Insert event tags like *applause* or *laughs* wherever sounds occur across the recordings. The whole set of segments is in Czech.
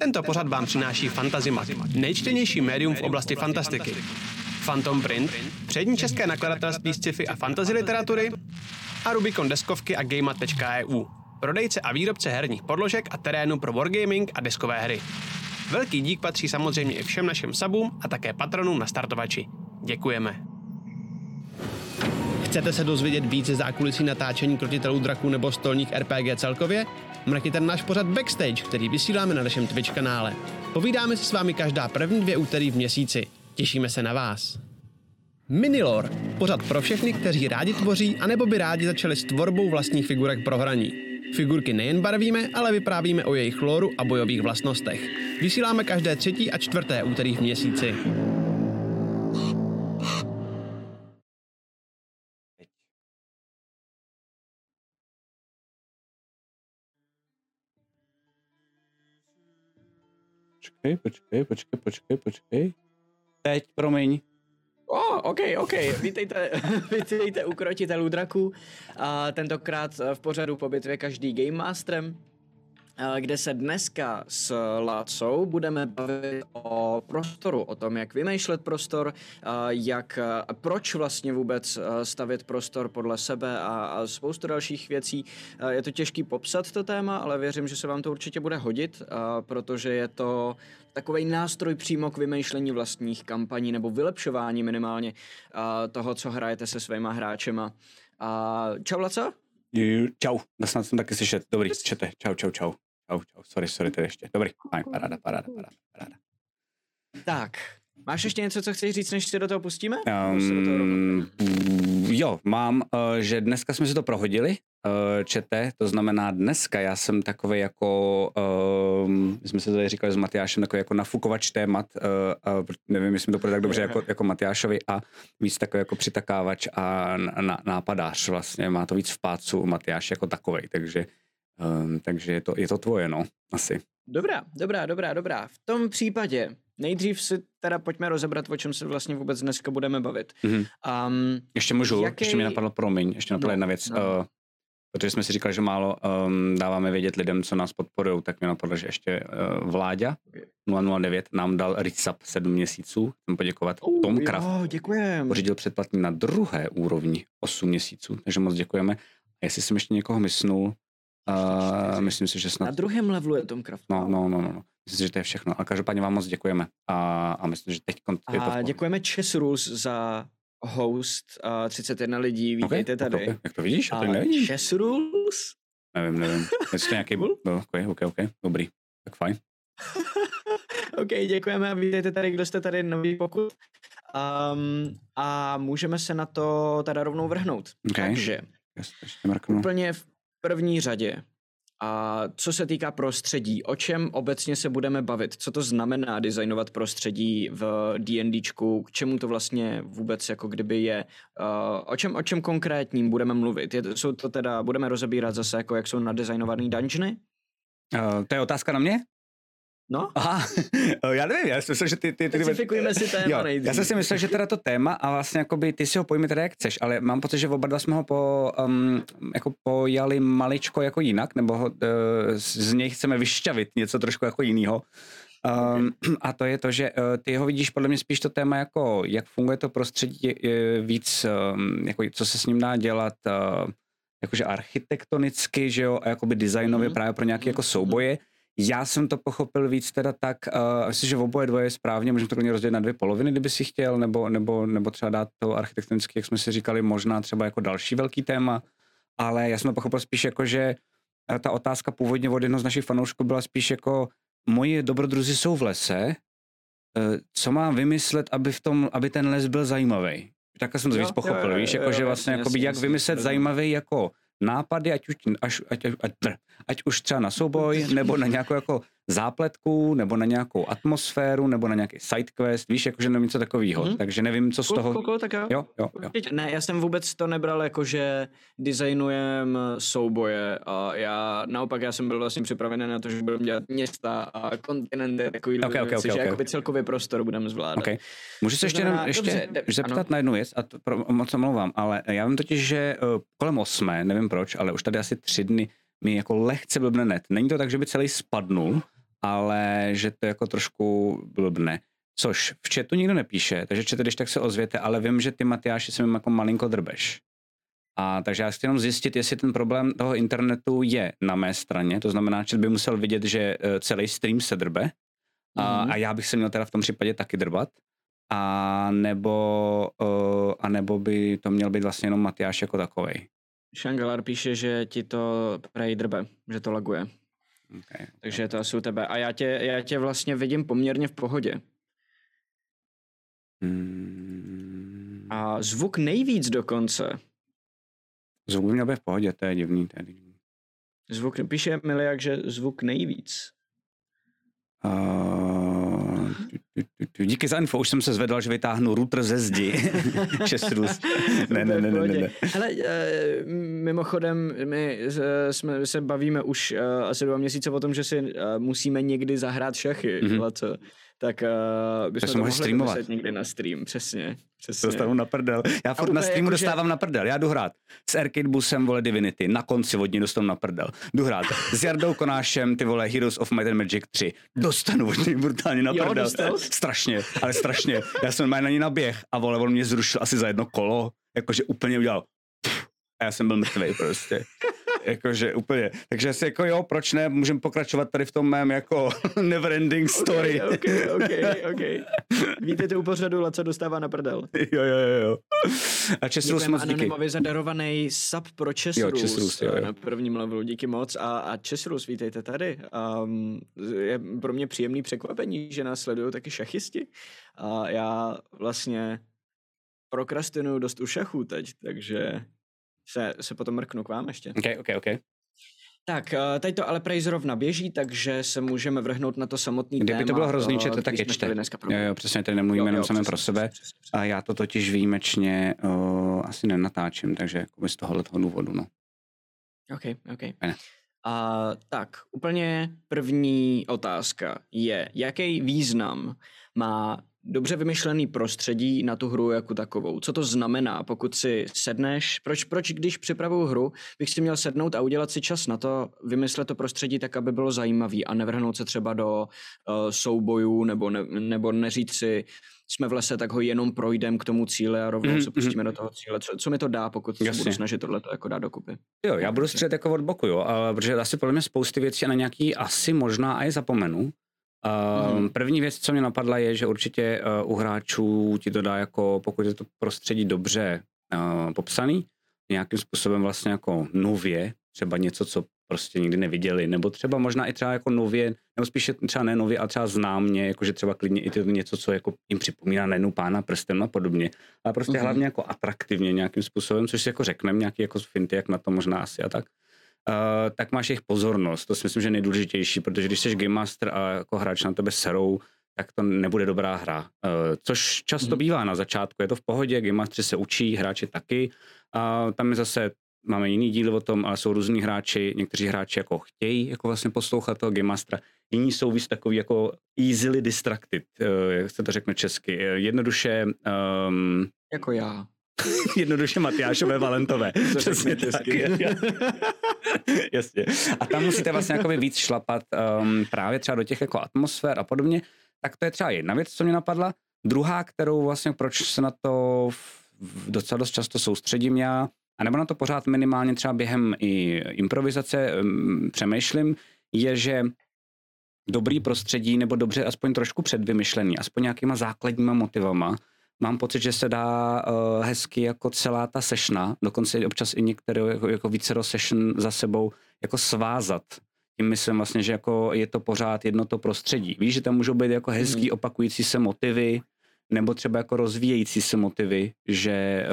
Tento pořad vám přináší Fantazima, nejčtenější médium v oblasti fantastiky. Phantom Print, přední české nakladatelství sci-fi a fantasy literatury a Rubicon deskovky a Gamea.eu, prodejce a výrobce herních podložek a terénu pro wargaming a deskové hry. Velký dík patří samozřejmě i všem našim sabům a také patronům na startovači. Děkujeme. Chcete se dozvědět více zákulisí natáčení krotitelů draků nebo stolních RPG celkově? Mrkněte na náš pořad Backstage, který vysíláme na našem Twitch kanále. Povídáme si s vámi každá první dvě úterý v měsíci. Těšíme se na vás. Minilor, pořad pro všechny, kteří rádi tvoří, anebo by rádi začali s tvorbou vlastních figurek pro hraní. Figurky nejen barvíme, ale vyprávíme o jejich lóru a bojových vlastnostech. Vysíláme každé třetí a čtvrté úterý v měsíci. Počkej, počkej, počkej, počkej, počkej. Teď, promiň. O, oh, OK, OK. Vítejte, *laughs* vítejte u Krotitelů draků. A tentokrát v pořadu po bitvě každý Game Masterem, kde se dneska s Lácou budeme bavit o prostoru, o tom, jak vymýšlet prostor, a jak, a proč vlastně vůbec stavět prostor podle sebe a, a spoustu dalších věcí. Je to těžký popsat to téma, ale věřím, že se vám to určitě bude hodit, protože je to takový nástroj přímo k vymýšlení vlastních kampaní nebo vylepšování minimálně toho, co hrajete se svýma hráčema. Čau, Laco? Čau, snad jsem taky slyšet. Dobrý, čete. Čau, čau, čau. Čau, čau, sorry, sorry, to je ještě. Dobrý, fajn, paráda, paráda, paráda, paráda. Tak, máš ještě něco, co chceš říct, než se do toho pustíme? Um, jo, mám, uh, že dneska jsme si to prohodili, uh, čete, to znamená dneska. Já jsem takový jako, uh, my jsme se tady říkali s Matyášem, takový jako nafukovač témat, uh, uh, nevím, jestli mi to bude tak dobře jako, jako Matyášovi a víc takový jako přitakávač a na, nápadář vlastně, má to víc v pácu Matyáš jako takovej, takže Um, takže je to, je to tvoje, no, asi. Dobrá, dobrá, dobrá, dobrá. V tom případě nejdřív si teda pojďme rozebrat, o čem se vlastně vůbec dneska budeme bavit. Mm-hmm. Um, ještě můžu, jaký... ještě mi napadlo, promiň, ještě napadla no, jedna věc. No. Uh, protože jsme si říkali, že málo um, dáváme vědět lidem, co nás podporují, tak mě napadlo, že ještě uh, Vláďa okay. 009 nám dal Rizap 7 měsíců. Chcem poděkovat. Uh, Tom Kraft jo, děkujem. pořídil předplatný na druhé úrovni 8 měsíců, takže moc děkujeme. A jestli jsem ještě někoho myslnul, Uh, myslím si, že snad... Na druhém levelu je Tom Craft. No, no, no, no. Myslím si, že to je všechno. A každopádně vám moc děkujeme. A, a myslím, že teď je to A děkujeme Chess Rules za host uh, 31 lidí. Vítejte okay, tady. Okay. Jak to vidíš? A to Chess Rules? Nevím, nevím. *laughs* Jestli to nějaký... No, ok, ok, ok. Dobrý. Tak fajn. *laughs* ok, děkujeme a vítejte tady, kdo jste tady nový pokud. Um, a můžeme se na to teda rovnou vrhnout. Okay. Takže yes, úplně v první řadě. A co se týká prostředí, o čem obecně se budeme bavit? Co to znamená designovat prostředí v D&Dčku? K čemu to vlastně vůbec jako kdyby je? O, čem, o čem konkrétním budeme mluvit? Je, jsou to teda, budeme rozebírat zase jako jak jsou nadizajnovaný dungeony? Uh, to je otázka na mě? No? Aha, *laughs* já nevím, já si myslel, že ty... ty, ty Specifikujeme si téma jo, nejdřív. Já jsem si myslel, že teda to téma a vlastně jakoby ty si ho pojmi teda jak chceš, ale mám pocit, že oba dva jsme ho po, um, jako pojali maličko jako jinak, nebo ho, uh, z něj chceme vyšťavit něco trošku jako jiného. Um. A to je to, že uh, ty ho vidíš podle mě spíš to téma jako, jak funguje to prostředí je víc, um, jako co se s ním dá dělat, uh, jakože architektonicky, že jo, a jakoby designově mm-hmm. právě pro nějaké jako souboje. Já jsem to pochopil víc teda tak, uh, myslím, že v oboje dvoje je správně, můžeme to klidně rozdělit na dvě poloviny, kdyby si chtěl, nebo, nebo, nebo třeba dát to architektonicky, jak jsme si říkali, možná třeba jako další velký téma, ale já jsem to pochopil spíš jako, že eh, ta otázka původně od jednoho z našich fanoušků byla spíš jako, moji dobrodruzi jsou v lese, uh, co mám vymyslet, aby, v tom, aby ten les byl zajímavý. Takhle jsem to jo, víc pochopil, jo, jo, víš, jako, že vlastně, jasný, jakoby, jak vymyslet zajímavý jako nápady, ať už, až, ať, ať, ať, už třeba na souboj, nebo na nějakou jako zápletku, nebo na nějakou atmosféru, nebo na nějaký sidequest, víš, jakože nevím něco takového, mm-hmm. takže nevím, co z toho... Cool, cool, tak jo. Jo, jo, jo. Ne, já jsem vůbec to nebral jako, že designujem souboje a já, naopak já jsem byl vlastně připravený na to, že budeme dělat města a kontinenty, takový okay, okay, okay, že okay. celkově prostor budeme zvládat. Okay. Můžu se ještě, jenom, ještě dobře, zeptat ano. na jednu věc, a to, pro, moc omlouvám, ale já vím totiž, že uh, kolem osmé, nevím proč, ale už tady asi tři dny mi jako lehce blbne net. Není to tak, že by celý spadnul, ale že to jako trošku blbne. Což v chatu nikdo nepíše, takže čete, když tak se ozvěte, ale vím, že ty Matyáši se mi jako malinko drbeš. A takže já chci jenom zjistit, jestli ten problém toho internetu je na mé straně, to znamená, že by musel vidět, že eh, celý stream se drbe a, mm. a já bych se měl teda v tom případě taky drbat, a nebo, uh, a nebo by to měl být vlastně jenom Matyáš jako takovej. Shangalar píše, že ti to prej drbe, že to laguje. Okay, Takže je to asi u tebe. A já tě, já tě vlastně vidím poměrně v pohodě. Hmm. A zvuk nejvíc dokonce. Zvuk by měl být v pohodě, to je divný. To je divný. Zvuk, píše Miliak, že zvuk nejvíc. Uh, díky za info, už jsem se zvedl, že vytáhnu router ze zdi. *laughs* Čestrus. ne, ne, ne, ne, ne. Hele, uh, mimochodem, my jsme, se bavíme už uh, asi dva měsíce o tom, že si uh, musíme někdy zahrát šachy. Mm-hmm. Tak uh, bychom to mohli streamovat. někdy na stream, přesně. přesně. Dostanu na prdel. Já furt na streamu jako, dostávám že... na prdel. Já jdu hrát s Arcade Busem, vole Divinity, na konci vodní dostanu na prdel. Jdu hrát s Jardou Konášem, ty vole Heroes of Might and Magic 3. Dostanu vodní brutálně na prdel. Jo, strašně, ale strašně. Já jsem na ní naběh a vole, on mě zrušil asi za jedno kolo. Jakože úplně udělal a já jsem byl mrtvý prostě. Jakože úplně. Takže asi jako jo, proč ne, můžeme pokračovat tady v tom mém jako *laughs* neverending story. Ok, ok, ok, okay. Vítejte u pořadu, Laco dostává na prdel. *laughs* Jo, jo, jo. jo. A Česrus moc díky. Zadarovaný sub pro Česrus, jo, Česrus jo, jo. na prvním levelu, díky moc. A, a Česrus, vítejte tady. Um, je pro mě příjemný překvapení, že nás sledují taky šachisti. A já vlastně prokrastinuju dost u šachů teď, takže se, se potom mrknu k vám ještě. Ok, ok, ok. Tak, eh, tady to ale prej zrovna běží, takže se můžeme vrhnout na to samotný Kdyby téma. Kdyby to bylo hrozný čet, tak čte. Jo, jo, přesně, tady nemluvíme jenom samém pro sebe. Přesně, přesně. A já to totiž výjimečně uh, asi nenatáčím, takže jako z tohohle toho důvodu, no. OK, OK. A, tak, úplně první otázka je, jaký význam má dobře vymyšlený prostředí na tu hru jako takovou. Co to znamená, pokud si sedneš, proč, proč když připravuju hru, bych si měl sednout a udělat si čas na to, vymyslet to prostředí tak, aby bylo zajímavý a nevrhnout se třeba do uh, soubojů nebo, ne, nebo neříct si, jsme v lese, tak ho jenom projdem k tomu cíle a rovnou mm, se pustíme mm. do toho cíle. Co, co mi to dá, pokud se budu snažit tohle jako dát dokupy? Jo, já budu střelit jako od boku, jo, ale, protože asi podle mě spousty věcí a na nějaký asi možná i zapomenu, Mm. První věc, co mě napadla, je, že určitě uh, u hráčů ti to dá jako, pokud je to prostředí dobře uh, popsaný, nějakým způsobem vlastně jako nově, třeba něco, co prostě nikdy neviděli, nebo třeba možná i třeba jako nově, nebo spíše třeba ne nově, ale třeba známě, jakože třeba klidně i to něco, co jako jim připomíná nenu pána prstem a podobně, ale prostě mm-hmm. hlavně jako atraktivně nějakým způsobem, což si jako řekneme, nějaký jako finty, jak na to možná asi a tak. Uh, tak máš jejich pozornost. To si myslím, že je nejdůležitější, protože když jsi Game Master a jako hráč na tebe serou, tak to nebude dobrá hra. Uh, což často mm. bývá na začátku. Je to v pohodě, Game Master se učí, hráči taky. A tam je zase máme jiný díl o tom, ale jsou různí hráči, někteří hráči jako chtějí jako vlastně poslouchat toho Game Mastera, jiní jsou víc takový jako easily distracted, uh, jak se to řekne česky, jednoduše... Um, jako já. *laughs* Jednoduše Matyášové Valentové. Přesně tak. *laughs* Jasně. A tam musíte vlastně jakoby víc šlapat um, právě třeba do těch jako atmosfér a podobně. Tak to je třeba jedna věc, co mě napadla. Druhá, kterou vlastně, proč se na to v docela dost často soustředím já, a nebo na to pořád minimálně třeba během i improvizace um, přemýšlím, je, že dobrý prostředí nebo dobře aspoň trošku předvymyšlený, aspoň nějakýma základníma motivama, mám pocit, že se dá uh, hezky jako celá ta sešna, dokonce občas i některé jako, jako vícero session za sebou jako svázat. Tím myslím vlastně, že jako je to pořád jedno to prostředí. Víš, že tam můžou být jako hezký mm. opakující se motivy, nebo třeba jako rozvíjející se motivy, že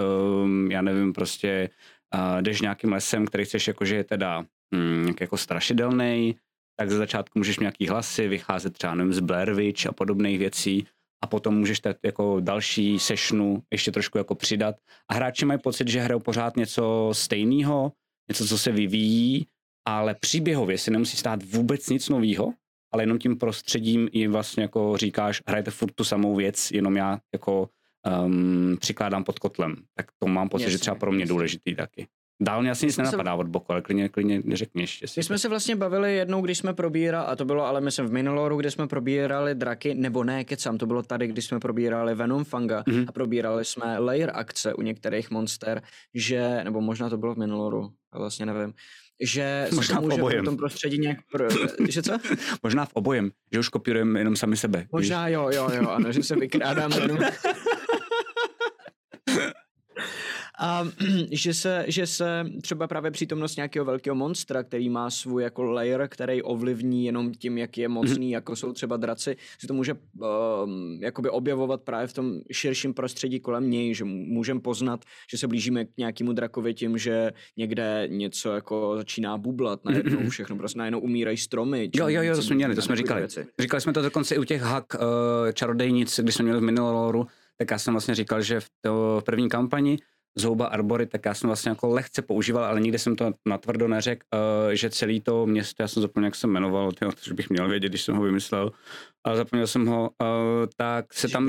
um, já nevím, prostě uh, jdeš nějakým lesem, který chceš jako, že je teda um, jako strašidelný, tak ze začátku můžeš nějaký hlasy vycházet třeba nevím, z Blair Witch a podobných věcí a potom můžeš tak jako další sešnu ještě trošku jako přidat. A hráči mají pocit, že hrajou pořád něco stejného, něco, co se vyvíjí, ale příběhově si nemusí stát vůbec nic nového, ale jenom tím prostředím jim vlastně jako říkáš, hrajete furt tu samou věc, jenom já jako um, přikládám pod kotlem. Tak to mám pocit, jasně, že třeba pro mě jasně. důležitý taky. Dál mě asi nic jsme se- nenapadá od boku, ale klidně, klidně neřekni ještě. My jsme se vlastně bavili jednou, když jsme probírali, a to bylo ale myslím v Minaloru, kde jsme probírali draky, nebo ne, kecám, to bylo tady, když jsme probírali Venom Fanga Mhm. a probírali jsme layer akce u některých monster, že, nebo možná to bylo v Minaloru, já vlastně nevím, že Možná se to v může obojem. v tom prostředí nějak, pro, *laughs* že co? Možná v obojem, že už kopírujeme jenom sami sebe. víš? Možná jo, jo, jo, ano, že se vykrádáme jenom. *laughs* A *clears throat* že se, že se třeba právě přítomnost nějakého velkého monstra, který má svůj jako layer, který ovlivní jenom tím, jak je mocný, jako jsou třeba draci, že to může um, jakoby objevovat právě v tom širším prostředí kolem něj, že můžeme poznat, že se blížíme k nějakému drakovi tím, že někde něco jako začíná bublat najednou všechno, prostě najednou umírají stromy. Jo, jo, jo, to jsme měli, to jsme říkali. věci. Říkali jsme to dokonce i u těch hack uh, čarodejnic, když jsme měli v Minaloru, tak já jsem vlastně říkal, že v, to, v první kampani Zouba Arbory, tak já jsem vlastně jako lehce používal, ale nikdy jsem to natvrdo neřekl, uh, že celý to město, já jsem zapomněl, jak se jmenovalo, tyjo, to bych měl vědět, když jsem ho vymyslel, ale zapomněl jsem ho, uh, tak se tam...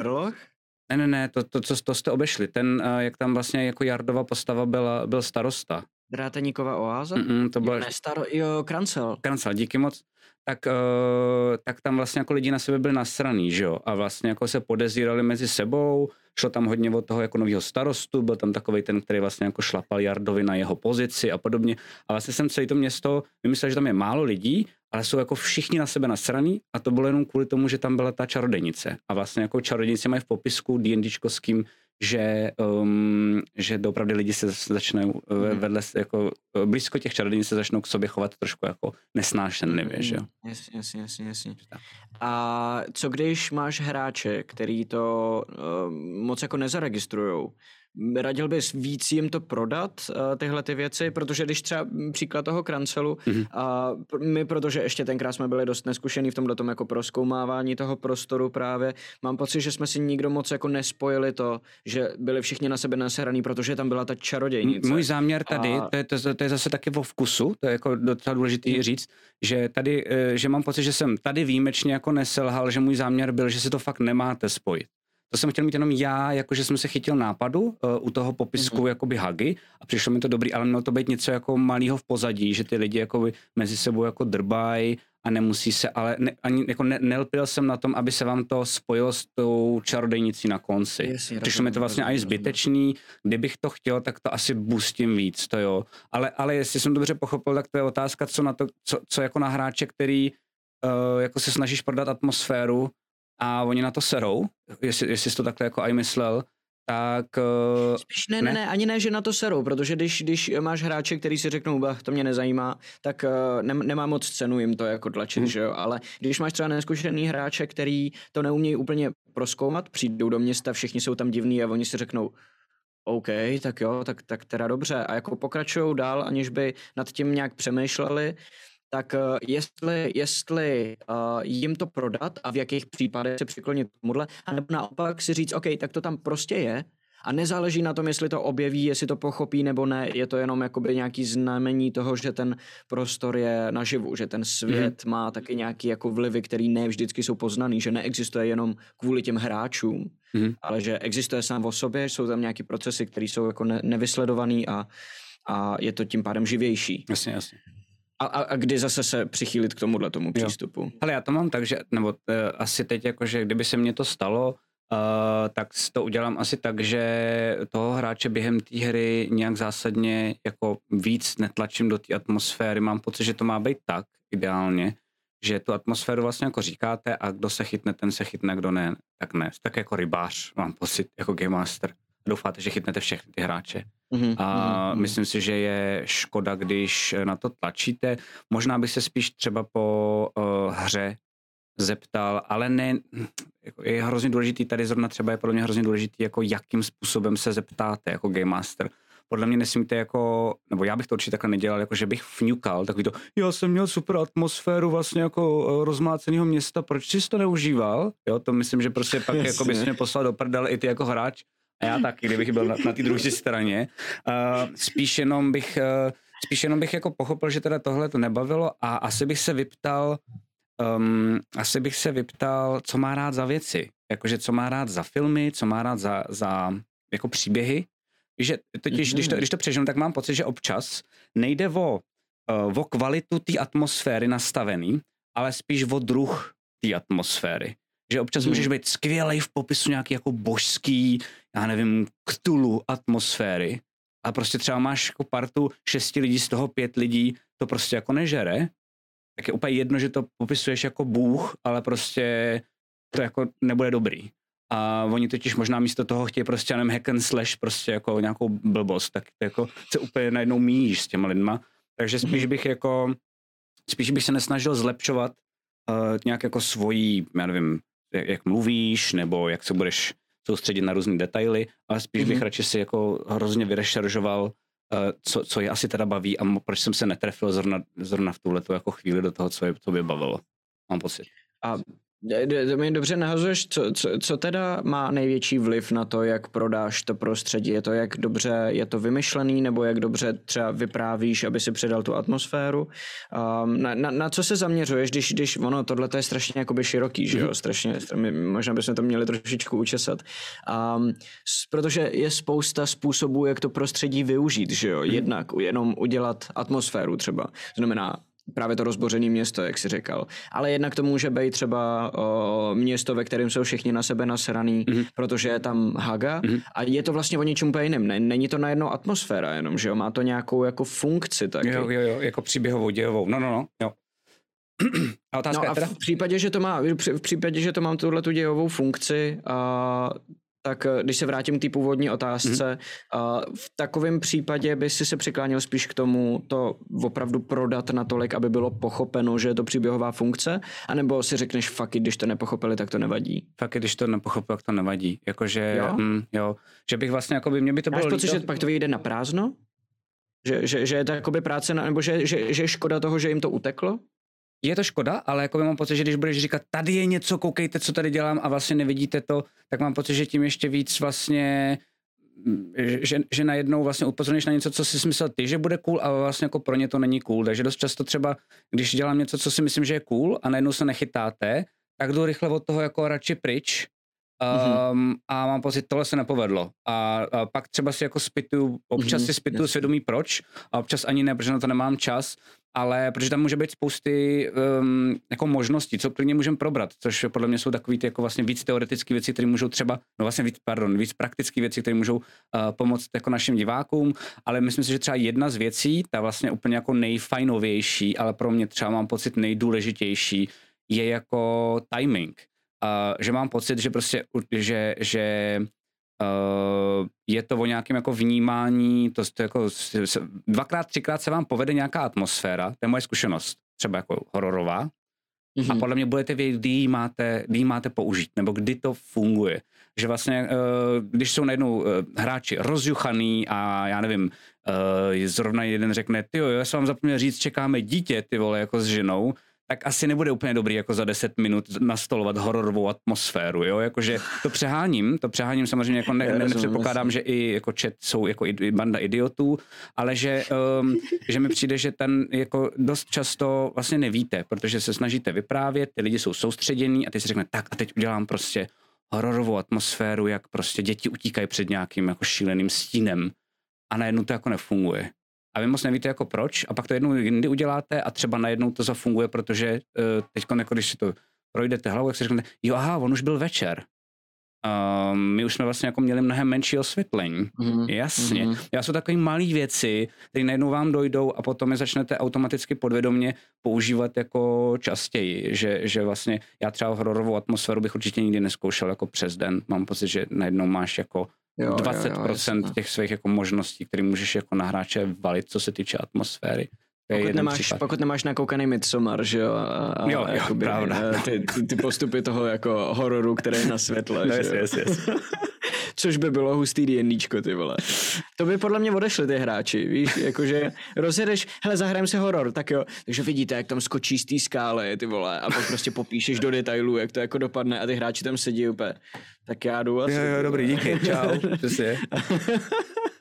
Ne, ne, ne, to, to, co to jste obešli. Ten, uh, jak tam vlastně jako Jardova postava byla, byl starosta. Dráteníková oáza? Mm-mm, to bylo Ne, staro, jo, Krancel. Kancel, díky moc. Tak, uh, tak tam vlastně jako lidi na sebe byli nasraný, že jo? A vlastně jako se podezírali mezi sebou, šlo tam hodně od toho jako nového starostu, byl tam takový ten, který vlastně jako šlapal Jardovi na jeho pozici a podobně. A vlastně jsem celé to město vymyslel, že tam je málo lidí, ale jsou jako všichni na sebe nasraný a to bylo jenom kvůli tomu, že tam byla ta čarodejnice. A vlastně jako čarodejnice mají v popisku D&Dčkovským, že, um, že doopravdy lidi se začnou mm. Mhm. vedle, jako eh, blízko těch čarodějnic se začnou k sobě chovat trošku jako nesnášenlivě, že jo. Jasně, jasně, jasně. A co když máš hráče, který to uh, moc jako nezaregistrujou? Radil bys víc jim to prodat, uh, tyhle ty věci, protože když třeba mm, příklad toho krancelu, Mhm. a my, protože ještě tenkrát jsme byli dost neskušení v tomhle tom jako proskoumávání toho prostoru právě, mám pocit, že jsme si nikdo moc jako nespojili to, že byli všichni na sebe naseraný, protože tam byla ta čarodějnice. Můj záměr tady, A- to, je, to, to je zase taky o vkusu, to je jako docela důležitý Mhm. říct, že tady, eh, že mám pocit, že jsem tady výjimečně jako neselhal, že můj záměr byl, že si to fakt nemáte spojit. To jsem chtěl mít jenom já, jakože jsem se chytil nápadu uh, u toho popisku Mhm. mm-hmm. jakoby hagy a přišlo mi to dobrý, ale mělo to být něco jako malého v pozadí, že ty lidi jakoby mezi sebou jako drbají a nemusí se, ale ne, ani jako ne, nelpil jsem na tom, aby se vám to spojilo s tou čarodejnicí na konci. Jasně, Přišlo mi to vlastně i zbytečný, kdybych to chtěl, tak to asi boostím víc, to jo. Ale, ale jestli jsem dobře pochopil, tak to je otázka, co na to, co, co jako na hráče, který uh, jako se snažíš prodat atmosféru a oni na to serou, jestli, jestli jsi to takhle jako i myslel, tak uh, Spíš ne, ne, Ne? ne, ani ne, že na to serou, protože když, když máš hráče, který si řeknou, bah, to mě nezajímá, tak uh, nem, nemá moc cenu jim to jako tlačit, Hmm. že jo, ale když máš třeba neskušený hráče, který to neumějí úplně proskoumat, přijdou do města, všichni jsou tam divní a oni si řeknou, OK, tak jo, tak, tak teda dobře. A jako pokračují dál, aniž by nad tím nějak přemýšleli, tak uh, jestli, jestli uh, jim to prodat a v jakých případech se přiklonit k tomuhle, anebo naopak si říct, OK, tak to tam prostě je a nezáleží na tom, jestli to objeví, jestli to pochopí nebo ne, je to jenom jakoby nějaký znamení toho, že ten prostor je naživu, že ten svět mm. má taky nějaký jako vlivy, který ne vždycky jsou poznaný, že neexistuje jenom kvůli těm hráčům, Mhm. ale že existuje sám o sobě, jsou tam nějaký procesy, které jsou jako ne, nevysledovaný a, a je to tím pádem živější. jasně, jasně. A, a, a kdy zase se přichýlit k tomuhle tomu přístupu? Ale já to mám tak, že, nebo uh, asi teď jakože, kdyby se mně to stalo, Uh, tak to udělám asi tak, že toho hráče během té hry nějak zásadně jako víc netlačím do té atmosféry. Mám pocit, že to má být tak ideálně, že tu atmosféru vlastně jako říkáte a kdo se chytne, ten se chytne, kdo ne, tak ne. Tak jako rybář, mám pocit, jako Game Master. Doufáte, že chytnete všechny ty hráče. Mhm, A mhm, myslím si, že je škoda, když na to tlačíte. Možná bych se spíš třeba po uh, hře zeptal, ale ne, jako je hrozně důležitý, tady zrovna třeba je podle mě hrozně důležitý, jako jakým způsobem se zeptáte jako Game Master. Podle mě nesmíte jako, nebo já bych to určitě takhle nedělal, jako že bych fňukal, takový to, já jsem měl super atmosféru vlastně jako uh, rozmláceného města, proč jsi to neužíval? Jo, to myslím, že prostě pak *laughs* jako bys mě poslal do prdele i ty jako hráč, a já taky, kdybych byl na, na té druhé straně. Uh, spíš jenom bych, uh, spíš jenom bych jako pochopil, že teda tohle to nebavilo a asi bych se vyptal, um, asi bych se vyptal, co má rád za věci. Jakože co má rád za filmy, co má rád za, za jako příběhy. že totiž, když to, když to přeženu, tak mám pocit, že občas nejde o, uh, o kvalitu té atmosféry nastavený, ale spíš o druh té atmosféry. Že občas hmm. můžeš být skvělý v popisu nějaký jako božský, já nevím, ktulu atmosféry a prostě třeba máš jako partu šesti lidí, z toho pět lidí to prostě jako nežere, tak je úplně jedno, že to popisuješ jako bůh, ale prostě to jako nebude dobrý. A oni totiž možná místo toho chtějí prostě jenom hack and slash, prostě jako nějakou blbost, tak to jako se úplně najednou míjíš s těma lidma. Takže spíš mhm. bych jako, spíš bych se nesnažil zlepšovat uh, nějak jako svojí, já nevím, jak, mluvíš, nebo jak se budeš soustředit na různé detaily, ale spíš mm-hmm. bych mhm. radši si jako hrozně vyrešaržoval, uh, co, co je asi teda baví a proč jsem se netrefil zrovna, zrovna v tuhle jako chvíli do toho, co, je, co by bavilo. Mám pocit. A mi dobře nahazuješ, co, co, co teda má největší vliv na to, jak prodáš to prostředí? Je to, jak dobře je to vymyšlený, nebo jak dobře třeba vyprávíš, aby si předal tu atmosféru? Um, na, na, na co se zaměřuješ, když, když ono, tohle je strašně jakoby široký, že jo? Mhm. Strašně, možná bychom to měli trošičku učesat. Um, protože je spousta způsobů, jak to prostředí využít, že jo? Mhm. Jednak jenom udělat atmosféru třeba. Znamená právě to rozbořené město, jak si říkal. Ale jednak to může být třeba o, město, ve kterém jsou všichni na sebe nasraný, mm-hmm. protože je tam haga mm-hmm. a je to vlastně o něčem úplně jiném. Není to najednou atmosféra jenom, že jo? Má to nějakou jako funkci taky. Jo, jo, jo, jako příběhovou, dějovou. No, no, no, jo. *clears throat* A otázka no a v případě, že to má, v případě, že to mám tuhle tu dějovou funkci, a tak eh, když se vrátím k té původní otázce, mm-hmm. v takovém případě by si se přikláněl spíš k tomu to opravdu prodat natolik, aby bylo pochopeno, že je to příběhová funkce, anebo si řekneš fakt, když to nepochopili, tak to nevadí? Fakt, když to nepochopil, tak to nevadí. Jakože, jo? Mm, jo, že bych vlastně, jako by mě by to bylo Máš pocit, že pak to vyjde na prázdno? Že, že, že je to jakoby práce, na, nebo že, že, že je škoda toho, že jim to uteklo? Je to škoda, ale jako mám pocit, že když budeš říkat, tady je něco, koukejte, co tady dělám a vlastně nevidíte to, tak mám pocit, že tím ještě víc vlastně že, že najednou vlastně upozorníš na něco, co si myslel ty, že bude cool, ale vlastně jako pro ně to není cool. Takže dost často třeba, když dělám něco, co si myslím, že je cool a najednou se nechytáte, tak jdu rychle od toho jako radši pryč Um, a mám pocit, tohle se nepovedlo. A, a pak třeba si jako spituju, občas mm-hmm, si spituju jasný. svědomí proč, a občas ani ne, protože na to nemám čas, ale protože tam může být spousty um, jako možností, co klidně můžeme probrat, což podle mě jsou takový ty jako vlastně víc teoretické věci, které můžou třeba, no vlastně víc, pardon, víc praktické věci, které můžou uh, pomoct jako našim divákům, ale myslím si, že třeba jedna z věcí, ta vlastně úplně jako nejfajnovější, ale pro mě třeba mám pocit nejdůležitější, je jako timing uh, že mám pocit, že prostě, že, že uh, je to o nějakém jako vnímání, to, to jako dvakrát, třikrát se vám povede nějaká atmosféra, to je moje zkušenost, třeba jako hororová, mm-hmm. a mhm. podle mě budete vědět, kdy ji máte, kdy ji máte použít, nebo kdy to funguje. Že vlastně, uh, když jsou najednou uh, hráči rozjuchaný a já nevím, zrovna jeden řekne, ty jo, já jsem vám zapomněl říct, čekáme dítě, ty vole, jako s ženou, tak asi nebude úplně dobrý jako za 10 minut nastolovat hororovou atmosféru, jo, jakože to přeháním, to přeháním samozřejmě jako ne, ne, nepředpokládám, že i jako chat jsou jako i, banda idiotů, ale že, um, *laughs* že mi přijde, že ten jako dost často vlastně nevíte, protože se snažíte vyprávět, ty lidi jsou soustředění a ty si řekne, tak a teď udělám prostě hororovou atmosféru, jak prostě děti utíkají před nějakým jako šíleným stínem. A najednou to jako nefunguje a vy moc nevíte jako proč a pak to jednou jindy uděláte a třeba najednou to zafunguje, protože uh, teď, jako když si to projdete hlavou, jak si řeknete, jo aha, on už byl večer. Um, my už jsme vlastně jako měli mnohem menší osvětlení. Mm-hmm. Jasně. Mm-hmm. Já jsou takové malé věci, které najednou vám dojdou a potom je začnete automaticky podvědomě používat jako častěji. Že, že vlastně já třeba hororovou atmosféru bych určitě nikdy neskoušel jako přes den. Mám pocit, že najednou máš jako jo, 20% jo, jo, těch svých jako možností, které můžeš jako na hráče valit, co se týče atmosféry. Pokud nemáš, pokud nemáš nakoukaný Midsommar, že jo? A, a jo, jo jakoby, *laughs* pravda. Eh, ty, ty, ty, postupy toho jako hororu, které je na světle, *laughs* no, že yes, yes, yes. Což by bylo hustý D&Dčko, ty vole. To by podle mě odešli ty hráči, víš, jakože rozjedeš, hele, zahrajem si horor, tak jo. Takže vidíte, jak tam skočí z té skály, ty vole, a pak prostě popíšeš do detailů, jak to jako dopadne a ty hráči tam sedí úplně. Tak já jdu asi. Jo, jo, dobrý, díky, čau. Přesně. *laughs*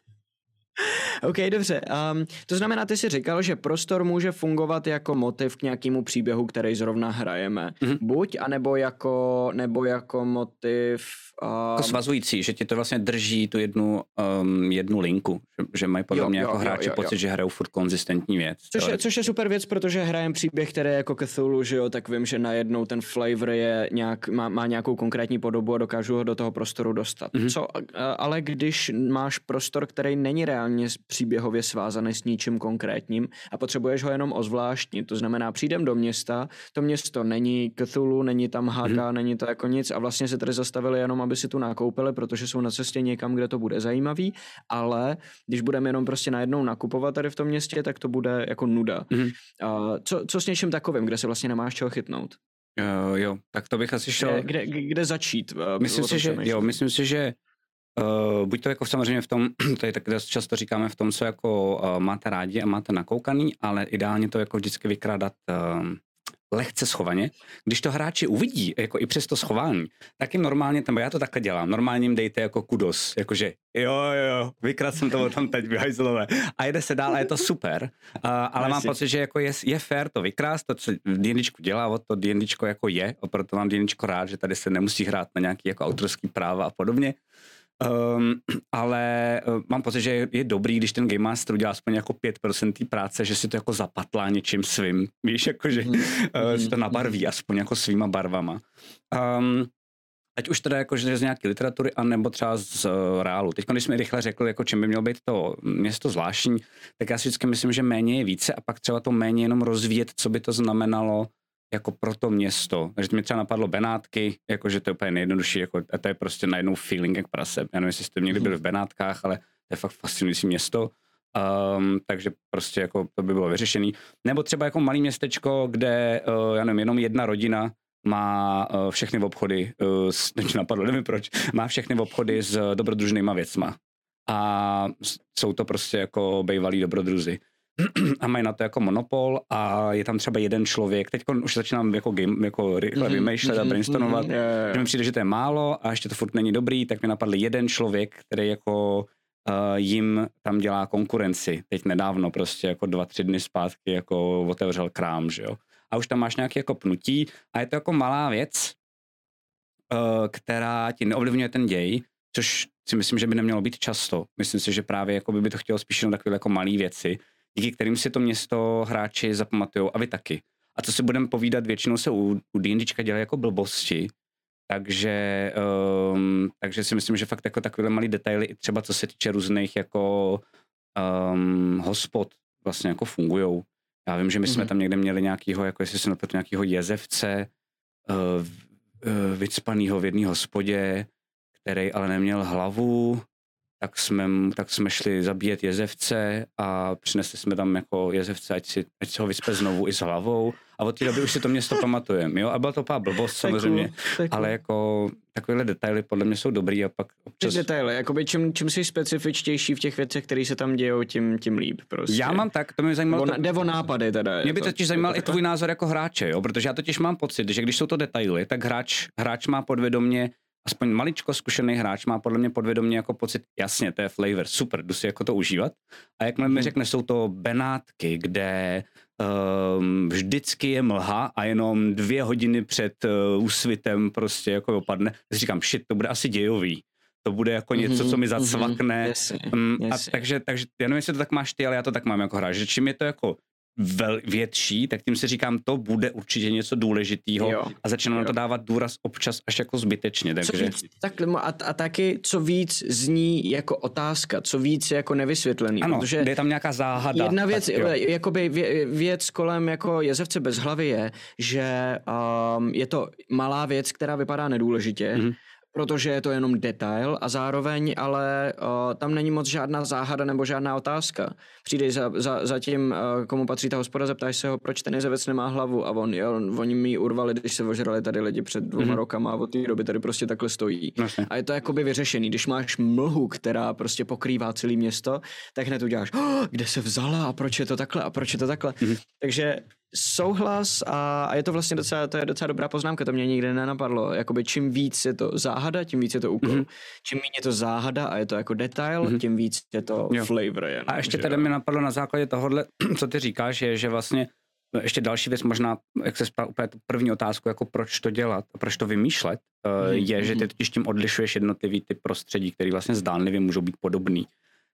OK, dobře. Um, to znamená, ty jsi říkal, že prostor může fungovat jako motiv k nějakému příběhu, který zrovna hrajeme. Mm-hmm. Buď, anebo jako, nebo jako motiv... Um... Jako svazující, že ti to vlastně drží tu jednu, um, jednu linku, že, že mají podle jo, mě jo, jako hráči jo, jo, pocit, jo. že hrajou furt konzistentní věc. Což je, což je super věc, protože hrajem příběh, který je jako Cthulhu, že jo, tak vím, že najednou ten flavor je nějak, má, má nějakou konkrétní podobu a dokážu ho do toho prostoru dostat. Mm-hmm. Co, ale když máš prostor, který není reálně příběhově svázaný s ničím konkrétním a potřebuješ ho jenom ozvláštnit, to znamená, přijdem do města, to město není Cthulhu, není tam Haga, mm-hmm. není to jako nic a vlastně se tady zastavili jenom, aby si tu nakoupili, protože jsou na cestě někam, kde to bude zajímavý, ale když budeme jenom prostě najednou nakupovat tady v tom městě, tak to bude jako nuda. Mm-hmm. Uh, co, co s něčím takovým, kde se vlastně nemáš čeho chytnout? Uh, jo, tak to bych asi šel... Kde, kde, kde začít? Uh, myslím si, že, jo, myslím si, že Uh, buď to jako samozřejmě v tom, to je tak často říkáme v tom, co jako uh, máte rádi a máte nakoukaný, ale ideálně to jako vždycky vykrádat uh, lehce schovaně. Když to hráči uvidí, jako i přes to schování, tak jim normálně, nebo já to takhle dělám, normálně jim dejte jako kudos, jakože jo, jo, jo, vykrát jsem to tam teď, vyhajzlové. A jede se dál a je to super, uh, ale mám pocit, že jako je, je fér to vykrást, to, co D&Dčku dělá, o to D&Dčko jako je, a proto mám D&Dčko rád, že tady se nemusí hrát na nějaký jako autorský práva a podobně. Um, ale uh, mám pocit, že je, je dobrý, když ten Game Master udělá aspoň jako 5% té práce, že si to jako zapatlá něčím svým, *laughs* víš, jako že mm. uh, si to nabarví aspoň jako svýma barvama. Um, ať už teda jako že z nějaké literatury, anebo třeba z uh, reálu. Teď, když mi rychle řekl, jako čím by mělo být to město zvláštní, tak já si vždycky myslím, že méně je více a pak třeba to méně jenom rozvíjet, co by to znamenalo jako pro to město. Takže mi třeba napadlo Benátky, jakože to je úplně nejjednodušší, jako, a to je prostě najednou feeling jak prase. Já nevím, jestli jste někdy byli v Benátkách, ale to je fakt fascinující město. Um, takže prostě jako to by bylo vyřešený. Nebo třeba jako malý městečko, kde, uh, já nevím, jenom jedna rodina má uh, všechny obchody, uh, s, napadlo, nevím proč, má všechny obchody s dobrodružnýma věcma. A jsou to prostě jako bývalí dobrodruzi. *clears throat* a mají na to jako monopol a je tam třeba jeden člověk, teď už začínám jako, game, jako rychle mm-hmm, vymýšlet mm-hmm, a mhm, brainstormovat, mm-hmm, yeah, yeah. že mi přijde, že to je málo a ještě to furt není dobrý, tak mi napadl jeden člověk, který jako uh, jim tam dělá konkurenci. Teď nedávno, prostě jako dva, tři dny zpátky jako otevřel krám, že jo. A už tam máš nějaké jako pnutí a je to jako malá věc, uh, která ti neovlivňuje ten děj, což si myslím, že by nemělo být často. Myslím si, že právě jako by, by to chtělo spíš jenom takové jako malé věci, díky kterým si to město hráči zapamatují a vy taky. A co si budeme povídat, většinou se u, u D&Dčka dělají jako blbosti, takže, um, takže si myslím, že fakt jako takové malé detaily, i třeba co se týče různých jako um, hospod, vlastně jako fungujou. Já vím, že my jsme mm-hmm. tam někde měli nějakýho, jako jestli se například nějakýho jezevce, uh, uh, vycpanýho v jedné hospodě, který ale neměl hlavu, tak jsme, tak jsme šli zabíjet jezevce a přinesli jsme tam jako jezevce, ať si, ať si ho vyspe znovu i s hlavou. A od té doby už si to město pamatujeme, jo? A byla to pár blbost samozřejmě, cool, ale jako takovéhle detaily podle mě jsou dobrý a pak občas... Ty detaily, jakoby čím, čím jsi specifičtější v těch věcech, které se tam dějou, tím, tím líp prostě. Já mám tak, to mě zajímalo... to... Jde o nápady teda. Mě by to, totiž zajímal i tvůj názor jako hráče, jo? protože já totiž mám pocit, že když jsou to detaily, tak hráč, hráč má podvědomě aspoň maličko zkušený hráč má podle mě podvědomě jako pocit, jasně, to je flavor, super, jdu si jako to užívat. A jakmile mi hmm. řekne, jsou to Benátky, kde um, vždycky je mlha a jenom dvě hodiny před uh, úsvitem prostě jako opadne, tak říkám, shit, to bude asi dějový to bude jako něco, co mi mhm, zacvakne. Mm-hmm, yes, um, yes. A takže, takže já nevím, jestli to tak máš ty, ale já to tak mám jako hráč, že čím je to jako vel, větší, tak tím si říkám, to bude určitě něco důležitého a začínám na to dávat důraz občas až jako zbytečně. Takže... Co víc, tak, a, a taky, co víc zní jako otázka, co víc jako nevysvětlený. Ano, protože je tam nějaká záhada. Jedna věc, tak, jakoby vě, věc kolem jako jezevce bez hlavy je, že um, je to malá věc, která vypadá nedůležitě, mm-hmm protože je to jenom detail a zároveň ale uh, tam není moc žádná záhada nebo žádná otázka. Přijdeš za, za, za tím, uh, komu patří ta hospoda, zeptáš se ho, proč ten jezevec nemá hlavu a on, jo, oni mi urvali, když se ožrali tady lidi před dvěma mm-hmm. rokama a od té doby tady prostě takhle stojí. Vlastně. A je to jakoby vyřešený. Když máš mlhu, která prostě pokrývá celé město, tak hned uděláš, oh, kde se vzala a proč je to takhle a proč je to takhle. Mm-hmm. Takže Souhlas a, a je to vlastně docela, to je docela dobrá poznámka, to mě nikdy nenapadlo. Jakoby čím víc je to záhada, tím víc je to úkol. Mm-hmm. Čím méně je to záhada a je to jako detail, mm-hmm. tím víc je to jo. flavor. Jen, a ještě tady mi napadlo na základě tohohle, *clears throat* co ty říkáš, je, že vlastně no, ještě další věc, možná, jak se spal úplně tu první otázku, jako proč to dělat, proč to vymýšlet, mm-hmm. je, že ty mhm. totiž tím odlišuješ jednotlivý ty prostředí, které vlastně zdánlivě můžou být podobný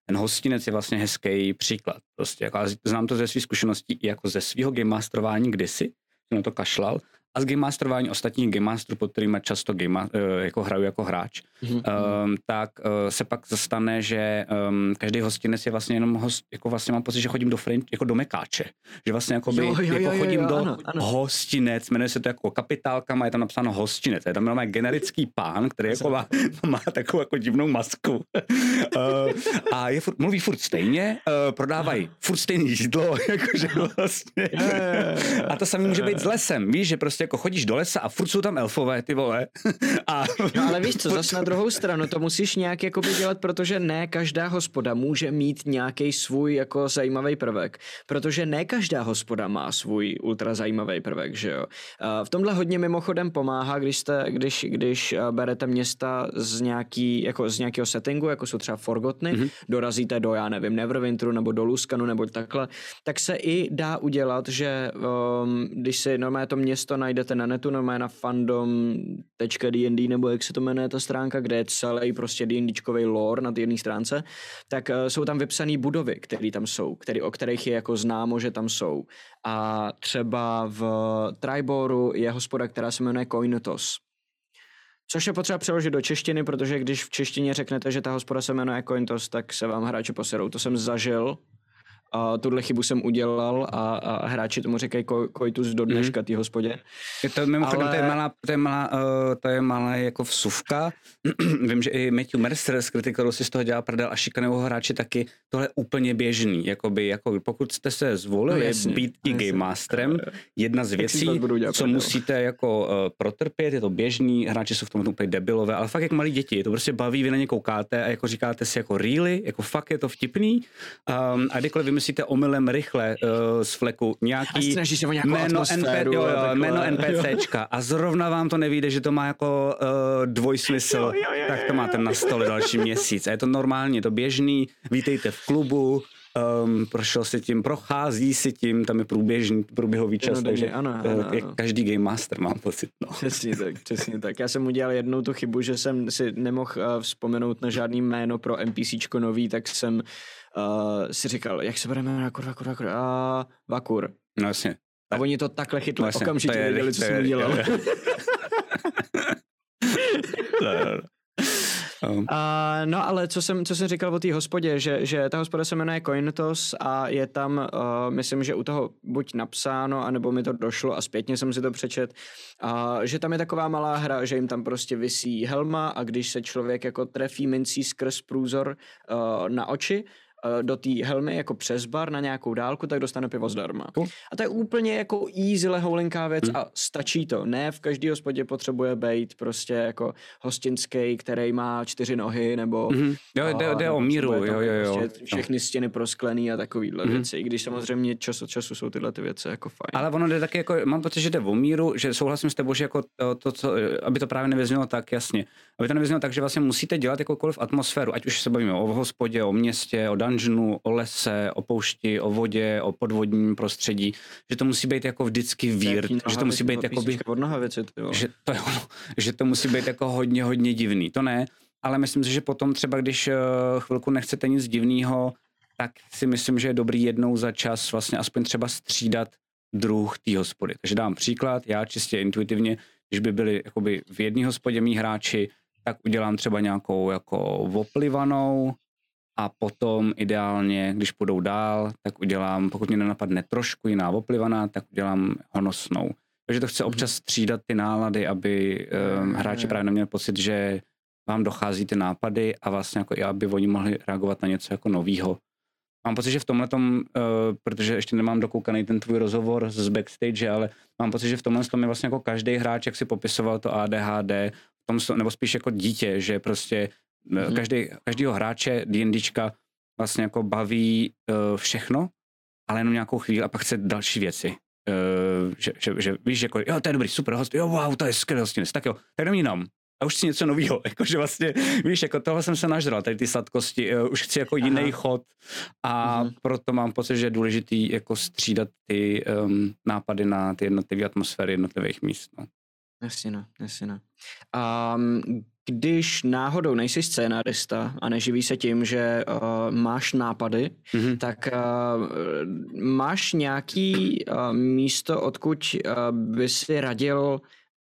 ten hostinec je vlastně hezký příklad. Prostě jako, znám to ze své zkušeností i jako ze svého game masterování kdysi, jsem na to kašlal, a z game masterování ostatních game masterů, pod kterými často game, uh, jako hraju jako hráč, mm-hmm. um, tak uh, se pak zastane, že um, každý hostinec je vlastně jenom host, jako vlastně mám pocit, že chodím do French, jako do Mekáče. Že vlastně jako, by, jo, jo, jako jo, chodím jo, jo, do ano, ano. hostinec, jmenuje se to jako kapitálka, má je tam napsáno hostinec. Je tam jenom generický pán, který jako má, *laughs* má takovou jako divnou masku. uh, *laughs* a je furt, mluví furt stejně, uh, prodávají furt stejné jídlo, *laughs* jakože vlastně. a to samé může být s lesem, víš, že prostě jako chodíš do lesa a furt jsou tam elfové, ty vole. *laughs* a... No ale víš co, zase na druhou stranu to musíš nějak jako dělat, protože ne každá hospoda může mít nějaký svůj jako zajímavý prvek, protože ne každá hospoda má svůj ultra zajímavý prvek, že jo. V tomhle hodně mimochodem pomáhá, když jste, když, když berete města z nějaký, jako z nějakého settingu, jako jsou třeba Forgotny, mm-hmm. dorazíte do, já nevím, Neverwinteru nebo do Luskanu nebo takhle, tak se i dá udělat, že um, když si normálně to město najde najdete na netu, normálně na fandom.dnd nebo jak se to jmenuje ta stránka, kde je celý prostě D&Dčkový lore na té jedné stránce, tak uh, jsou tam vypsané budovy, které tam jsou, který, o kterých je jako známo, že tam jsou. A třeba v Triboru je hospoda, která se jmenuje Coinotos. Což je potřeba přeložit do češtiny, protože když v češtině řeknete, že ta hospoda se jmenuje Cointos, tak se vám hráči poserou. To jsem zažil a tuhle chybu jsem udělal a, a hráči tomu říkají kojtus do dneška mm. té hospodě. Je to mimochodem, Ale... to je malá, to je malá, uh, to je malá jako vsuvka. *clears throat* Vím, že i Matthew Mercer z Critical si z toho dělá prdel a šikaného hráči taky tohle úplně běžný. Jakoby, jako pokud jste se zvolili no, být i Game Masterem, jedna z věcí, co musíte jako uh, protrpět, je to běžný, hráči jsou v tom úplně debilové, ale fakt jak malí děti, je to prostě baví, vy na ně koukáte a jako říkáte si jako really, jako fakt je to vtipný um, a kdykoliv vymyslíte omylem rychle uh, z fleku nějaký jméno, NP, jo, jo, jméno NPCčka a zrovna vám to nevíde, že to má jako uh, dvojsmysl, jo, jo, jo, tak to máte na stole další měsíc. A je to normálně, je to běžný, vítejte v klubu, um, prošel si tím, prochází si tím, tam je průběžný, průběhový čas, no, takže ano, ano, ano. Jak každý game master mám pocit. No. Přesně tak, přesně tak. Já jsem udělal jednou tu chybu, že jsem si nemohl uh, vzpomenout na žádný jméno pro NPCčko nový, tak jsem uh, si říkal, jak se budeme jmenovat, kurva, kurva, kurva, uh, Vakur. No jasně. A oni to takhle chytli, vlastně, okamžitě věděli, co jsem udělal. Uh, no ale co jsem, co jsem říkal o té hospodě, že, že ta hospoda se jmenuje Cointos a je tam, uh, myslím, že u toho buď napsáno, anebo mi to došlo a zpětně jsem si to přečet, uh, že tam je taková malá hra, že jim tam prostě visí helma a když se člověk jako trefí mincí skrz průzor uh, na oči, do té helmy jako přes bar na nějakou dálku, tak dostane pivo zdarma. A to je úplně jako easy lehoulinká věc uh. a stačí to. Ne v každý hospodě potřebuje být prostě jako hostinský, který má čtyři nohy, nebo... Uh-huh. Jo, jde, jde o míru, jo, jo, jo. Prostě všechny stěny prosklený a takovýhle uh-huh. věci, i když samozřejmě čas od času jsou tyhle ty věci jako fajn. Ale ono jde taky jako, mám pocit, že jde o míru, že souhlasím s tebou, že jako to, to co, aby to právě nevyznělo tak jasně. Aby to nevyznělo tak, že vlastně musíte dělat jakoukoliv atmosféru, ať už se bavíme o hospodě, o městě, o dan dungeonu, o lese, o poušti, o vodě, o podvodním prostředí, že to musí být jako vždycky vír, že to musí být jako by, věci, že, to že to musí být jako hodně, hodně divný. To ne, ale myslím si, že potom třeba, když uh, chvilku nechcete nic divného, tak si myslím, že je dobrý jednou za čas vlastně aspoň třeba střídat druh té hospody. Takže dám příklad, já čistě intuitivně, když by byli jakoby v jedné hospodě mý hráči, tak udělám třeba nějakou jako oplivanou, a potom ideálně, když půjdou dál, tak udělám, pokud mě nenapadne trošku jiná oplivaná, tak udělám honosnou. Takže to chce mhm. občas střídat ty nálady, aby um, hráči právě neměli pocit, že vám dochází ty nápady a vlastně jako i aby oni mohli reagovat na něco jako novýho. Mám pocit, že v tomhle tom, uh, protože ještě nemám dokoukaný ten tvůj rozhovor z backstage, ale mám pocit, že v tomhle tom je vlastně jako každý hráč, jak si popisoval to ADHD, v tom, nebo spíš jako dítě, že prostě Mm-hmm. Každý, každýho hráče D&Dčka vlastně jako baví uh, všechno, ale jenom nějakou chvíli a pak chce další věci. Uh, že, že, že, víš, jako, jo, to je dobrý, super host, jo, wow, to je skvělý hostinec, tak jo, tak jdem jinam. A už chci něco nového, *laughs* jakože vlastně, víš, jako tohle jsem se nažral, tady ty sladkosti, uh, už chci jako jiný chod a uh-huh. proto mám pocit, že je důležitý jako střídat ty um, nápady na ty jednotlivé atmosféry jednotlivých míst. No. Jasně no, jasně no. Um, když náhodou nejsi scénarista a neživí se tím, že uh, máš nápady, mm-hmm. tak uh, máš nějaký uh, místo, odkud uh, by si radil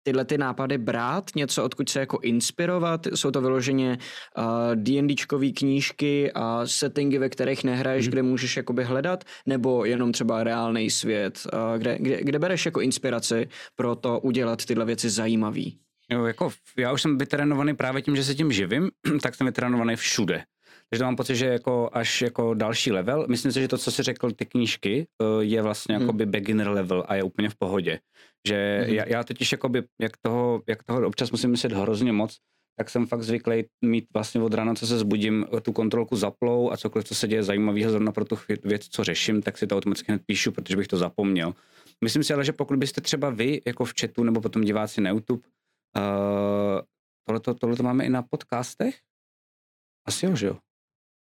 tyhle ty nápady brát, něco odkud se jako inspirovat, jsou to vyloženě uh, D&Dčkový knížky a settingy, ve kterých nehraješ, mm. kde můžeš jakoby hledat, nebo jenom třeba reálný svět, uh, kde, kde, kde bereš jako inspiraci pro to udělat tyhle věci zajímavý? Jo, jako já už jsem vytrénovaný právě tím, že se tím živím, *clears throat* tak jsem vytrénovaný všude. Takže mám pocit, že jako až jako další level. Myslím si, že to, co jsi řekl, ty knížky, eh, je vlastně hmm. jakoby beginner level a je úplně v pohodě. Že hmm. já, já totiž jakoby, jak toho, jak toho občas musím myslet hrozně moc, tak jsem fakt zvyklý mít vlastně od rána, co se zbudím, tu kontrolku zaplou a cokoliv, co se děje zajímavého zrovna pro tu věc, co řeším, tak si to automaticky hned píšu, protože bych to zapomněl. Myslím si ale, že pokud byste třeba vy, jako v chatu nebo potom diváci na YouTube, uh, tohleto, tohleto máme i na podcastech? Asi jo, že jo?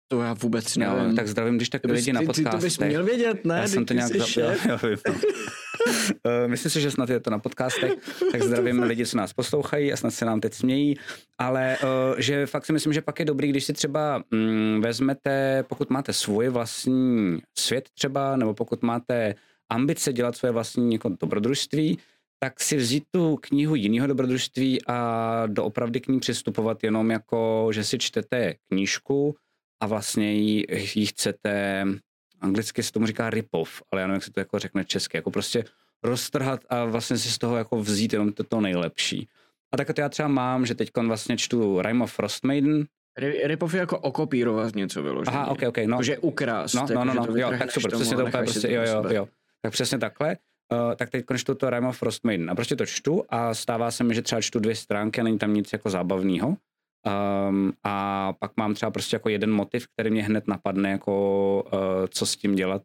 To já vůbec nevím. Jo, tak zdravím, když tak ty lidi na podcastech. Ty to bys měl vědět, ne? Já jsem to nějak... Za... Jo, jo, jo. uh, myslím si, že snad je to na podcastech, tak zdravím lidi, co nás poslouchají a snad se nám teď smějí, ale uh, že fakt si myslím, že pak je dobrý, když si třeba mm, vezmete, pokud máte svůj vlastní svět třeba, nebo pokud máte ambice dělat své vlastní jako dobrodružství, tak si vzít tu knihu jiného dobrodružství a doopravdy k ní přistupovat jenom jako, že si čtete knížku a vlastně ji, ji chcete, anglicky se tomu říká rip-off, ale já nevím, jak se to jako řekne česky, jako prostě roztrhat a vlastně si z toho jako vzít jenom to, to nejlepší. A tak to já třeba mám, že teď vlastně čtu Rime of Frostmaiden, Ripov je jako okopírovat něco vyloženě. Aha, ok, ok, no. Že ukrást. No, no, no, no, jo, tak super, přesně to úplně prostě, jo, jo, jo. Tak přesně takhle. Uh, tak teď čtu to Rime of Frostmaiden. A prostě to čtu a stává se mi, že třeba čtu dvě stránky a není tam nic jako zábavného. Um, a pak mám třeba prostě jako jeden motiv, který mě hned napadne, jako uh, co s tím dělat.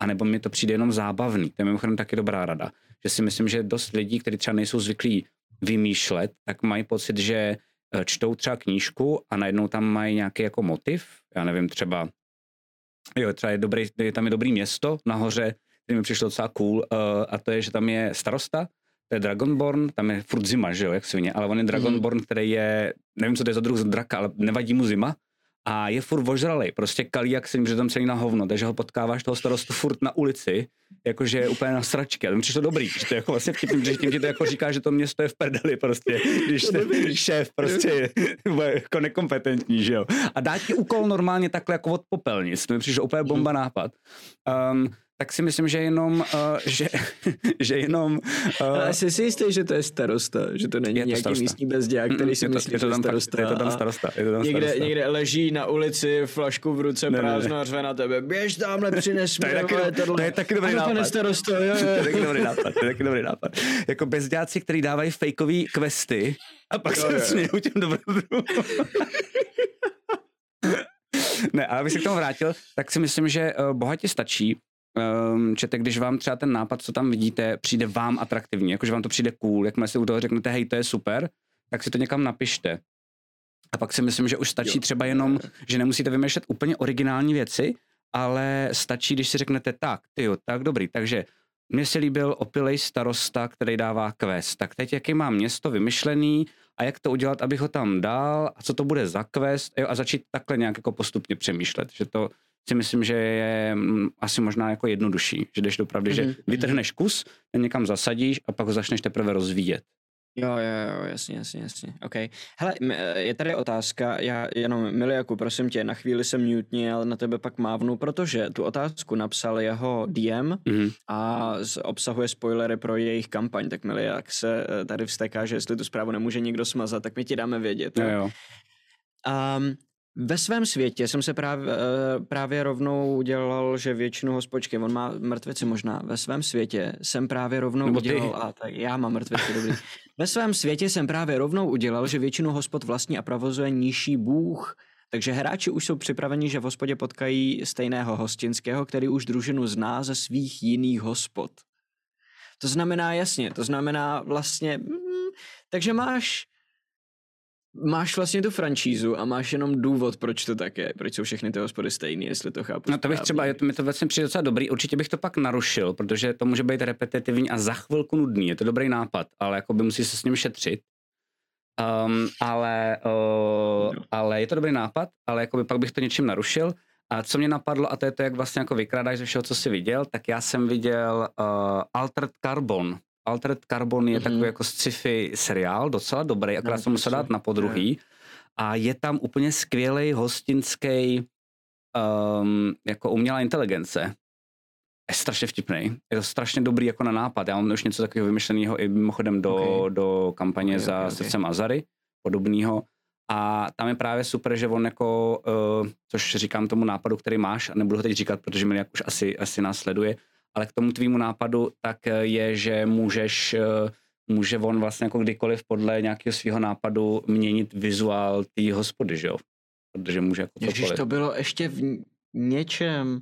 A nebo mi to přijde jenom zábavný. To je mimochodem taky dobrá rada. Že si myslím, že dost lidí, kteří třeba nejsou zvyklí vymýšlet, tak mají pocit, že eh, čtou třeba knížku a najednou tam mají nějaký jako motiv. Já nevím, třeba jo, třeba je, dobrý, je tam je dobrý město nahoře, který mi přišlo docela cool, uh, a to je, že tam je starosta, to je Dragonborn, tam je furt zima, že jo, jak svině, ale on je Dragonborn, mm. který je, nevím, co to je za druh draka, ale nevadí mu zima, a je furt vožralej, prostě kalí jak si že tam celý na hovno, takže ho potkáváš toho starostu furt na ulici, jakože je úplně na sračky. A to mi přišlo dobrý, že to je jako vlastně vtipný, že tím ti to jako říká, že to město je v prdeli prostě, když ten šéf prostě je jako nekompetentní, že jo. A dá ti úkol normálně takhle jako od popelnic, to mi přišlo úplně bomba nápad. Um, tak si myslím, že jenom, uh, že, *laughs* že jenom... Uh, Ale jsi si jistý, že to je starosta, že to není to nějaký starosta. místní bezděk, který si myslí, je to, tam starosta. Je to tam starosta. Je to tam někde, starosta. někde leží na ulici, flašku v ruce ne, prázdno a řve na tebe, běž tamhle, přines to je taky, tohle. To je taky dobrý nápad. Pane starosto, *laughs* jo, jo. to je taky dobrý nápad, to je taky dobrý nápad. Jako bezděáci, kteří dávají fejkový questy a pak jo, se smějou těm dobrodruhům. *laughs* ne, ale abych se k tomu vrátil, tak si myslím, že uh, bohatě stačí, um, čete, když vám třeba ten nápad, co tam vidíte, přijde vám atraktivní, jakože vám to přijde cool, jakmile si u toho řeknete, hej, to je super, tak si to někam napište. A pak si myslím, že už stačí jo. třeba jenom, *laughs* že nemusíte vymýšlet úplně originální věci, ale stačí, když si řeknete, tak, ty jo, tak dobrý, takže mně se líbil opilej starosta, který dává quest. Tak teď jaký má město vymyšlený a jak to udělat, abych ho tam dal a co to bude za quest jo, a začít takhle nějak jako postupně přemýšlet, že to si myslím, že je mm, asi možná jako jednodušší, že jdeš dopravdy, mm-hmm. že mhm, vytrhneš kus, ten někam zasadíš a pak ho začneš teprve rozvíjet. Jo, jo, jo, jasně, jasně, jasně. OK. Hele, je tady otázka, já jenom, Miliaku, prosím tě, na chvíli jsem mutní, ale na tebe pak mávnu, protože tu otázku napsal jeho DM mm-hmm. a obsahuje spoilery pro jejich kampaň, tak Miliak se eh, tady vsteká, že jestli tu zprávu nemůže nikdo smazat, tak my ti dáme vědět. Jo, jo. Um, ve svém světě jsem se právě, eh, právě rovnou udělal, že většinu hospočky, on má mrtvici možná, ve svém světě jsem právě rovnou Nebo udělal, a tak já mám mrtvici, dobrý. Ve svém světě jsem právě rovnou udělal, že většinu hospod vlastní a provozuje nižší bůh, takže hráči už jsou připraveni, že v hospodě potkají stejného hostinského, který už družinu zná ze svých jiných hospod. To znamená jasně, to znamená vlastně, mm, takže máš máš vlastně tu franšízu a máš jenom důvod, proč to tak je, proč jsou všechny ty hospody stejné, jestli to chápu. No to bych třeba, je to, mi to vlastně přijde docela dobrý, určitě bych to pak narušil, protože to může být repetitivní a za chvilku nudný, je to dobrý nápad, ale jako by musí se s ním šetřit. Um, ale, uh, no. ale je to dobrý nápad, ale jako by pak bych to něčím narušil. A co mě napadlo, a to je to, jak vlastně jako vykrádáš ze všeho, co jsi viděl, tak já jsem viděl uh, Altered Carbon. Altered Carbon je mm-hmm. takový jako sci-fi seriál, docela dobrý, akorát no, jsem musel dát na podruhý. A je tam úplně skvělý hostinský um, jako umělá inteligence. Je strašně vtipný. Je to strašně dobrý jako na nápad. Já mám už něco takového vymyšleného i mimochodem do, okay. do kampaně okay, za okay, srdcem Azary, podobného. A tam je právě super, že on jako, uh, což říkám tomu nápadu, který máš, a nebudu ho teď říkat, protože mi už asi, asi následuje, ale k tomu tvýmu nápadu tak eh, je, že můžeš, eh, může on vlastně jako kdykoliv podle nějakého svého nápadu měnit vizuál té hospody, že jo? Protože může jako Ježiš, to bylo ještě v něčem.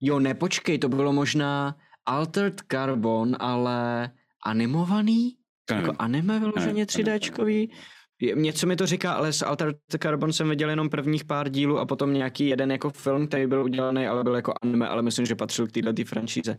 Jo, nepočkej, to bylo možná Altered Carbon, ale animovaný? Jako anime vyloženě 3Dčkový? Něco mi to říká, ale s Altered Carbon jsem viděl jenom prvních pár dílů a potom nějaký jeden jako film, který byl udělaný, ale byl jako anime, ale myslím, že patřil k této franšíze.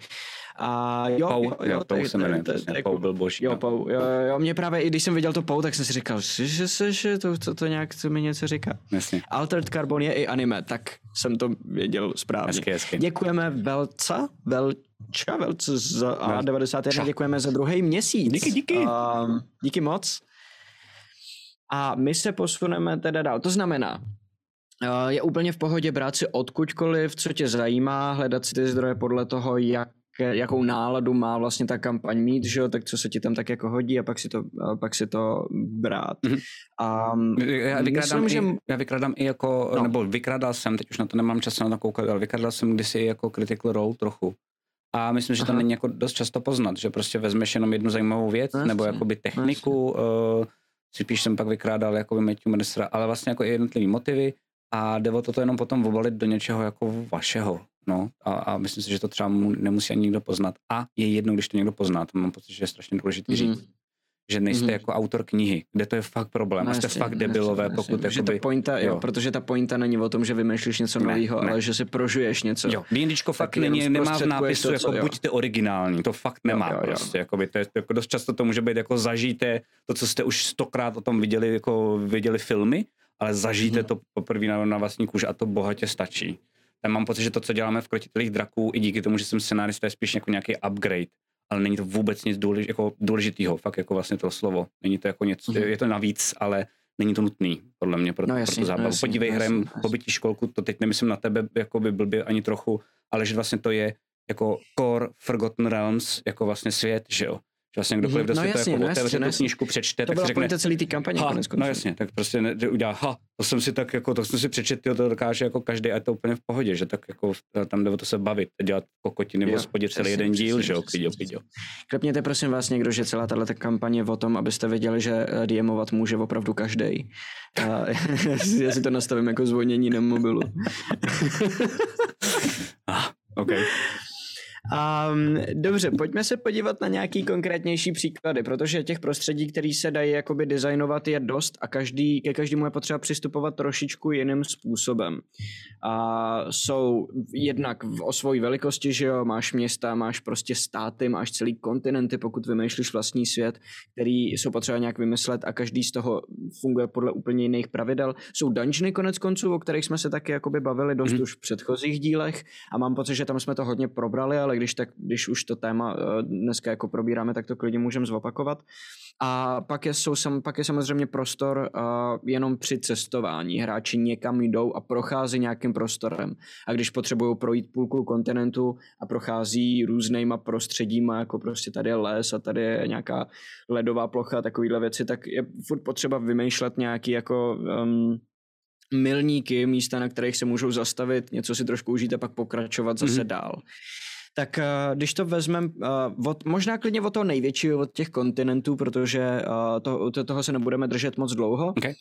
A jo, Pau, jo, jo, Pau se jmenuje, Pau byl boží. Jo. Pau, jo, jo, mě právě, i když jsem viděl to Pau, tak jsem si říkal, že, že, že to, to, to nějak to mi něco říká. Jasně. Altered Carbon je i anime, tak jsem to věděl správně. Hezky, hezky. Děkujeme Velca, Velča, Velca z A91, děkujeme za druhý měsíc. Díky, díky. Um, díky moc. A my se posuneme teda dál. To znamená, eh, je úplně v pohodě brát si odkudkoliv, co tě zajímá, hledat si ty zdroje podle toho, jak jakou náladu má vlastně ta kampaň mít, že jo, tak co se ti tam tak jako hodí a pak si to, pak si to brát. A já vykrádám, myslím, i, že... já vykrádám i jako, no. nebo vykrádal jsem, teď už na to nemám čas na to koukat, ale vykrádal jsem kdysi jako critical role trochu. A myslím, že Aha. to není jako dost často poznat, že prostě vezmeš jenom jednu zajímavou věc, no, nebo jakoby techniku, no, spíš jsem pak vykrádal jako Matthew Mercera, ale vlastně jako jednotlivý motivy a jde o to jenom potom obalit do něčeho jako vašeho. No, a, a myslím si, že to třeba mu nemusí ani nikdo poznat. A je jedno, když to někdo pozná, to mám pocit, že je strašně důležité mm-hmm. říct. Že nejste mm-hmm. jako autor knihy, kde to je fakt problém. No, a jste jasně, fakt debilové, jasně, pokud jasně, jakoby, ta pointa, jo. jo. protože ta pointa není o tom, že vymýšlíš něco nového, ale že si prožuješ něco. Jo, D&Dčko fakt není, nemá v nápisu, to, jako jo. buďte originální, to fakt nemá jo, jo, prostě. Jo. Jakoby, to je, jako dost často to může být jako zažijte to, co jste už stokrát o tom viděli, jako viděli filmy, ale zažijte hmm. to poprvé na, na vlastní kůži a to bohatě stačí tam mám pocit, že to, co děláme v Krotitelích draků, i díky tomu, že jsem scenárista, je spíš jako nějaký upgrade, ale není to vůbec nic důlež, jako důležitého, fakt jako vlastně to slovo. Není to jako něco, mm-hmm. je to navíc, ale není to nutný, podle mě, pro, no, jasný, pro tu zábavu. No, jasný, Podívej, hrajem pobytí školku, to teď nemyslím na tebe jako by blbě ani trochu, ale že vlastně to je jako core Forgotten Realms, jako vlastně svět, že jo vlastně kdokoliv, kdo mm-hmm. no, to jako no, otevře tu knížku, přečte, to tak si řekne, celý ty kampaně. Ha, no jasně, tak prostě ne, udělá, ha, to jsem si tak jako, to jsem si přečetl, to dokáže jako každý a je to úplně v pohodě, že tak jako tam jde o to se bavit, dělat kokotiny v hospodě celý jeden díl, že jo, pidio, pidio. Klepněte prosím vás někdo, že celá tahle kampaně je o tom, abyste věděli, že eh, DMovat může opravdu každý. *laughs* Já si to nastavím jako zvonění na mobilu. *laughs* ah, okay. Um, dobře, pojďme se podívat na nějaký konkrétnější příklady, protože těch prostředí, které se dají jakoby designovat, je dost a každý, ke každému je potřeba přistupovat trošičku jiným způsobem. A jsou jednak o svojí velikosti, že jo, máš města, máš prostě státy, máš celý kontinenty, pokud vymýšlíš vlastní svět, který jsou potřeba nějak vymyslet a každý z toho funguje podle úplně jiných pravidel. Jsou dungeony konec konců, o kterých jsme se taky jakoby bavili dost mm. už v předchozích dílech a mám pocit, že tam jsme to hodně probrali, ale když, tak, když už to téma eh, dneska jako probíráme, tak to klidně můžeme zopakovat. A pak je, jsou, sam, pak je samozřejmě prostor uh, jenom při cestování. Hráči někam jdou a prochází nějakým prostorem. A když potřebují projít půlku kontinentu a prochází různýma prostředíma, jako prostě tady je les a tady je nějaká ledová plocha, takovýhle věci, tak je furt potřeba vymýšlet nějaký jako um, milníky, místa, na kterých se můžou zastavit, něco si trošku užít a pak pokračovat zase mm-hmm. dál tak uh, když to vezmeme, od, možná klidně od toho největšího, od těch kontinentů, protože uh, to, to, toho se nebudeme držet moc dlouho, okay.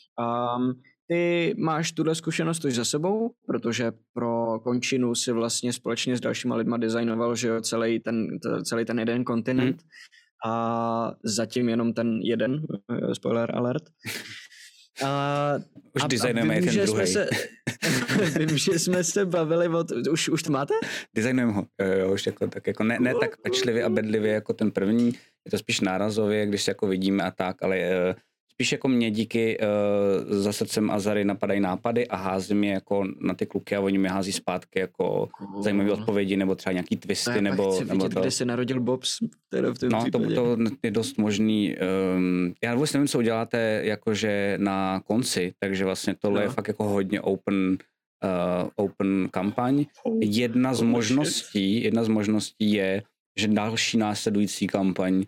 um, ty máš tuhle zkušenost už za sebou, protože pro končinu si vlastně společně s dalšíma lidma designoval, že jo, celý ten, celý ten jeden kontinent hmm. a zatím jenom ten jeden, eh, spoiler alert. A, *laughs* už a, designujeme a vím, ten druhý. Se, *laughs* *laughs* vím, že jsme se bavili o... Už, už to máte? Designujeme ho, jo, jo, už jako, tak jako ne, ne tak pečlivě a bedlivě jako ten první, je to spíš nárazově, když se jako vidíme a tak, ale uh, spíš jako mě díky uh, za srdcem Azary napadají nápady a házím je jako na ty kluky a oni mi hází zpátky jako cool. zajímavé odpovědi nebo třeba nějaký twisty já nebo, chci nebo vidět, to. kde se narodil Bobs teda v tom No to, to, je dost možný. Um, já vůbec nevím, co uděláte jakože na konci, takže vlastně tohle no. je fakt jako hodně open uh, open kampaň. Jedna z možností, jedna z možností je, že další následující kampaň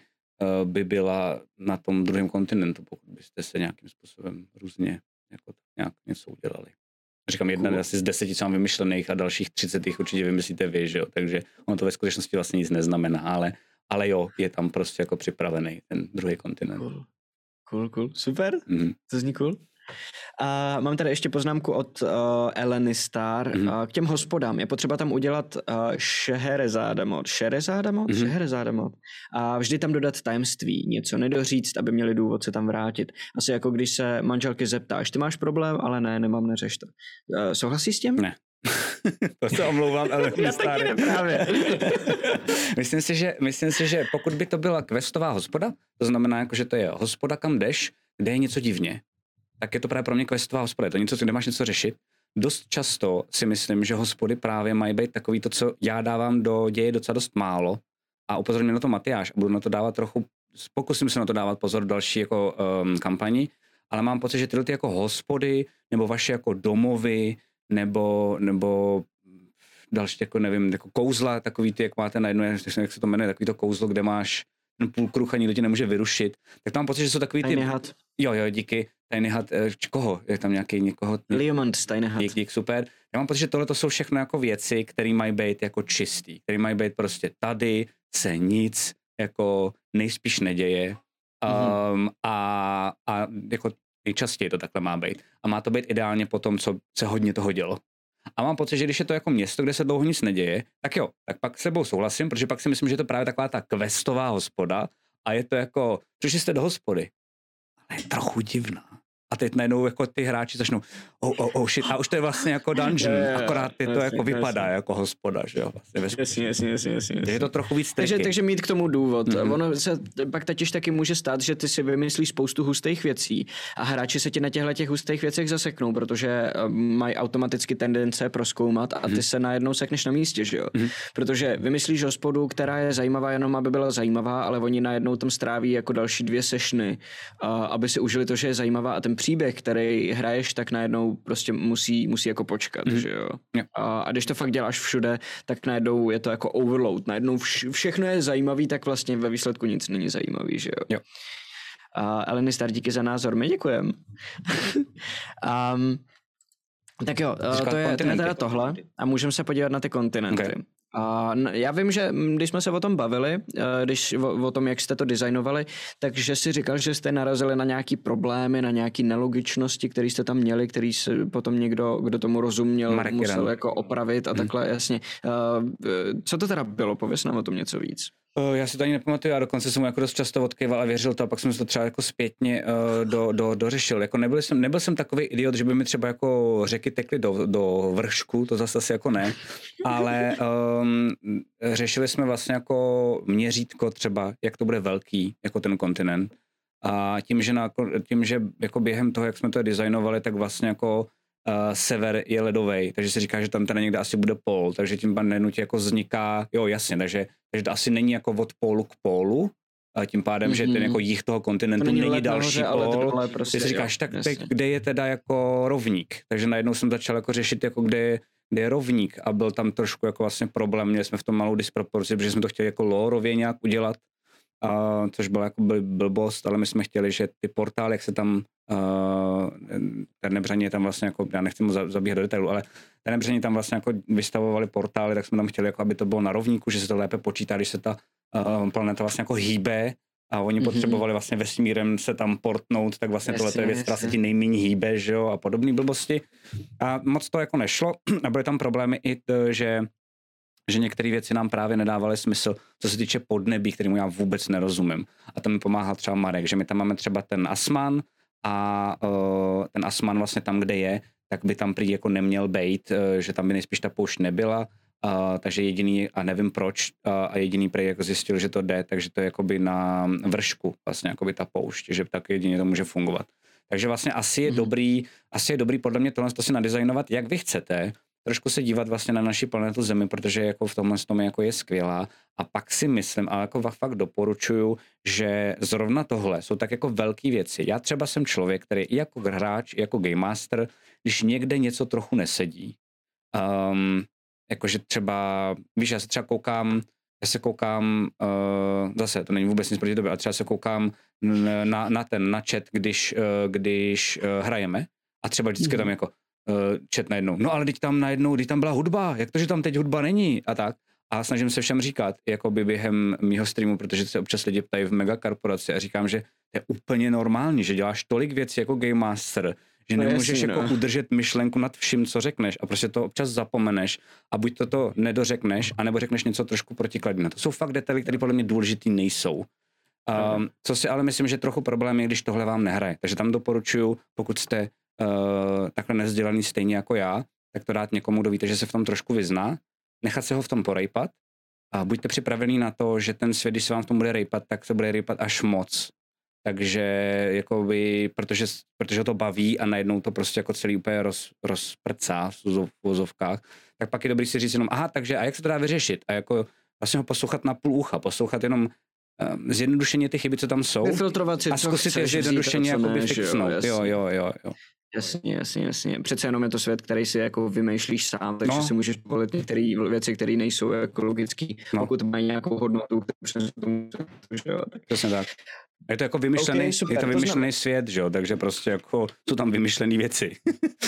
by byla na tom druhém kontinentu, pokud byste se nějakým způsobem různě jako nějak něco udělali. Říkám, jedna cool. asi z deseti sám vymyšlených a dalších třicet jich určitě vymyslíte vy, že jo? takže ono to ve skutečnosti vlastně nic neznamená, ale, ale jo, je tam prostě jako připravený ten druhý kontinent. Cool, cool, cool. super, mm-hmm. to zní cool. A mám tady ještě poznámku od uh, Eleny Star mm-hmm. uh, k těm hospodám. Je potřeba tam udělat uh, Šeherezada mod. Šeherezada mod? Mm-hmm. Mod. A vždy tam dodat tajemství, něco nedoříct, aby měli důvod se tam vrátit. Asi jako když se manželky zeptáš, ty máš problém, ale ne, nemám, neřeš to. Uh, souhlasí s tím? Ne. *laughs* to se omlouvám, ale Já taky *laughs* myslím, si, že, myslím si, že pokud by to byla questová hospoda, to znamená, jako, že to je hospoda, kam jdeš, kde je něco divně, tak je to právě pro mě questová hospoda. Je to něco, kde máš něco řešit. Dost často si myslím, že hospody právě mají být takový to, co já dávám do děje docela dost málo a upozorňuji na to Matyáš a budu na to dávat trochu, pokusím se na to dávat pozor další jako um, kampani, ale mám pocit, že tyhle ty jako hospody nebo vaše jako domovy nebo, nebo další, jako nevím, jako kouzla, takový ty, jak máte na jednu, jak se to jmenuje, takový to kouzlo, kde máš ten půl kruh ani lidi nemůže vyrušit, tak tam mám pocit, že jsou takový ty... Jo, jo, díky. Tiny Hat, eh, koho? Je tam nějaký někoho? Liomant z Tiny Hat. Dík, dík, super. Já mám pocit, že tohle to jsou všechno jako věci, které mají být jako čistý, které mají být prostě tady se nic jako nejspíš neděje um, a, a jako nejčastěji to takhle má být. A má to být ideálně po tom, co se hodně toho dělo. A mám pocit, že když je to jako město, kde se dlouho nic neděje, tak jo, tak pak s sebou souhlasím, protože pak si myslím, že je to právě taková ta questová hospoda a je to jako, přišli jste do hospody, ale je trochu divná a teď najednou jako ty hráči začnou oh, oh, oh shit, a už to je vlastně jako dungeon, je, je, akorát ty to jasný, jako vypadá jasný. jako hospoda, že jo, vlastně jasně, jasně, jasně, jasně, Je to trochu víc takže, takže mít k tomu důvod. Mm-hmm. Ono se pak totiž taky může stát, že ty si vymyslíš spoustu hustých věcí a hráči se ti na těchto těch hustých věcech zaseknou, protože eh, mají automaticky tendence proskoumat a ty mm-hmm. se najednou sekneš na místě, že jo. Mm-hmm. Protože vymyslíš hospodu, která je zajímavá jenom, aby byla zajímavá, ale oni najednou tam stráví jako další dvě sešny, aby si užili to, že je zajímavá a ten příběh, který hraješ, tak najednou prostě musí, musí jako počkat, mm. že jo. A, a když to fakt děláš všude, tak najednou je to jako overload. Najednou vš, všechno je zajímavý, tak vlastně ve výsledku nic není zajímavý, že jo. Yeah. A Eleny Star, díky za názor, my děkujeme. *laughs* um, tak jo, to je, to je teda tohle a můžeme se podívat na ty kontinenty. Okay. A já vím, že když jsme se o tom bavili, eh, když o, o tom, jak jste to designovali, takže si říkal, že jste narazili na nějaký problémy, na nějaké nelogičnosti, které jste tam měli, který se potom někdo, kdo tomu rozuměl, Marek musel jako opravit a hmm. takhle, jasně. Eh, co to teda bylo? Pověs nám o tom něco víc. Já si to ani nepamatuju, já dokonce jsem mu jako dost často odkyval a věřil to a pak jsem to třeba jako zpětně uh, do, do, dořešil. Jako nebyl, jsem, nebyl jsem takový idiot, že by mi třeba jako řeky tekly do, do vršku, to zase asi jako ne, ale um, řešili jsme vlastně jako měřítko třeba, jak to bude velký, jako ten kontinent. A tím, že, na, tím, že jako během toho, jak jsme to designovali, tak vlastně jako uh, sever je ledový, takže se říká, že tam teda někde asi bude pol, takže tím pan nenutě jako vzniká, jo jasně, takže, takže to asi není jako od pólu k pólu, a tím pádem, mm-hmm. že ten mhm. jako jich toho kontinentu to není, není další nahoře, pol, ale prostě, ty si říkáš, tak teď, kde je teda jako rovník, takže najednou jsem začal jako řešit, jako kde, kde je rovník a byl tam trošku jako vlastně problém, měli jsme v tom malou disproporci, protože jsme to chtěli jako lórově nějak udělat, a, což byla jako blbost, ale my jsme chtěli, že ty portály, jak se tam uh, Ternebřani je tam vlastně jako, já nechci mu zabíhat do detailu, ale Ternebřani tam vlastně jako vystavovali portály, tak jsme tam chtěli, jako aby to bylo na rovníku, že se to lépe počítá, když se ta uh, planeta vlastně jako hýbe a oni mm-hmm. potřebovali vlastně vesmírem se tam portnout, tak vlastně tohle je věc, která se ti nejméně hýbe, že jo, a podobné blbosti. A moc to jako nešlo a byly tam problémy i to, že že některé věci nám právě nedávaly smysl, co se týče podnebí, kterému já vůbec nerozumím. A to mi pomáhá třeba Marek, že my tam máme třeba ten Asman a uh, ten Asman vlastně tam, kde je, tak by tam prý jako neměl být, uh, že tam by nejspíš ta poušť nebyla, Uh, takže jediný, a nevím proč, uh, a jediný prej jako zjistil, že to jde, takže to je jakoby na vršku, vlastně jakoby ta poušť, že tak jedině to může fungovat. Takže vlastně asi je mm. dobrý, asi je dobrý podle mě tohle to si nadizajnovat, jak vy chcete, trošku se dívat vlastně na naši planetu Zemi, protože jako v tomhle tom jako je skvělá. A pak si myslím, ale jako fakt doporučuju, že zrovna tohle jsou tak jako velké věci. Já třeba jsem člověk, který i jako hráč, i jako game master, když někde něco trochu nesedí, um, jakože třeba, víš, já se třeba koukám, já se koukám, uh, zase to není vůbec nic proti tobě, ale třeba se koukám na, na ten, na chat, když, uh, když uh, hrajeme a třeba vždycky mm. tam jako uh, chat najednou, no ale teď tam najednou, teď tam byla hudba, jak to, že tam teď hudba není a tak. A snažím se všem říkat, jako by během mýho streamu, protože se občas lidi ptají v megakorporaci a říkám, že to je úplně normální, že děláš tolik věcí jako Game Master, že no nemůžeš jasný, jako no. udržet myšlenku nad vším, co řekneš a prostě to občas zapomeneš a buď to, to nedořekneš, anebo řekneš něco trošku protikladně. To jsou fakt detaily, které podle mě důležitý nejsou. Um, co si ale myslím, že trochu problém je, když tohle vám nehraje. Takže tam doporučuju, pokud jste uh, takhle nezdělaný stejně jako já, tak to dát někomu, kdo víte, že se v tom trošku vyzná, nechat se ho v tom porejpat a buďte připravený na to, že ten svět, když se vám v tom bude rejpat, tak to bude rejpat až moc takže jakoby, protože, protože to baví a najednou to prostě jako celý úplně roz, rozprcá v vozovkách, tak pak je dobrý si říct jenom, aha, takže a jak se to dá vyřešit? A jako vlastně ho poslouchat na půl ucha, poslouchat jenom um, zjednodušeně ty chyby, co tam jsou. Vyfiltrovat si, a zkusit je zjednodušeně jakoby fixnout. Jo, jo, jo, jo. Jasně, jasně, jasně. Přece jenom je to svět, který si jako vymýšlíš sám, takže no. si můžeš volit některé věci, které nejsou ekologické, no. pokud mají nějakou hodnotu, kterou se tomu že jo. Tak. Přesně tak. Je to jako vymyšlený, okay, super, je to vymyšlený to svět, že jo, takže prostě jako jsou tam vymyšlené věci.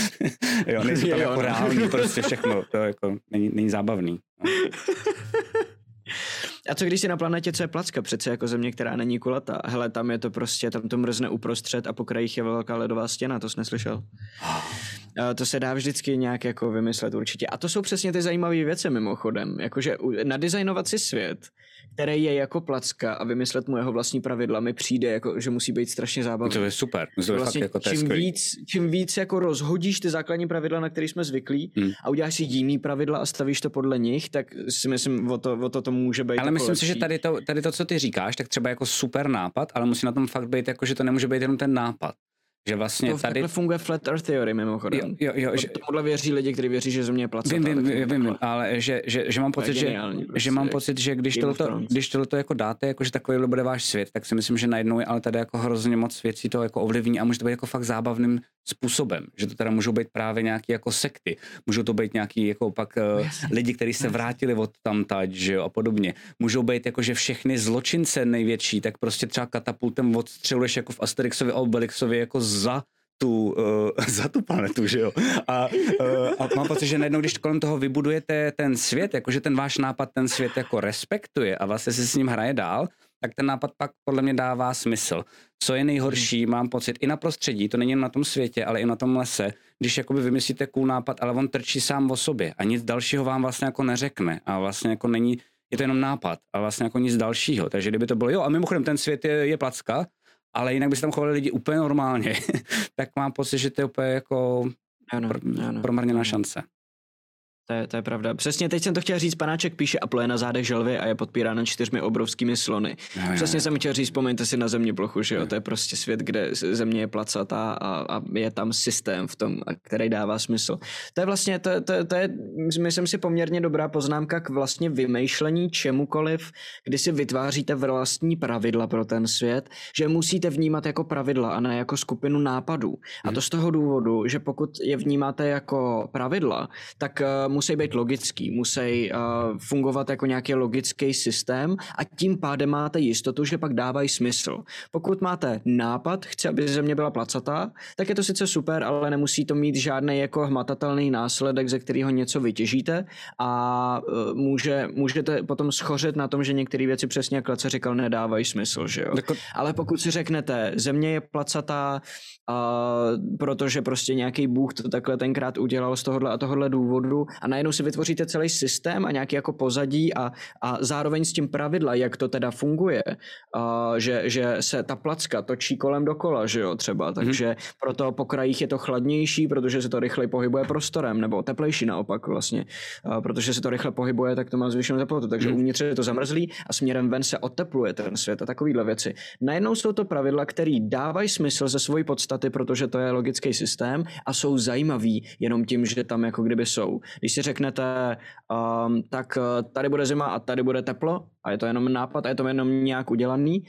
*laughs* jo, nejsou tam jo, jako no. reální, prostě všechno, to jako není, není zábavný. No. *laughs* A co když si na planetě, co je placka, přece jako země, která není kulatá. Hele, tam je to prostě, tam to mrzne uprostřed a po krajích je velká ledová stěna, to jsi neslyšel? To se dá vždycky nějak jako vymyslet určitě. A to jsou přesně ty zajímavé věci mimochodem. Jakože nadizajnovat si svět, který je jako placka a vymyslet mu jeho vlastní pravidla mi přijde, jako, že musí být strašně zábavný. To je super. To je vlastně, fakt jako čím, víc, čím víc jako rozhodíš ty základní pravidla, na které jsme zvyklí hmm. a uděláš si jiný pravidla a stavíš to podle nich, tak si myslím, o to, o to, to může být. Ale jako myslím lepší. si, že tady to, tady to, co ty říkáš, tak třeba jako super nápad, ale musí na tom fakt být jako, že to nemůže být jenom ten nápad. Že vlastně to tady... funguje flat earth theory mimochodem. Jo, jo, jo, že... Tohle věří lidi, kteří věří, že země je placatá. Vím, vím, vím, vím, ale že, že, že, mám pocit, že, prostě, že mám pocit, že když tohleto, když tohleto jako dáte, jako že takový bude váš svět, tak si myslím, že najednou je ale tady jako hrozně moc věcí to jako ovlivní a může to být jako fakt zábavným způsobem, že to teda můžou být právě nějaké jako sekty, můžou to být nějaký jako pak uh, lidi, kteří se vrátili od tam tať, že jo, a podobně. Můžou být jako, že všechny zločince největší, tak prostě třeba katapultem odstřeluješ jako v Asterixovi a Obelixovi jako za tu, uh, *laughs* za tu planetu, že jo. A, uh, a mám pocit, že najednou, když kolem toho vybudujete ten svět, jakože ten váš nápad ten svět jako respektuje a vlastně se s ním hraje dál, tak ten nápad pak podle mě dává smysl. Co je nejhorší, hmm. mám pocit, i na prostředí, to není jen na tom světě, ale i na tom lese, když jakoby vymyslíte cool nápad, ale on trčí sám o sobě a nic dalšího vám vlastně jako neřekne a vlastně jako není, je to jenom nápad a vlastně jako nic dalšího. Takže kdyby to bylo, jo a mimochodem ten svět je, je placka, ale jinak by se tam chovali lidi úplně normálně, *laughs* tak mám pocit, že to je úplně jako ano, pr- ano. promarněná šance. To je, to je pravda. Přesně teď jsem to chtěl říct, panáček píše a pluje na zádech želvy a je podpírána čtyřmi obrovskými slony. No, Přesně jo. jsem chtěl říct, vzpomeňte si na země plochu, že jo? To je prostě svět, kde země je placatá a, a je tam systém v tom, který dává smysl. To je vlastně, to, to, to je, myslím si, poměrně dobrá poznámka k vlastně vymýšlení čemukoliv, kdy si vytváříte vlastní pravidla pro ten svět, že musíte vnímat jako pravidla a ne jako skupinu nápadů. A to z toho důvodu, že pokud je vnímáte jako pravidla, tak uh, musí být logický, musí uh, fungovat jako nějaký logický systém a tím pádem máte jistotu, že pak dávají smysl. Pokud máte nápad, chci, aby země byla placatá, tak je to sice super, ale nemusí to mít žádný jako hmatatelný následek, ze kterého něco vytěžíte a uh, může, můžete potom schořet na tom, že některé věci přesně jak Lece říkal, nedávají smysl, že jo. Jako- Ale pokud si řeknete, země je placatá, uh, protože prostě nějaký bůh to takhle tenkrát udělal z tohohle a tohohle důvodu a najednou si vytvoříte celý systém a nějaký jako pozadí a, a zároveň s tím pravidla, jak to teda funguje, uh, že, že se ta placka točí kolem dokola, že jo, třeba, takže mm-hmm. proto po krajích je to chladnější, protože se to rychleji pohybuje prostorem, nebo teplejší naopak vlastně, uh, protože se to rychle pohybuje, tak to má zvýšenou teplotu, takže mm-hmm. uvnitř je to zamrzlý a směrem ven se otepluje ten svět a takovýhle věci. Najednou jsou to pravidla, které dávají smysl ze svojí podstaty, protože to je logický systém a jsou zajímavý jenom tím, že tam jako kdyby jsou. Když si řeknete, um, tak uh, tady bude zima a tady bude teplo a je to jenom nápad a je to jenom nějak udělaný,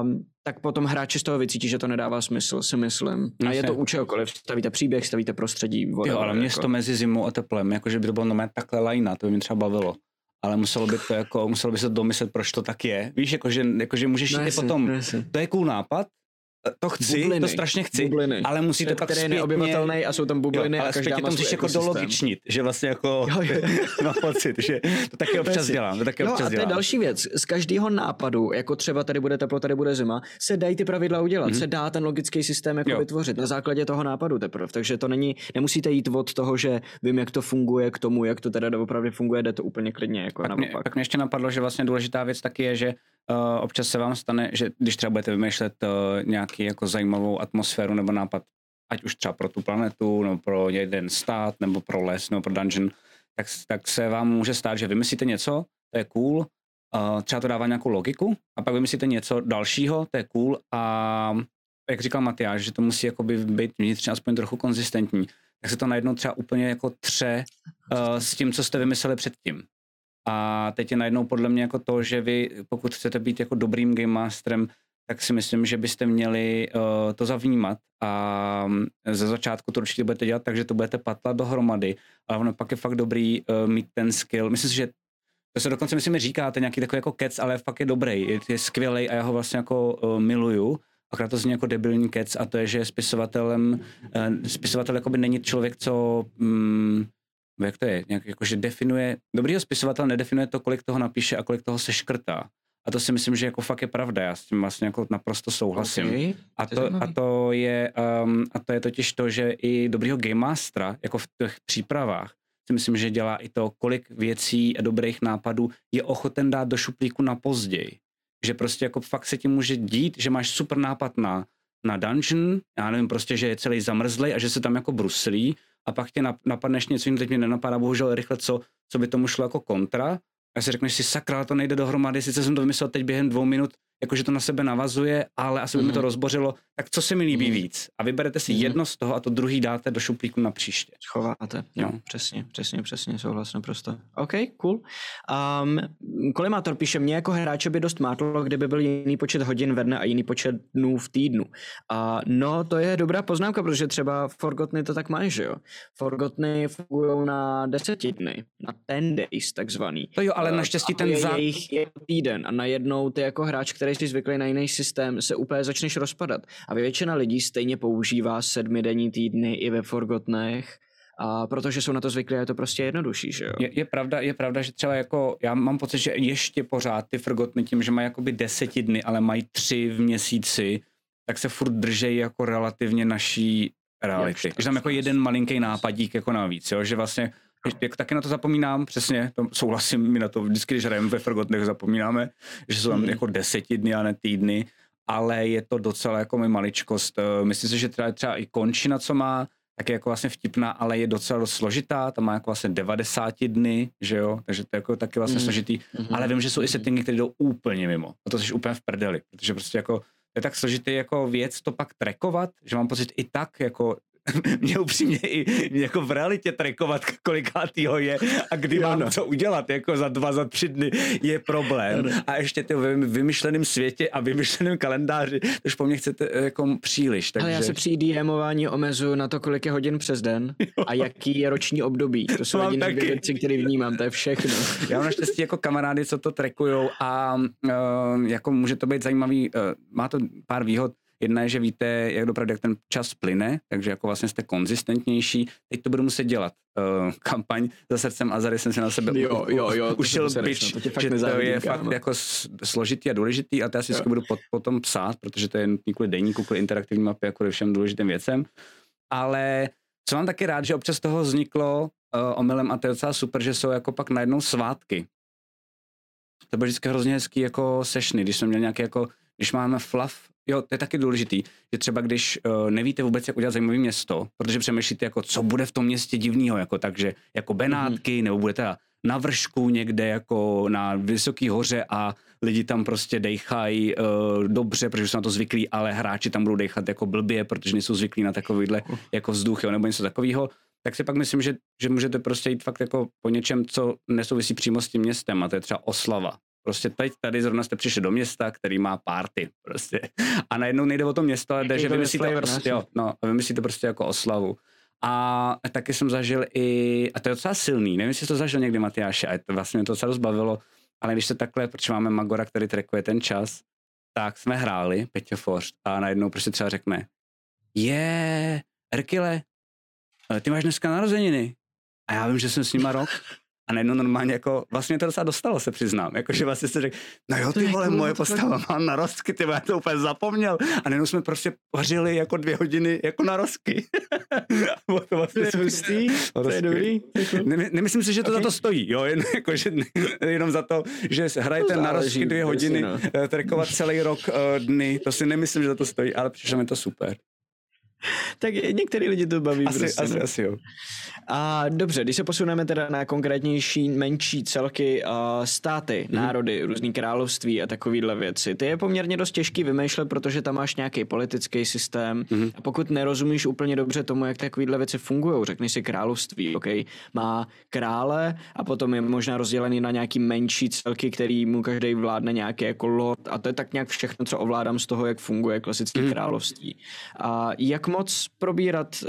um, tak potom hráči z toho vycítí, že to nedává smysl, si myslím. A je to u čehokoliv. Stavíte příběh, stavíte prostředí. Jo, whatever, ale jako. město mezi zimou a teplem, jakože by to bylo normálně takhle lajna, to by mě třeba bavilo. Ale muselo by to jako, muselo by se domyslet, proč to tak je. Víš, jakože, jakože můžeš No jít potom, no to je cool nápad, to chci, Bubliny. to strašně chci, Bubliny. ale musíte Svět, pak který je zpětně, neobyvatelný a jsou tam bubliny jo, ale a každá má to svůj musíš jako dologičnit, že vlastně jako, *laughs* Jo, jo. *laughs* mám pocit, že to taky občas dělám, to taky No občas a to je další věc. Z každého nápadu, jako třeba tady bude teplo, tady bude zima, se dají ty pravidla udělat, mm-hmm. se dá ten logický systém jako Jo. vytvořit na základě toho nápadu teprve. Takže to není, nemusíte jít od toho, že vím, jak to funguje, k tomu, jak to teda opravdu funguje, jde to úplně klidně jako Pak mě, naopak. pak mě ještě napadlo, že vlastně důležitá věc taky je, že uh, občas se vám stane, že když třeba budete vymýšlet uh, nějaký jako zajímavou atmosféru nebo nápad, ať už třeba pro tu planetu, nebo pro jeden stát, nebo pro les, nebo pro dungeon, tak, tak se vám může stát, že vymyslíte něco, to je cool, uh, třeba to dává nějakou logiku, a pak vymyslíte něco dalšího, to je cool, a jak říkal Matyáš, že to musí jakoby být vnitřně aspoň trochu konzistentní, tak se to najednou třeba úplně jako tře uh, s tím, co jste vymysleli předtím. A teď je najednou podle mě jako to, že vy, pokud chcete být jako dobrým game masterem, tak si myslím, že byste měli uh, to zavnímat a mm, ze začátku to určitě budete dělat tak, že to budete patlat dohromady, ale ono pak je fakt dobrý uh, mít ten skill. Myslím si, že to se dokonce myslím, říkáte nějaký takový jako kec, ale fakt je dobrý, je, je skvělý a já ho vlastně jako uh, miluju. Akorát to zní jako debilní kec a to je, že spisovatelem, uh, spisovatel jakoby není člověk, co mm, jak to je, nějak jakože definuje, dobrýho spisovatel nedefinuje to, kolik toho napíše a kolik toho se škrtá. A to si myslím, že jako fakt je pravda, já s tím vlastně jako naprosto souhlasím. Okay. A To a, to je, um, a to je totiž to, že i dobrýho game mastera, jako v těch přípravách, si myslím, že dělá i to, kolik věcí a dobrých nápadů je ochoten dát do šuplíku na později. Že prostě jako fakt se ti může dít, že máš super nápad na, na dungeon, já nevím, prostě, že je celý zamrzlej a že se tam jako bruslí a pak tě nap- napadneš něco jiného, teď mě nenapadá bohužel rychle, co, co by tomu šlo jako kontra. A si řekneš si, sakra, to nejde dohromady, sice jsem to vymyslel teď během dvou minut, jakože to na sebe navazuje, ale asi by mi to Mhm. rozbořilo, tak co se mi líbí Mhm. víc? A vyberete si Mhm. jedno z toho a to druhý dáte do šuplíku na příště. Schováte. Jo, No. přesně, přesně, přesně, souhlas naprosto. OK, cool. Um, Kolimátor píše, mě jako hráče by dost mátlo, kdyby byl jiný počet hodin ve dne a jiný počet dnů v týdnu. A no, to je dobrá poznámka, protože třeba Forgotny to tak mají, že jo? Forgotny fungují na deseti dny, na ten days takzvaný. To jo, ale naštěstí ten je za... jejich, jejich týden a najednou ty jako hráč, který jsi zvyklý na jiný systém, se úplně začneš rozpadat. A většina lidí stejně používá sedmidenní týdny i ve Forgotnech, a protože jsou na to zvyklí a je to prostě jednodušší, že jo? Je, je, pravda, je pravda, že třeba jako, já mám pocit, že ještě pořád ty frgotny tím, že mají jakoby deseti dny, ale mají tři v měsíci, tak se furt držejí jako relativně naší reality. Jak Že tam jako 14. jeden malinký nápadík jako navíc, jo? že vlastně jak taky na to zapomínám, přesně, to souhlasím mi na to, vždycky, když hrajeme ve Frgotnech, zapomínáme, že jsou tam Mhm. jako deseti dny a ne týdny, ale je to docela jako mi maličkost. Eh, Myslím si, že třeba, třeba i končina, co má, tak je jako vlastně vtipná, ale je docela dost složitá, tam má jako vlastně 90 dny, že jo, takže to je jako taky vlastně Mhm. složitý, Mhm. ale vím, že jsou i settingy, které jdou úplně mimo. A to jsi úplně v prdeli, protože prostě jako je tak složitý jako věc to pak trackovat, že mám pocit i tak jako *laughs* mě upřímně i mě jako v realitě trackovat, kolikátýho je a kdy mám co udělat, jako za dva, za tři dny je problém. A ještě ty ve vymyšleném světě a vymyšleném kalendáři, to už po mně chcete jako příliš. Takže... Ale já se při DMování omezu na to, kolik je hodin přes den a jaký je roční období. To jsou jediné věci, které vnímám, to je všechno. *laughs* Já mám naštěstí jako kamarády, co to trackujou a uh, jako může to být zajímavý, uh, má to pár výhod, Jedna je, že víte, jak dopravdu, jak ten čas plyne, takže jako vlastně jste konzistentnější. Teď to budu muset dělat. Uh, kampaň za srdcem a zady jsem si na sebe jo, jo, jo, ušel no, to že to je fakt jako složitý a důležitý a to já si vždycky budu pot, potom psát, protože to je nutný kvůli deníku, kvůli interaktivní mapě, jako všem důležitým věcem. Ale co mám taky rád, že občas toho vzniklo uh, omylem a to je docela super, že jsou jako pak najednou svátky. To bylo vždycky hrozně hezký jako sešny, když jsem měl nějaké jako, když máme fluff Jo, to je taky důležitý, že třeba když uh, nevíte vůbec, jak udělat zajímavé město, protože přemýšlíte, jako, co bude v tom městě divného, jako, takže jako Benátky, mm-hmm. nebo budete na vršku někde jako na vysoké hoře a lidi tam prostě dejchají uh, dobře, protože jsou na to zvyklí, ale hráči tam budou dechat jako blbě, protože nejsou zvyklí na takovýhle jako vzduch, jo, nebo něco takového, tak si pak myslím, že, že můžete prostě jít fakt jako po něčem, co nesouvisí přímo s tím městem a to je třeba oslava. Prostě teď tady zrovna jste přišli do města, který má party prostě. A najednou nejde o to město, ale jde, že vymyslíte prostě, jo, no, vymyslíte prostě jako oslavu. A taky jsem zažil i, a to je docela silný, nevím, jestli to zažil někdy Matyáš, a to vlastně mě to docela rozbavilo, ale když se takhle, protože máme Magora, který trackuje ten čas, tak jsme hráli Peťo Forst a najednou prostě třeba řekne, je, Erkile, ty máš dneska narozeniny. A já vím, že jsem s nima rok *laughs* a najednou normálně jako, vlastně to docela dostalo, se přiznám. Jakože vlastně se řekl, no jo, ty vole, moje postava má narostky, ty já to úplně zapomněl. A najednou jsme prostě vařili jako dvě hodiny jako narostky. *laughs* to, vlastně to je hustý, to je dobrý. Ne, nemyslím si, že to okay. za to stojí, jo, jen, *laughs* jako, že, jenom za to, že hrajete narostky dvě hodiny, no. Eh, trekovat celý rok uh, dny, to si nemyslím, že za to stojí, ale přišlo mi to super. *laughs* tak některý lidi to baví asi, prostě. Asi, no. asi jo. A dobře, když se posuneme teda na konkrétnější, menší celky, uh, státy, mm-hmm. národy, různý království a takovýhle věci, ty je poměrně dost těžký vymýšlet, protože tam máš nějaký politický systém mm-hmm. a pokud nerozumíš úplně dobře tomu, jak takovýhle věci fungují, řekni si království, ok, má krále a potom je možná rozdělený na nějaký menší celky, který mu každý vládne nějaký jako lord a to je tak nějak všechno, co ovládám z toho, jak funguje klasické mm-hmm. království. A jak moc probírat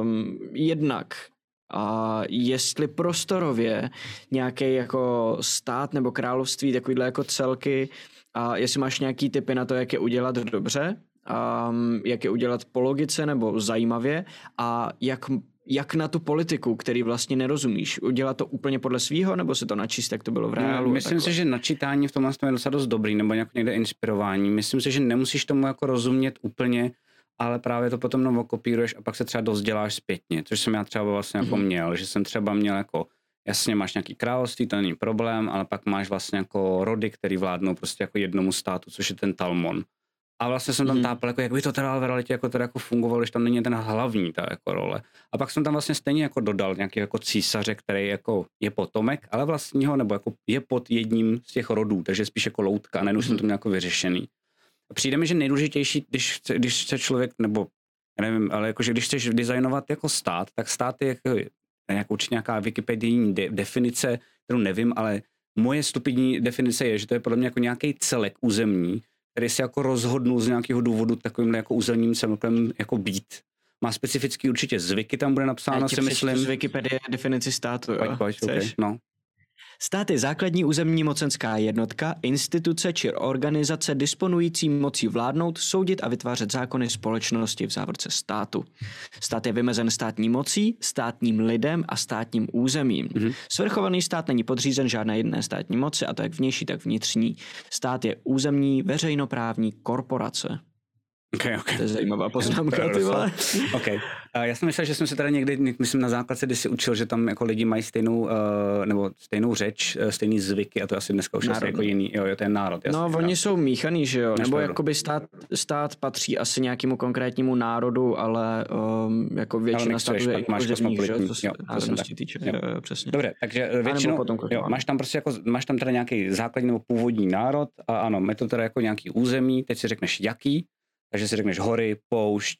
um, jednak a jestli prostorově nějaký jako stát nebo království, takovýhle jako celky, a jestli máš nějaký typy na to, jak je udělat dobře, um, jak je udělat po logice nebo zajímavě a jak jak na tu politiku, který vlastně nerozumíš? Udělat to úplně podle svýho, nebo se to načíst, jak to bylo v reálu? Myslím si, že načítání v tomhle je docela dost dobrý, nebo nějak někde inspirování. Myslím si, že nemusíš tomu jako rozumět úplně, ale právě to potom novo kopíruješ a pak se třeba dozděláš zpětně, což jsem já třeba vlastně jako mm-hmm. měl, že jsem třeba měl jako, jasně máš nějaký království, to není problém, ale pak máš vlastně jako rody, který vládnou prostě jako jednomu státu, což je ten Talmon. A vlastně jsem tam mm. tápal, jako jak by to teda v realitě jako, teda jako fungovalo, když tam není ten hlavní ta jako role. A pak jsem tam vlastně stejně jako dodal nějaký jako císaře, který jako je potomek, ale vlastního, nebo jako je pod jedním z těch rodů, takže spíš jako loutka, a mm. jsem to měl jako vyřešený. Přijde mi, že nejdůležitější, když když chce člověk, nebo já nevím, ale jakože když chceš designovat jako stát, tak stát je jako, nějak, určitě nějaká wikipedijní de, definice, kterou nevím, ale moje stupidní definice je, že to je podle mě jako nějaký celek územní, který se jako rozhodnul z nějakého důvodu takovým jako územním celkem jako být. Má specifický určitě zvyky, tam bude napsáno, si myslím. Z Wikipedie definici státu, jo? Pojď, pojď, okay, no. Stát je základní územní mocenská jednotka, instituce či organizace disponující mocí vládnout, soudit a vytvářet zákony společnosti v závorce státu. Stát je vymezen státní mocí, státním lidem a státním územím. Mm-hmm. Svrchovaný stát není podřízen žádné jedné státní moci, a to jak vnější, tak vnitřní. Stát je územní veřejnoprávní korporace. Okay, okay. To je zajímavá poznámka, ty vole. Okay. Uh, já jsem myslel, že jsem se tady někdy, myslím na základce, kdy si učil, že tam jako lidi mají stejnou, uh, nebo stejnou řeč, uh, stejný zvyky a to asi dneska už asi jako jiný, jo, jo, to je národ. Jasný, no, oni jsou míchaný, že jo, nebo jakoby stát, stát patří asi nějakému konkrétnímu národu, ale um, jako většina států je máš že jo, co se národnosti týče, jo. Jo, přesně. Dobře, takže většinou, potom, jo, máš tam prostě jako, máš tam teda nějaký základní nebo původní národ a ano, je to teda jako nějaký území, teď si řekneš jaký, takže si řekneš hory, poušť,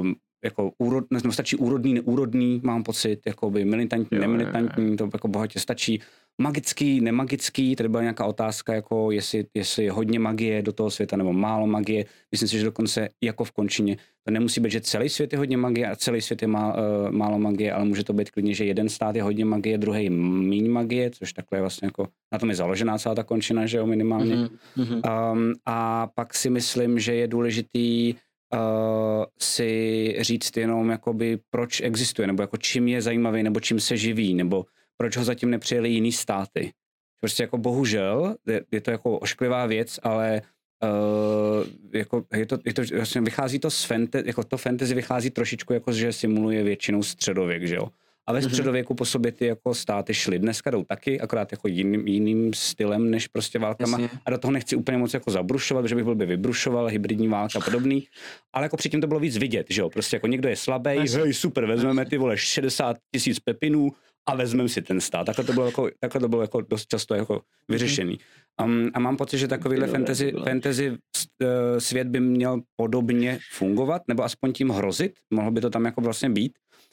um, jako úrod, nebo stačí úrodný, neúrodný, mám pocit, jako by militantní, Jo, jo, jo. nemilitantní, to jako bohatě stačí. Magický, nemagický, tady byla nějaká otázka, jako jestli, jestli je hodně magie do toho světa nebo málo magie. Myslím si, že dokonce jako v končině to nemusí být, že celý svět je hodně magie a celý svět je má, uh, málo magie, ale může to být klidně, že jeden stát je hodně magie, druhý méně magie, což takhle je vlastně jako, na tom je založená celá ta končina, že jo, minimálně. Mhm, mhm. Um, a pak si myslím, že je důležitý uh, si říct jenom, jakoby, proč existuje, nebo jako čím je zajímavý, nebo čím se živí, nebo proč ho zatím nepřijeli jiný státy. Prostě jako bohužel, je, je to jako ošklivá věc, ale uh, jako je to, je to, vlastně vychází to z fantasy, jako to fantasy vychází trošičku jako, že simuluje většinou středověk, že jo. A ve Mhm. středověku po sobě ty jako státy šly. Dneska jdou taky, akorát jako jiným, jiným stylem než prostě válkama. Jasně. A do toho nechci úplně moc jako zabrušovat, že bych byl by vybrušoval, hybridní válka a podobný. Ale jako předtím to bylo víc vidět, že jo. Prostě jako někdo je slabý, hej, super, vezmeme ty vole 60 tisíc pepinů a vezmeme si ten stát. Takhle to bylo jako, takhle to bylo jako dost často jako vyřešený. Um, a mám pocit, že takovýhle fantasy, fantasy uh, svět by měl podobně fungovat, nebo aspoň tím hrozit. Mohlo by to tam jako vlastně být.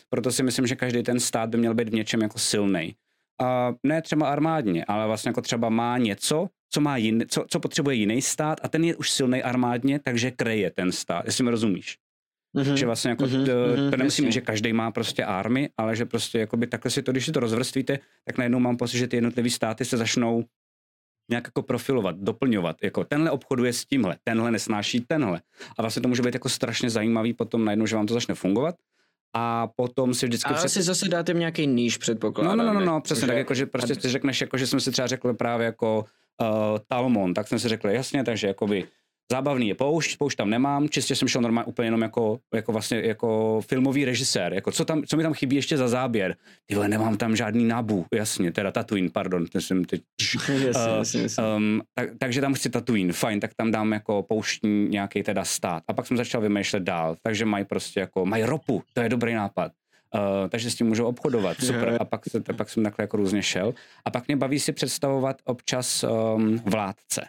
Proto si myslím, že každý ten stát by měl být v něčem jako silný. A ne třeba armádně, ale vlastně jako třeba má něco, co, má jin, co, co potřebuje jiný stát a ten je už silný armádně, takže kreje ten stát, jestli mi rozumíš. Mhm. Že vlastně jako, Mhm, mm-hmm, mhm, to nemusím, jasně. že každý má prostě army, ale že prostě jakoby takhle si to, když si to rozvrstvíte, tak najednou mám pocit, že ty jednotlivé státy se začnou nějak jako profilovat, doplňovat. Jako tenhle obchoduje s tímhle, tenhle nesnáší tenhle. A vlastně to může být jako strašně zajímavý potom najednou, že vám to začne fungovat. A potom si vždycky... Ale před- asi zase dáte nějaký níž, No, předpokládám. no, no, no, ne? no přesně Že- tak, jako, že prostě ty řekneš, jako, že jsme si třeba řekli právě jako uh, Talmon, tak jsme si řekli, jasně, takže jakoby zábavný je poušť, poušť tam nemám, čistě jsem šel normálně úplně jenom jako, jako vlastně jako filmový režisér, jako co, tam, co mi tam chybí ještě za záběr, ty vole, nemám tam žádný nábu, jasně, teda Tatooine, pardon, to jsem teď, *laughs* jasně, Eh, jasně, jasně. um, tak, takže tam chci Tatooine, fajn, tak tam dám jako pouštní nějaký teda stát. A pak jsem začal vymýšlet dál, takže mají prostě jako, mají ropu, to je dobrý nápad. Uh, takže s tím můžou obchodovat, super. A pak, se, pak jsem takhle jako různě šel. A pak mě baví si představovat občas um, vládce.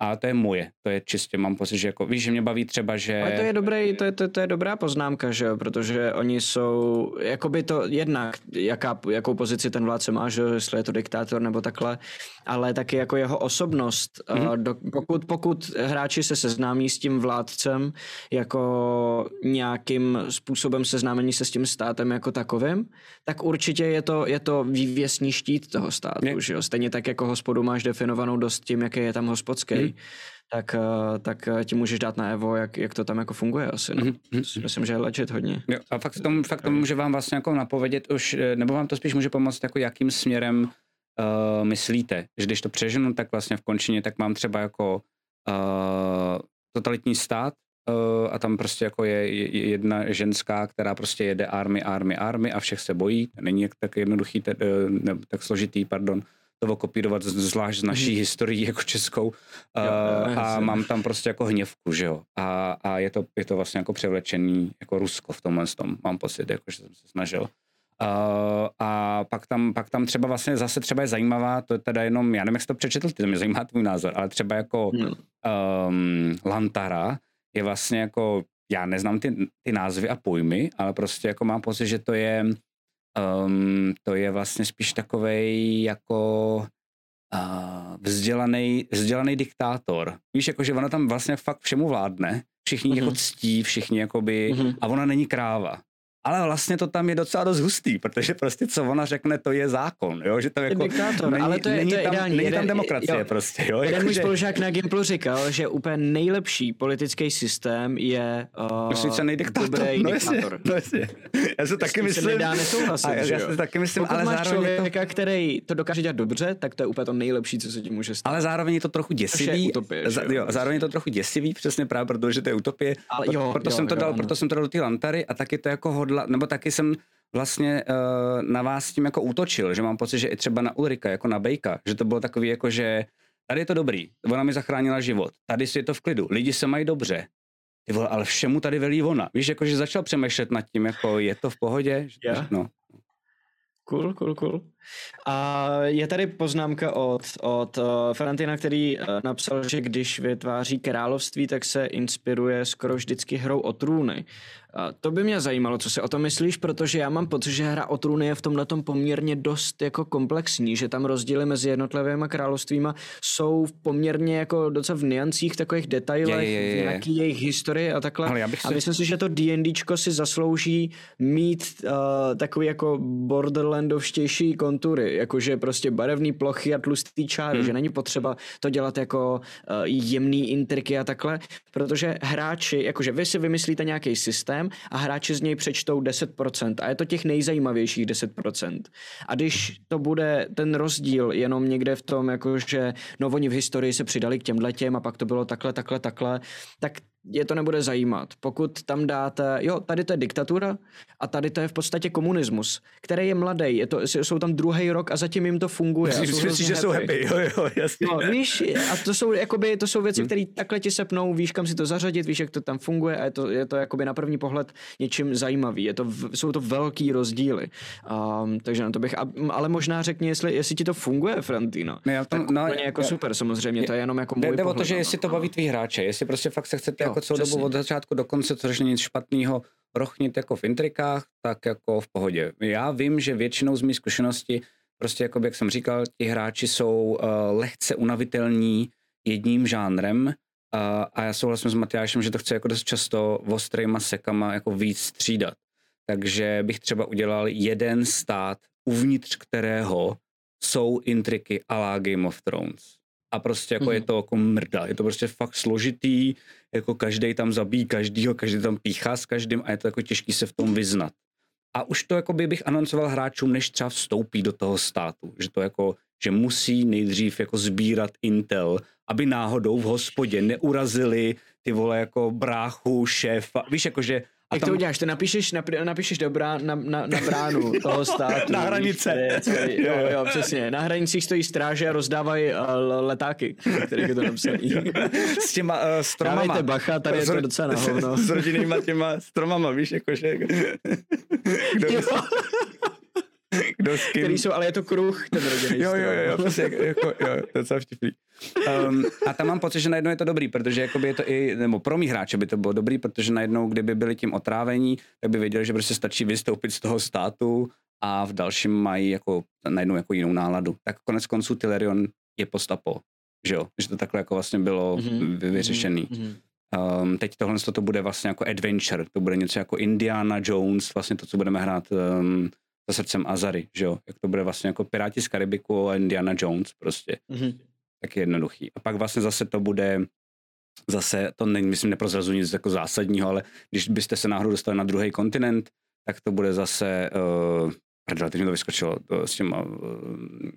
A to je moje, to je čistě, mám pocit, že jako, víš, že mě baví třeba, že... Ale to je, dobrý, to, je, to, to je dobrá poznámka, že jo, protože oni jsou, jakoby to jednak, jaká, jakou pozici ten vládce má, že jo, jestli je to diktátor nebo takhle, ale taky jako jeho osobnost. Mhm. Mm-hmm. Do, pokud, pokud hráči se seznámí s tím vládcem jako nějakým způsobem seznámení se s tím státem jako takovým, tak určitě je to, je to vývěsní štít toho státu, Je. že jo. Stejně tak jako hospodu máš definovanou dost tím, jaký je tam hospodský. Mhm. Tak, eh, tak eh, ti můžeš dát najevo, jak, jak to tam jako funguje asi. No. Mhm, mhm. To si myslím, že je legit hodně. Jo, a fakt to, fakt to může vám vlastně jako napovědět už, eh, nebo vám to spíš může pomoct, jako jakým směrem uh, myslíte. Že když to přeženu, tak vlastně v končině, tak mám třeba jako uh, totalitní stát uh, a tam prostě jako je, je jedna ženská, která prostě jede army, army, army a všech se bojí. Není tak jednoduchý, te, uh, ne, tak složitý, pardon, to okopírovat zvlášť z naší Mhm. historii jako českou. Uh, Jo, jo, a mám tam prostě jako hněvku, že jo. A, a je, to, je to vlastně jako převlečený jako Rusko v tomhle tom, mám pocit, jako, že jsem se snažil. Uh, a pak tam, pak tam třeba vlastně zase třeba je zajímavá, to je teda jenom, já nevím, jak jsi to přečetl, ty, to mě zajímá tvůj názor, ale třeba jako No. um, Lantara je vlastně jako, já neznám ty, ty názvy a pojmy, ale prostě jako mám pocit, že to je um, to je vlastně spíš takovej jako uh, vzdělaný, vzdělaný diktátor. Víš, jako, že ona tam vlastně fakt všemu vládne, všichni mm-hmm. jako Mhm. ctí, všichni jakoby, Mhm. a ona není kráva. Ale vlastně to tam je docela dost hustý, protože prostě co ona řekne, to je zákon, jo? že to jako diktátor, není, ale to je- není, to je tam, ideální. není tam demokracie jo. prostě, jo? Jeden Jako, můj že- spolužák na Gimplu říkal, že úplně nejlepší politický systém je uh, Vysvícený diktátor. dobrý no diktátor. no jasně. Já si taky S tím se myslím. nedá nesouhlasit, já, já si taky myslím, Pokud ale máš zároveň, je to, člověka, který to dokáže dělat dobře, tak to je úplně to nejlepší, co se ti může stát. ale zároveň je to trochu děsivý. utopie, za, jo? zároveň je to trochu děsivý, přesně právě protože to je utopie. Ale jo, proto, jo, jsem to jo, dal, proto jsem to dal do té lantary a taky to jako hodla, nebo taky jsem vlastně uh, na vás tím jako útočil, že mám pocit, že i třeba na Ulrika, jako na Bejka, že to bylo takový jako, že tady je to dobrý, ona mi zachránila život, tady si je to v klidu, lidi se mají dobře, ty vole, ale všemu tady velí ona. Víš, jako, že začal přemýšlet nad tím, jako je to v pohodě? Že- Jo. No. Cool, cool, cool. A je tady poznámka od, od uh, Frantina, který uh, napsal, že když vytváří království, tak se inspiruje skoro vždycky hrou o trůny. To by mě zajímalo, co si o tom myslíš, protože já mám pocit, že hra o trůny je v tomhle poměrně dost jako komplexní, že tam rozdíly mezi jednotlivými královstvíma jsou poměrně jako docela v niancích, takových detailech, je, je, je, v nějaký jejich historii a takhle. Ale já bych A se... myslím si, že to D&Dčko si zaslouží mít uh, takový jako borderlandovštější kontury, jakože prostě barevný plochy a tlustý čáry, hmm. že není potřeba to dělat jako uh, jemný intriky a takhle, protože hráči, jakože vy si vymyslíte nějaký systém, a hráči z něj přečtou 10% a je to těch nejzajímavějších 10%. A když to bude ten rozdíl jenom někde v tom, jakože no oni v historii se přidali k těmhle těm a pak to bylo takhle, takhle, takhle, tak je to nebude zajímat. Pokud tam dáte, jo, tady to je diktatura a tady to je v podstatě komunismus, který je mladý, je to, jsou tam druhý rok a zatím jim to funguje. Myslím si, že jsou happy, jo, jo, jasně. No, víš, a to jsou, jakoby, to jsou věci, Hmm. které takhle ti sepnou, víš, kam si to zařadit, víš, jak to tam funguje a je to, je to jakoby na první pohled něčím zajímavý. Je to, jsou to velký rozdíly. Um, takže na to bych, a, ale možná řekni, jestli, jestli ti to funguje, Frantino. Ne, já to- tak no, jako já- super, samozřejmě, to je jenom jako Jde, můj jde o to, pohled že na jestli to baví tvý hráče, jestli prostě fakt se chcete Jo, jako celou přesně. dobu od začátku do konce, což není nic špatného, rochnit jako v intrikách, tak jako v pohodě. Já vím, že většinou z mých zkušeností, prostě jako jak jsem říkal, ti hráči jsou uh, lehce unavitelní jedním žánrem uh, a já souhlasím s Matyášem, že to chce jako dost často ostrýma sekama jako víc střídat. Takže bych třeba udělal jeden stát, uvnitř kterého jsou intriky a la Game of Thrones. A prostě jako mm-hmm. je Mhm. to jako mrda, je to prostě fakt složitý, jako každý tam zabíjí každýho, každý tam píchá s každým a je to jako těžký se v tom vyznat. A už to jako by bych anoncoval hráčům, než třeba vstoupí do toho státu, že to jako, že musí nejdřív jako sbírat intel, aby náhodou v hospodě neurazili ty vole jako bráchu, šéfa, víš jako, že a Jak to uděláš? Ty napíšeš, napíšeš do brá, na, na, na bránu *laughs* toho státu. Na víš, hranice. je *laughs* Jo, jo, přesně. Na hranicích stojí stráže a rozdávají uh, letáky, které je to napsaný. *laughs* s těma uh, stromama. Dávejte bacha, tady je to docela na hovno. S rodinnýma těma stromama, víš, jakože... Kdo, Jo, *laughs* kdo s kým... který jsou, ale je to kruh, ten rodinný Jo, jo, jo, prostě jako, jako, jo, to je docela vtipný. Um, a tam mám pocit, že najednou je to dobrý, protože jakoby je to i, nebo pro mý hráče by to bylo dobrý, protože najednou, kdyby byli tím otrávení, tak by věděli, že prostě stačí vystoupit z toho státu a v dalším mají jako najednou jako jinou náladu. Tak konec konců Tylerion je postapo, že jo, že to takhle jako vlastně bylo Mhm, mm-hmm. vyřešený. mhm. Um, teď tohle to bude vlastně jako adventure, to bude něco jako Indiana Jones, vlastně to, co budeme hrát um, za srdcem Azary, že jo, jak to bude vlastně jako Piráti z Karibiku a Indiana Jones prostě, Mhm. tak je jednoduchý. A pak vlastně zase to bude, zase to není, myslím, neprozrazuji nic jako zásadního, ale když byste se náhodou dostali na druhý kontinent, tak to bude zase, uh, pardon, teď mi to vyskočilo uh, s těma, uh,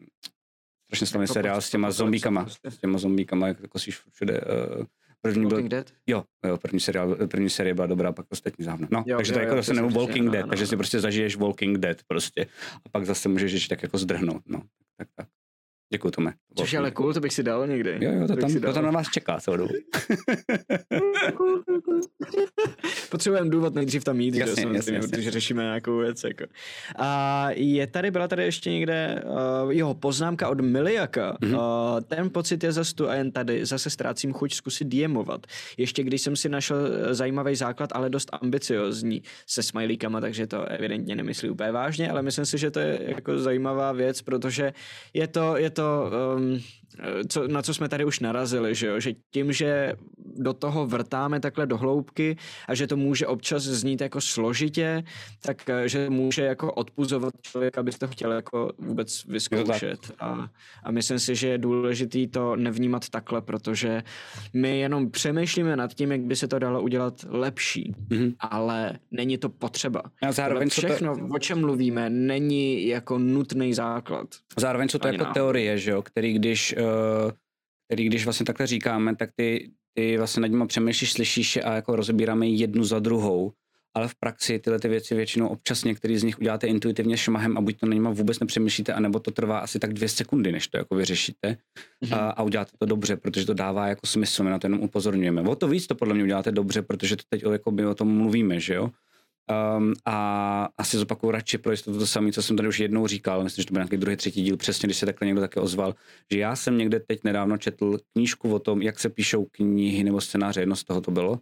strašně slavný To seriál s to těma zombíkama, prostě. s těma zombíkama, jak kosíš všude. Uh, první byl, Walking Dead? Jo, jo, první, seriál, první série byla dobrá, pak ostatní závno. No, Jo, takže jo, to je jako jo, zase nebo Walking no, Dead, no, takže no. si prostě zažiješ Walking Dead prostě. A pak zase můžeš ještě tak jako zdrhnout, no. Tak, tak. Děkuji, Tome. Což je ale cool, to bych si dal někdy. Jo, jo, to bych tam, to tam na vás čeká celou dobu. *laughs* Potřebujeme důvod nejdřív tam jít, Jasně, že, jasně, jasně. protože řešíme nějakou věc. Jako. A je tady, byla tady ještě někde, uh, jeho poznámka od Miliaka. Mhm. Mm-hmm. Uh, ten pocit je zase tu a jen tady. Zase ztrácím chuť zkusit diemovat. Ještě když jsem si našel eh, zajímavý základ, ale dost ambiciozní se smajlíkama, takže to evidentně nemyslí úplně vážně, ale myslím si, že to je jako zajímavá věc, protože je to, je to um, co, na co jsme tady už narazili, že, jo? že tím, že do toho vrtáme takhle do hloubky a že to může občas znít jako složitě, tak eh, že může jako odpuzovat člověka, aby to chtěl jako vůbec vyzkoušet. A, a myslím si, že je důležitý to nevnímat takhle, protože my jenom přemýšlíme nad tím, jak by se to dalo udělat lepší, Mhm. ale není to potřeba. A zároveň Tohle jsou to- všechno, o čem mluvíme, není jako nutný základ. Zároveň jsou to Ani jako náhodou. teorie, že jo, který když, uh, který když vlastně takhle říkáme, tak ty, ty vlastně nad nimi přemýšlíš, slyšíš a jako rozebíráme jednu za druhou. Ale v praxi tyhle ty věci většinou občas některý z nich uděláte intuitivně šmahem a buď to na nima vůbec nepřemýšlíte, anebo to trvá asi tak dvě sekundy, než to jako vyřešíte Mhm. a, a uděláte to dobře, protože to dává jako smysl, my na to jenom upozorňujeme. O to víc to podle mě uděláte dobře, protože to teď jako my o tom mluvíme, že jo. Um, a asi zopakuju radši pro jistotu to samé, co jsem tady už jednou říkal, myslím, že to byl nějaký druhý, třetí díl, přesně, když se takhle někdo také ozval, že já jsem někde teď nedávno četl knížku o tom, jak se píšou knihy nebo scénáře, jedno z toho to bylo.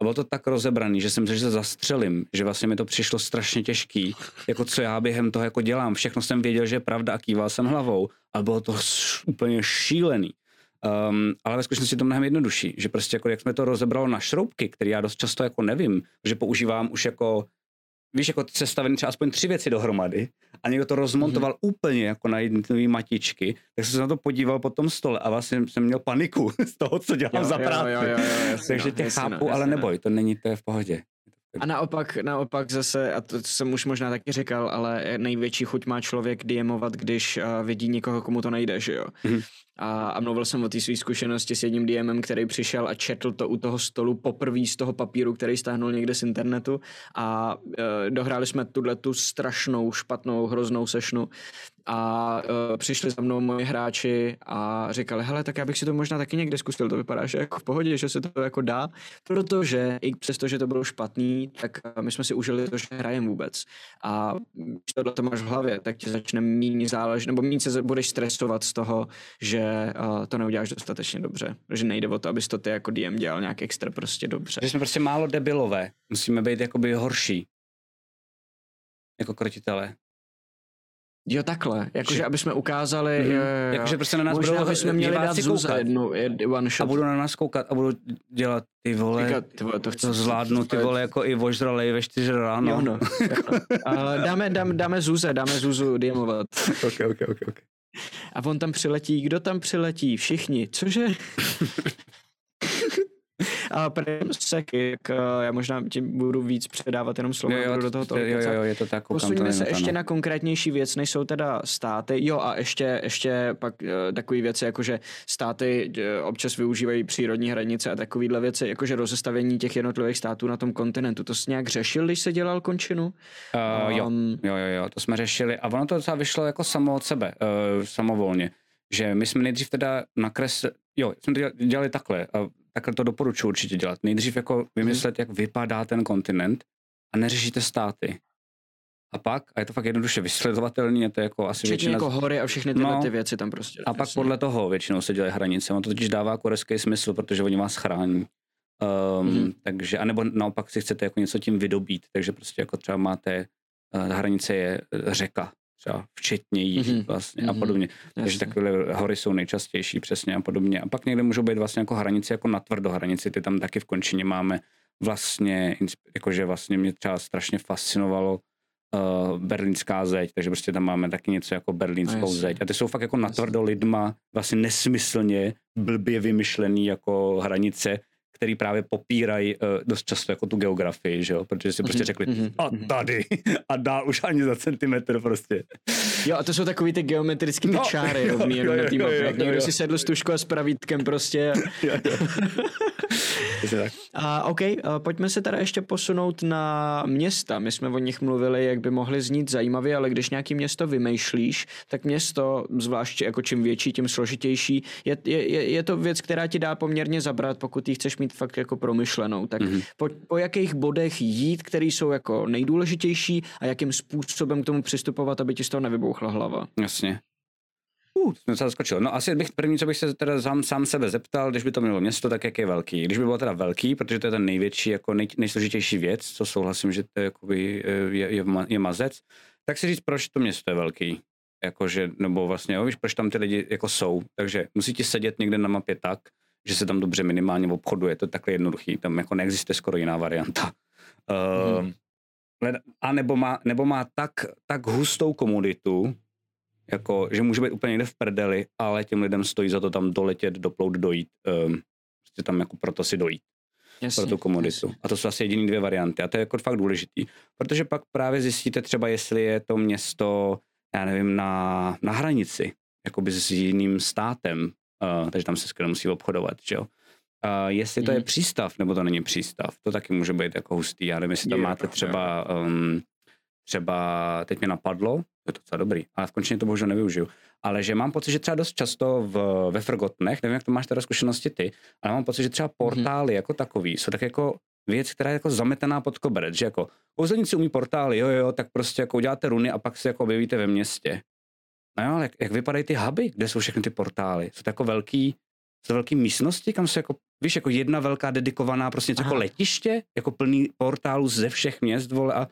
A bylo to tak rozebraný, že jsem že se zastřelím, že vlastně mi to přišlo strašně těžký, jako co já během toho jako dělám. Všechno jsem věděl, že je pravda a kýval jsem hlavou, ale bylo to úplně šílený. Um, ale ve skutečnosti je to mnohem jednodušší, že prostě jako jak jsme to rozebralo na šroubky, které já dost často jako nevím, že používám už jako víš, jako sestavení třeba aspoň tři věci dohromady a někdo to rozmontoval mm-hmm. úplně jako na jednotlivé matičky, tak jsem se na to podíval po tom stole a vlastně jsem měl paniku *laughs* z toho, co dělám jo, za práci. Jo, jo, jo, jo, jasně, Takže tě jasně, chápu, jasně, ale neboj, to není, to je v pohodě. A naopak, naopak zase, a to jsem už možná taky říkal, ale největší chuť má člověk diemovat, když uh, vidí někoho, komu to nejde, že jo. Mm-hmm. A, a mluvil jsem o té své zkušenosti s jedním DMem, který přišel a četl to u toho stolu poprvé z toho papíru, který stáhnul někde z internetu. A e, dohráli jsme tuhle tu strašnou, špatnou, hroznou sešnu. A uh, přišli za mnou moji hráči a říkali, hele, tak já bych si to možná taky někde zkusil, to vypadá, že jako v pohodě, že se to jako dá, protože i přesto, že to bylo špatný, tak uh, my jsme si užili to, že hrajem vůbec. A když tohle to máš v hlavě, tak ti začne méně záležet, nebo méně se budeš stresovat z toho, že uh, to neuděláš dostatečně dobře. Že nejde o to, abys to ty jako DM dělal nějak extra prostě dobře. Že jsme prostě málo debilové. Musíme být jakoby horší. Jako krotitele. Jo, takhle. Jakože, aby jsme ukázali... Mm. Jakože prostě na nás Možná budou jsme měli dát Zuza jednu, one shot. A budou na nás koukat a budou dělat ty vole, Říkat, ty vole to, to zvládnu, ty vole, jako i vožralej ve čtyři ráno. Jo, no. *laughs* Dáme, dáme, dáme Zuze, dáme Zuzu diemovat. ok, ok, ok, ok. A on tam přiletí, kdo tam přiletí? Všichni, cože? *laughs* A seky, jak eh, já možná ti budu víc předávat jenom slovo, jo, jo, do toho jo, jo, jo, je to tak. Posuňme se ještě na konkrétnější věc, než jsou teda státy. Jo a ještě, ještě pak uh, takové věci, jako že státy uh, občas využívají přírodní hranice a takovéhle věci, jakože rozestavění těch jednotlivých států na tom kontinentu. To jsi nějak řešil, když se dělal končinu? Uh, jo, um, jo, jo, jo, to jsme řešili a ono to docela vyšlo jako samo od sebe, uh, samovolně že my jsme nejdřív teda nakreslili, jo, jsme to dělali takhle, a takhle to doporučuji určitě dělat. Nejdřív jako vymyslet, jak vypadá ten kontinent a neřešíte státy. A pak, a je to fakt jednoduše vysledovatelný, je to jako asi Včetně většina... jako hory a všechny tyhle no, ty věci tam prostě. A pak podle toho většinou se dělají hranice. On to totiž dává korejský smysl, protože oni vás chrání. Um, mm-hmm. Takže, anebo naopak si chcete jako něco tím vydobít, takže prostě jako třeba máte, uh, hranice je řeka, třeba včetně jí mm-hmm. vlastně mm-hmm. a podobně. Jasně. Takže takové hory jsou nejčastější přesně a podobně. A pak někde můžou být vlastně jako hranice, jako na tvrdo hranici, ty tam taky v končině máme vlastně, jakože vlastně mě třeba strašně fascinovalo uh, berlínská zeď, takže prostě tam máme taky něco jako berlínskou no, zeď. A ty jsou fakt jako natvrdo lidma vlastně nesmyslně blbě vymyšlený jako hranice, který právě popírají uh, dost často jako tu geografii, že jo? protože si prostě mhm, řekli mm-hmm. a mhm. tady a dál už ani za centimetr prostě. Jo a to jsou takový ty geometrické no, čáry jo, rovný jo, jo, na tým jo, jo, Někdo jo. si sedl s tuškou a s pravítkem prostě. jo, jo. *laughs* *laughs* A OK, pojďme se teda ještě posunout na města. My jsme o nich mluvili, jak by mohly znít zajímavě, ale když nějaký město vymýšlíš, tak město, zvlášť jako čím větší, tím složitější, je, je, je to věc, která ti dá poměrně zabrat, pokud ji chceš mít fakt jako promyšlenou. Tak mm-hmm. po, po jakých bodech jít, které jsou jako nejdůležitější a jakým způsobem k tomu přistupovat, aby ti z toho nevybouchla hlava? Jasně. Uh, jsem se zaskočil. No asi bych první, co bych se teda sám, sám sebe zeptal, když by to bylo město, tak jak je velký. Když by bylo teda velký, protože to je ten největší, jako nej, nejsložitější věc, co souhlasím, že to je, jakoby, eh, je, je, je mazec, tak si říct, proč to město je velký. Jakože, nebo vlastně, jo, víš, proč tam ty lidi jako jsou. Takže musí ti sedět někde na mapě tak, že se tam dobře minimálně obchoduje. To je takhle jednoduchý. Tam jako neexistuje skoro jiná varianta. Uh, hmm. A nebo má, nebo má tak, tak hustou komunitu, jako, že může být úplně někde v prdeli, ale těm lidem stojí za to tam doletět, doplout, dojít. Um, prostě tam jako proto si dojít. Jasně, pro tu komoditu. Jasně. A to jsou asi jediné dvě varianty. A to je jako fakt důležitý. Protože pak právě zjistíte třeba, jestli je to město, já nevím, na, na hranici, jakoby s jiným státem, uh, takže tam se skvěle musí obchodovat, že jo. Uh, jestli to je mhm. přístav, nebo to není přístav, to taky může být jako hustý. Já nevím, jestli tam je, máte třeba, um, třeba, teď mě napadlo, je to docela dobrý, ale v končině to bohužel nevyužiju. Ale že mám pocit, že třeba dost často v, ve Frgotnech, nevím, jak to máš teda zkušenosti ty, ale mám pocit, že třeba mhm. portály mm-hmm. jako takový jsou tak jako věc, která je jako zametená pod koberec, že jako kouzelníci umí portály, jo, jo, tak prostě jako uděláte runy a pak se jako objevíte ve městě. No jo, ale jak, jak vypadají ty huby, kde jsou všechny ty portály? Jsou to jako velký, jsou to velký místnosti, kam se jako, víš, jako jedna velká dedikovaná prostě něco jako letiště, jako plný portálů ze všech měst, vole, a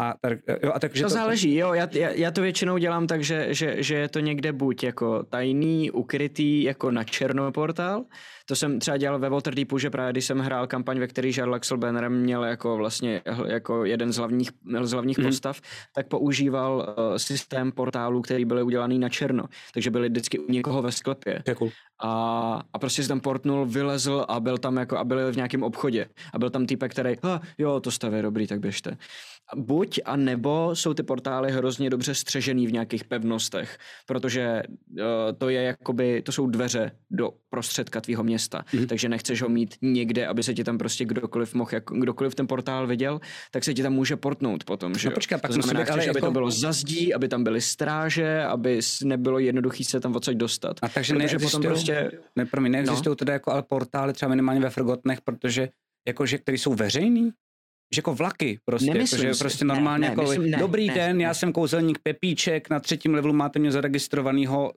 a, tak, jo, a tak, že to, to záleží, jo, já, já, já to většinou dělám tak, že, že, že je to někde buď jako tajný, ukrytý, jako na černo portál, to jsem třeba dělal ve Waterdeepu, že právě když jsem hrál kampaň, ve které Jarlaxl Banner měl jako vlastně jako jeden z hlavních, z hlavních mm. postav, tak používal uh, systém portálů, který byly udělaný na černo. Takže byly vždycky u někoho ve sklepě. Cool. A, a prostě si tam portnul, vylezl a byl tam jako, a byl v nějakém obchodě. A byl tam týpek, který, ah, jo, to staví dobrý, tak běžte. Buď a nebo jsou ty portály hrozně dobře střežený v nějakých pevnostech, protože uh, to je jakoby, to jsou dveře do prostředka tvýho města, mm-hmm. takže nechceš ho mít někde, aby se ti tam prostě kdokoliv mohl, jako, kdokoliv ten portál viděl, tak se ti tam může portnout potom, že no, počkej, pak to znamená, chceš, ale aby jako... to bylo zazdí, aby tam byly stráže, aby nebylo jednoduché se tam odsaď dostat. A takže neexistují, potom prostě... ne, promiň, neexistují no. teda jako ale portály třeba minimálně ve Frgotnech, protože jakože, které jsou veřejný? Že jako vlaky prostě, Nemyslím že prostě normálně ne, ne, jako myslím, ne, dobrý ne, den, ne. já jsem kouzelník Pepíček, na třetím levelu máte mě zaregistrovanýho,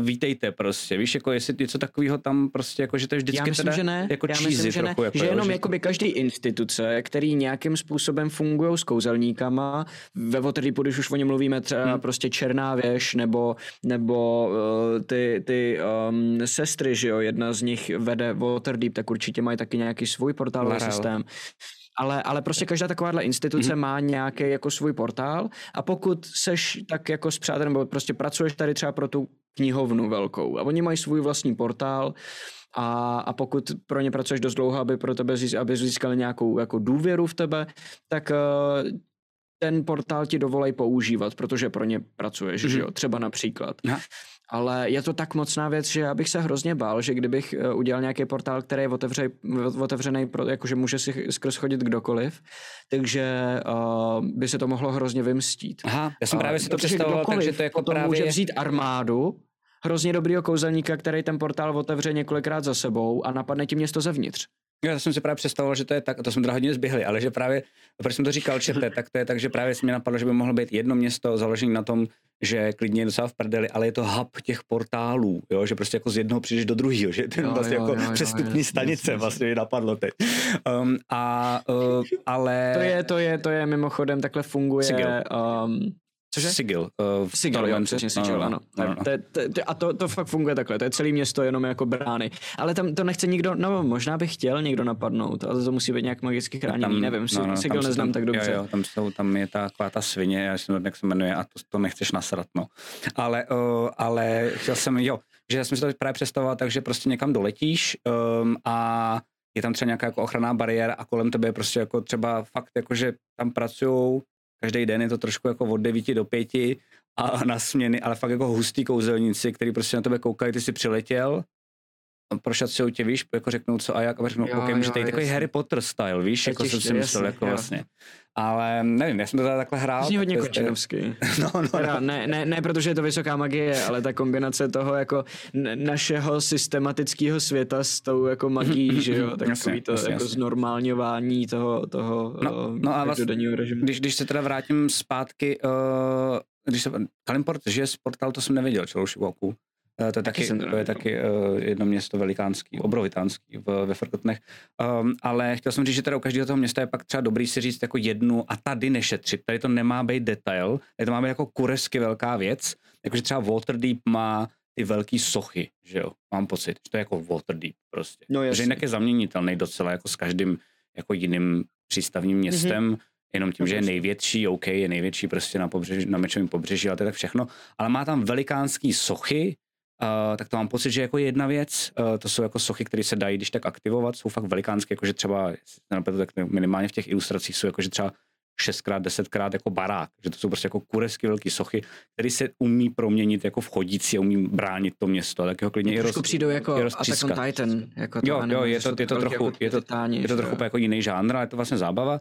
vítejte prostě, víš, jako jestli něco takového tam prostě, jako že to je vždycky já myslím, teda že ne. jako já myslím, že trochu, ne. Jako, že jenom že jakoby každý instituce, který nějakým způsobem fungují s kouzelníkama, ve Waterdeepu, když už o něm mluvíme, třeba hmm. prostě Černá věž, nebo, nebo uh, ty, ty um, sestry, že jo, jedna z nich vede Waterdeep, tak určitě mají taky nějaký svůj portálový Larel. systém ale, ale prostě každá takováhle instituce mm-hmm. má nějaký jako svůj portál a pokud seš tak jako s přátelem, nebo prostě pracuješ tady třeba pro tu knihovnu velkou a oni mají svůj vlastní portál a, a pokud pro ně pracuješ dost dlouho, aby pro tebe získali, aby získali nějakou jako důvěru v tebe, tak uh, ten portál ti dovolej používat, protože pro ně pracuješ, mm-hmm. že jo, třeba například. Aha ale je to tak mocná věc, že já bych se hrozně bál, že kdybych eh, udělal nějaký portál, který je otevře, otevřený, pro, jakože může si skrz chodit kdokoliv, takže uh, by se to mohlo hrozně vymstít. Aha, já jsem právě si to představoval, takže to jako právě... může vzít armádu, hrozně dobrýho kouzelníka, který ten portál otevře několikrát za sebou a napadne ti město zevnitř. Já jsem si právě představoval, že to je tak, to jsme teda hodně zběhli, ale že právě, proč jsem to říkal čete, tak to je tak, že právě se mi napadlo, že by mohlo být jedno město založené na tom, že klidně je docela v prdeli, ale je to hub těch portálů, jo? že prostě jako z jednoho přijdeš do druhého, že ten jo, vlastně jo, jako jo, přestupní jo, stanice jasný, vlastně mi napadlo teď. Um, a, uh, ale... To je, to je, to je mimochodem, takhle funguje... Um, Cože? Sigil. Uh, Sigil, jo, přesně Sigil, no, ano. No, no. A to, to fakt funguje takhle, to je celé město jenom jako brány. Ale tam to nechce nikdo, no možná by chtěl někdo napadnout, ale to musí být nějak magicky chráněný, tam, nevím, no, no, Sigil neznám tam, tak dobře. Jo, jo, tam, jsou, tam je ta, taková ta svině, já jsem jak se jmenuje, a to, to nechceš nasrat, no. Ale, uh, ale chtěl jsem, jo, že já jsem si to právě představoval takže prostě někam doletíš um, a je tam třeba nějaká jako ochranná bariéra a kolem tebe je prostě jako třeba fakt jako, že tam pracují každý den je to trošku jako od 9 do 5 a na směny, ale fakt jako hustý kouzelníci, který prostě na tebe koukají, ty jsi přiletěl, prošacují tě, víš, jako řeknou co a jak, a řeknou, jo, okay, že tady takový Harry Potter style, víš, jako jsem si myslel, jako jo. vlastně. Ale nevím, já jsem to teda takhle hrál. Zní hodně kočinovský. *laughs* No, no, teda, no. Ne, ne, ne, protože je to vysoká magie, ale ta kombinace toho jako našeho systematického světa s tou jako magií, že jo, tak jasně, to jasně, jako jasně. znormálňování toho, toho no, no a vlastně, režimu. Když, když se teda vrátím zpátky, uh, když se, Kalimport žije z portálu, to jsem nevěděl, už Walku. Eh, to je taky, taky, to je taky uh, jedno město velikánský, obrovitánský v, ve Frkotnech. Um, ale chtěl jsem říct, že teda u každého toho města je pak třeba dobrý si říct jako jednu a tady nešetřit. Tady to nemá být detail, tady to má být jako kuresky velká věc. Jakože třeba Waterdeep má ty velký sochy, že jo, mám pocit, že to je jako Waterdeep prostě. No, že jinak je zaměnitelný docela jako s každým jako jiným přístavním městem, mm-hmm jenom tím, no, že je největší, OK, je největší prostě na, pobřeží, na mečovém pobřeží, ale to je tak všechno, ale má tam velikánský sochy, Uh, tak to mám pocit, že jako jedna věc, uh, to jsou jako sochy, které se dají když tak aktivovat, jsou fakt velikánské, jakože třeba, tak minimálně v těch ilustracích jsou jakože třeba 6x, 10x jako barák, že to jsou prostě jako kuresky velké sochy, které se umí proměnit jako v chodící a umí bránit to město, tak ho klidně i roz, přijdou jako Attack on Titan. Jako jo, jo, je to, je to trochu, jako je to, je to trochu jako jiný žánr, ale je to vlastně zábava.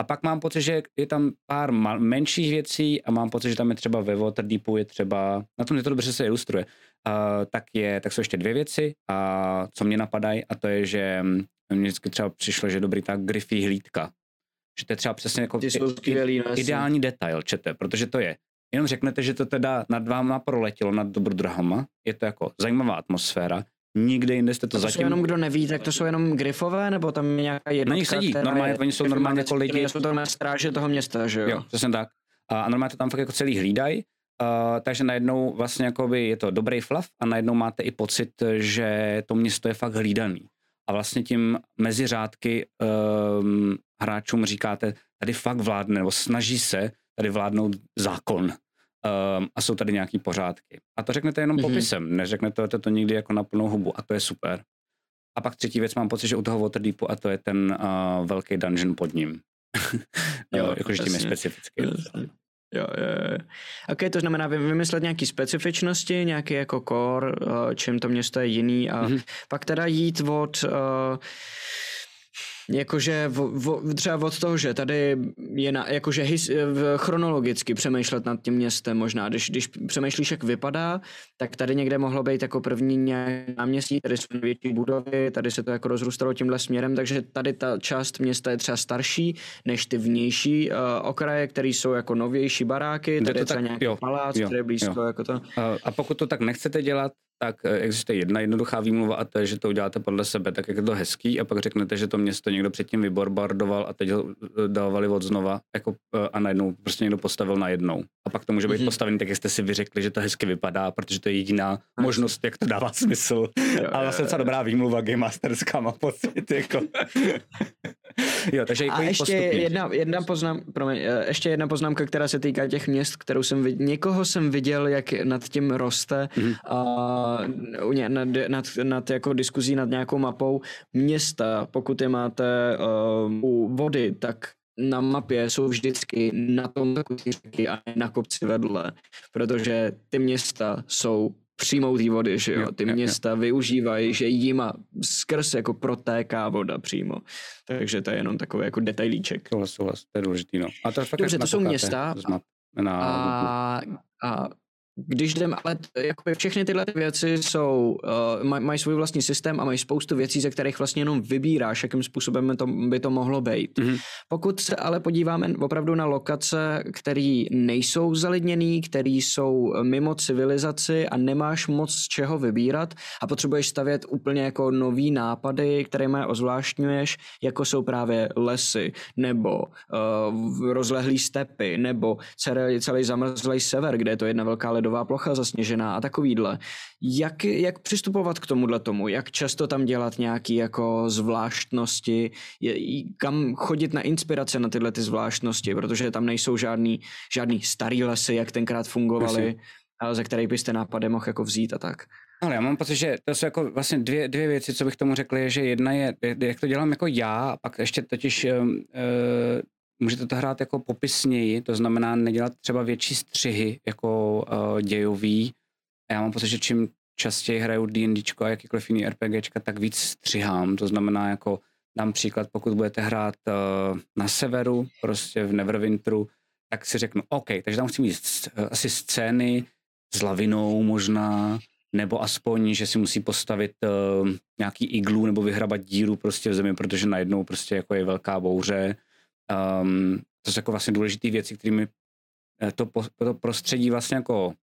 A pak mám pocit, že je tam pár menších věcí a mám pocit, že tam je třeba ve Waterdeepu je třeba, na tom je to dobře se ilustruje, uh, tak, je, tak jsou ještě dvě věci, a co mě napadají a to je, že Mně vždycky třeba přišlo, že dobrý ta Griffy hlídka. Že to je třeba přesně jako Ty jsou skvělý, no, ideální detail, čete, protože to je. Jenom řeknete, že to teda nad váma proletělo, nad dobrodruhama, je to jako zajímavá atmosféra, nikde jinde jste to, To jsou zatím... jenom, kdo neví, tak to jsou jenom grifové, nebo tam nějaká jednotka, nich sedí, normálně, je- oni jsou normálně jako lidi. Jsou to na stráže toho města, že jo? Jo, přesně tak. A, a normálně to tam fakt jako celý hlídají, Uh, takže najednou vlastně jakoby je to dobrý fluff a najednou máte i pocit, že to město je fakt hlídaný. A vlastně tím mezi řádky um, hráčům říkáte, tady fakt vládne, nebo snaží se tady vládnout zákon. Um, a jsou tady nějaký pořádky. A to řeknete jenom Mhm. mm-hmm. popisem, neřeknete to, to nikdy jako na plnou hubu a to je super. A pak třetí věc, mám pocit, že u toho Waterdeepu a to je ten uh, velký dungeon pod ním. *laughs* Jo, jo, jakože tím je jasně. Jo, jo, jo. Ok, to znamená vy- vymyslet nějaký specifičnosti, nějaký jako core, uh, čím to město je jiný a Mhm. pak teda jít od uh, jakože vo, vo, třeba od toho, že tady je na, jakože his, v- chronologicky přemýšlet nad tím městem možná, když, když přemýšlíš, jak vypadá, tak tady někde mohlo být jako první nějaké náměstí, tady jsou větší budovy, tady se to jako rozrůstalo tímhle směrem, takže tady ta část města je třeba starší než ty vnější uh, okraje, které jsou jako novější baráky, tady to je třeba tak- nějaký jo, palác, jo, který je blízko, jo. jako to. A- A pokud to tak nechcete dělat, tak eh, existuje jedna jednoduchá výmluva a to je, že to uděláte podle sebe, tak jak je to hezký a pak řeknete, že to město někdo předtím vyborbardoval a teď ho eh, dávali od znova jako, eh, a najednou prostě někdo postavil na jednou. A pak to může být Mhm. mm-hmm. postavený, tak jak jste si vyřekli, že to hezky vypadá, protože to je jediná možnost, jak to dává smysl. Jo, A vlastně docela dobrá výmluva Game Masterská má pocit. Jako. *laughs* jo, takže A ještě postupně. jedna, jedna, poznám, promiň, ještě jedna poznámka, která se týká těch měst, kterou jsem viděl. Někoho jsem viděl, jak nad tím roste Mhm. a u ně, nad, nad, nad, jako diskuzí nad nějakou mapou města, pokud je máte uh, u vody, tak na mapě jsou vždycky na tom takový řeky a na kopci vedle, protože ty města jsou přímo u té vody, že jo? Ty města využívají, že jima skrz jako protéká voda přímo. Takže to je jenom takový jako detailíček. Souhlas, souhlas, to je důležitý, no. A to je fakt, Dobře, to jsou města Na, A, a když jdem, ale jakoby všechny tyhle ty věci jsou, uh, maj, mají svůj vlastní systém a mají spoustu věcí, ze kterých vlastně jenom vybíráš, jakým způsobem by to, by to mohlo být. Mhm. Pokud se ale podíváme opravdu na lokace, které nejsou zalidněný, které jsou mimo civilizaci a nemáš moc z čeho vybírat a potřebuješ stavět úplně jako nový nápady, kterými je ozvláštňuješ, jako jsou právě lesy, nebo uh, rozlehlý stepy, nebo celý, celý zamrzlý sever, kde je to jedna velká ledová plocha zasněžená a takovýhle. Jak, jak přistupovat k tomuhle tomu? Jak často tam dělat nějaký jako zvláštnosti? Je, kam chodit na inspirace na tyhle ty zvláštnosti? Protože tam nejsou žádný, žádný starý lesy, jak tenkrát fungovaly, ze kterých byste nápady mohl jako vzít a tak. Ale já mám pocit, že to jsou jako vlastně dvě, dvě věci, co bych tomu řekl, je, že jedna je, jak to dělám jako já, a pak ještě totiž uh, můžete to hrát jako popisněji, to znamená nedělat třeba větší střihy jako uh, dějový. A já mám pocit, že čím častěji hraju D&Dčko a jakýkoliv jiný RPGčka, tak víc střihám. To znamená jako dám příklad, pokud budete hrát uh, na severu, prostě v Neverwinteru, tak si řeknu, OK, takže tam chci mít eh, asi scény s lavinou možná, nebo aspoň, že si musí postavit uh, nějaký iglu nebo vyhrabat díru prostě v zemi, protože najednou prostě jako je velká bouře. Um, to jsou jako vlastně důležité věci, kterými eh, to, po, to prostředí vlastně jako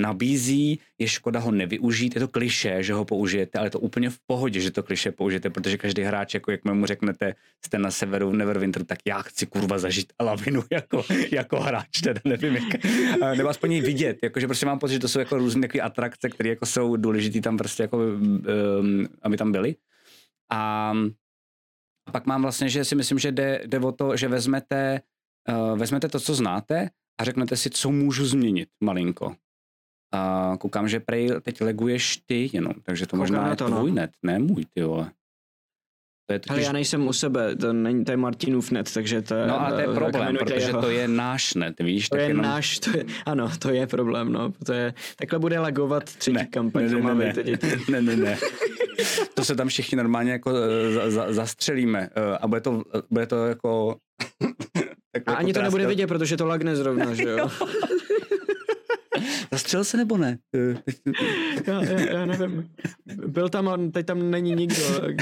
nabízí, je škoda ho nevyužít, je to kliše, že ho použijete, ale je to úplně v pohodě, že to kliše použijete, protože každý hráč, jako jak mu řeknete, jste na severu v Neverwinter, tak já chci kurva zažít lavinu *laughs* jako, jako hráč, teda nevím, jak, a nebo aspoň ji vidět, jakože prostě mám pocit, že to jsou jako různé atrakce, které jako jsou důležité tam prostě jako, um, aby tam byly. A a pak mám vlastně, že si myslím, že jde, jde o to, že vezmete, uh, vezmete to, co znáte a řeknete si, co můžu změnit malinko. A koukám, že prej teď leguješ ty jenom, takže to Koukám možná je to, no. tvůj net, ne můj, ty vole. To je Ale totiž, já nejsem u sebe, to, není, to je Martinův net, takže to je... no a to je eh, problém, protože jeho. to je náš net, víš? To je jenom, náš, to je, ano, to je problém, no. To je, takhle bude lagovat třetí ne, kampaň, ne, ne, ne, teď. ne, ne, ne. *laughs* To se tam všichni normálně jako eh, za, za, zastřelíme eh, a bude to, bude to jako... *coughs* A ani to nebude vidět, protože to lagne zrovna, že jo? *laughs* Zastřel se nebo ne? *laughs* já, já, já nevím. Byl tam a teď tam není nikdo. *laughs*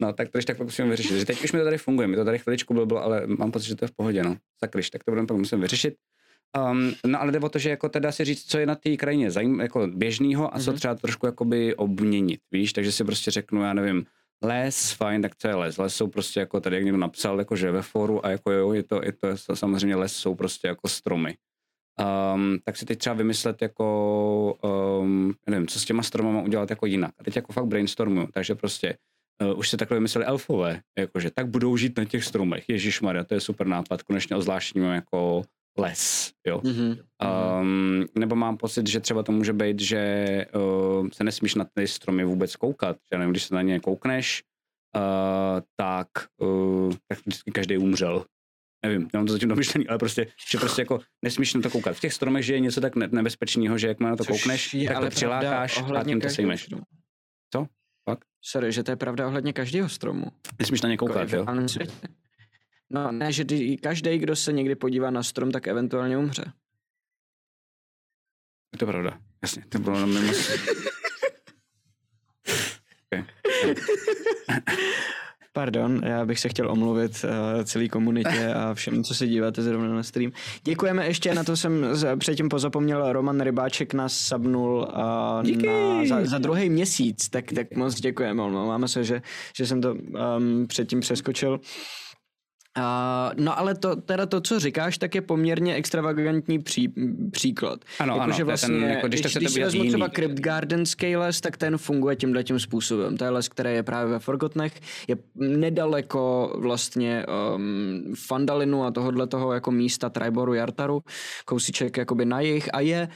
no, tak to ještě tak musíme vyřešit. Že teď už mi to tady funguje, mi to tady chviličku bylo, ale mám pocit, že to je v pohodě, no. Sakryš, tak to budeme pak musím vyřešit. Um, no ale jde o to, že jako teda si říct, co je na té krajině zajím, jako běžného a co mm-hmm. třeba trošku jakoby obměnit, víš, takže si prostě řeknu, já nevím, les, fajn, tak co je les? Les jsou prostě jako tady, jak někdo napsal, jako že ve foru a jako jo, je to, je to samozřejmě les jsou prostě jako stromy. Um, tak si teď třeba vymyslet jako, um, nevím, co s těma stromama udělat jako jinak. A teď jako fakt brainstormuju, takže prostě uh, už si takhle vymysleli elfové, jakože tak budou žít na těch stromech. Ježíš Maria, to je super nápad, konečně ozvláštním jako les, jo. Mm-hmm. Um, nebo mám pocit, že třeba to může být, že uh, se nesmíš na ty stromy vůbec koukat, že nevím, když se na ně koukneš, uh, tak, uh, tak vždycky každý umřel. Nevím, nemám to zatím domyšlený, ale prostě, že prostě jako nesmíš na to koukat. V těch stromech, že je něco tak nebezpečného, že jak na to Což koukneš, je, tak to přilákáš a tím to sejmeš. Co? Fakt? Sorry, že to je pravda ohledně každého stromu. Nesmíš na ně koukat, jako jo? No ne, že každý, kdo se někdy podívá na strom, tak eventuálně umře. Je to pravda, jasně, to bylo na mimo... okay. Pardon, já bych se chtěl omluvit uh, celý komunitě a všem, co se díváte zrovna na stream. Děkujeme ještě, na to jsem předtím pozapomněl, Roman Rybáček nás sabnul uh, na, za, za druhý měsíc, tak, tak moc děkujeme, máme se, že, že jsem to um, předtím přeskočil. Uh, no ale to, teda to, co říkáš, tak je poměrně extravagantní pří, příklad. Ano, jako, ano, že vlastně, ten, jako, když, když, když si vezmu třeba Crypt Gardenský les, tak ten funguje tímhle tím způsobem. To je les, který je právě ve Forgotnech, je nedaleko vlastně um, Fandalinu a tohohle toho jako místa Triboru Jartaru, kousíček jakoby na jich a je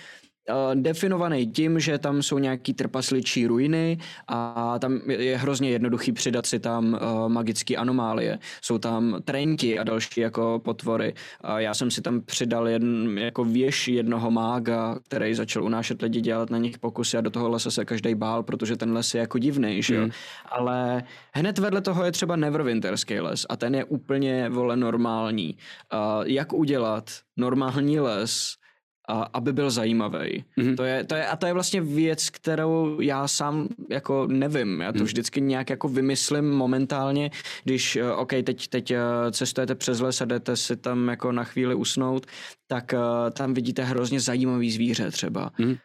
definovaný tím, že tam jsou nějaký trpasličí ruiny a tam je hrozně jednoduchý přidat si tam uh, magické anomálie. Jsou tam trenti a další jako potvory. A já jsem si tam přidal jedn, jako věž jednoho mága, který začal unášet lidi, dělat na nich pokusy a do toho lesa se každý bál, protože ten les je jako divný, že jo. Mm. Ale hned vedle toho je třeba Neverwinterský les a ten je úplně, vole, normální. Uh, jak udělat normální les, a, aby byl zajímavý. Mm-hmm. To je, to je, a to je vlastně věc, kterou já sám jako nevím. Já to mm. vždycky nějak jako vymyslím momentálně, když, uh, OK, teď, teď uh, cestujete přes les a jdete si tam jako na chvíli usnout, tak uh, tam vidíte hrozně zajímavý zvíře třeba. Mm.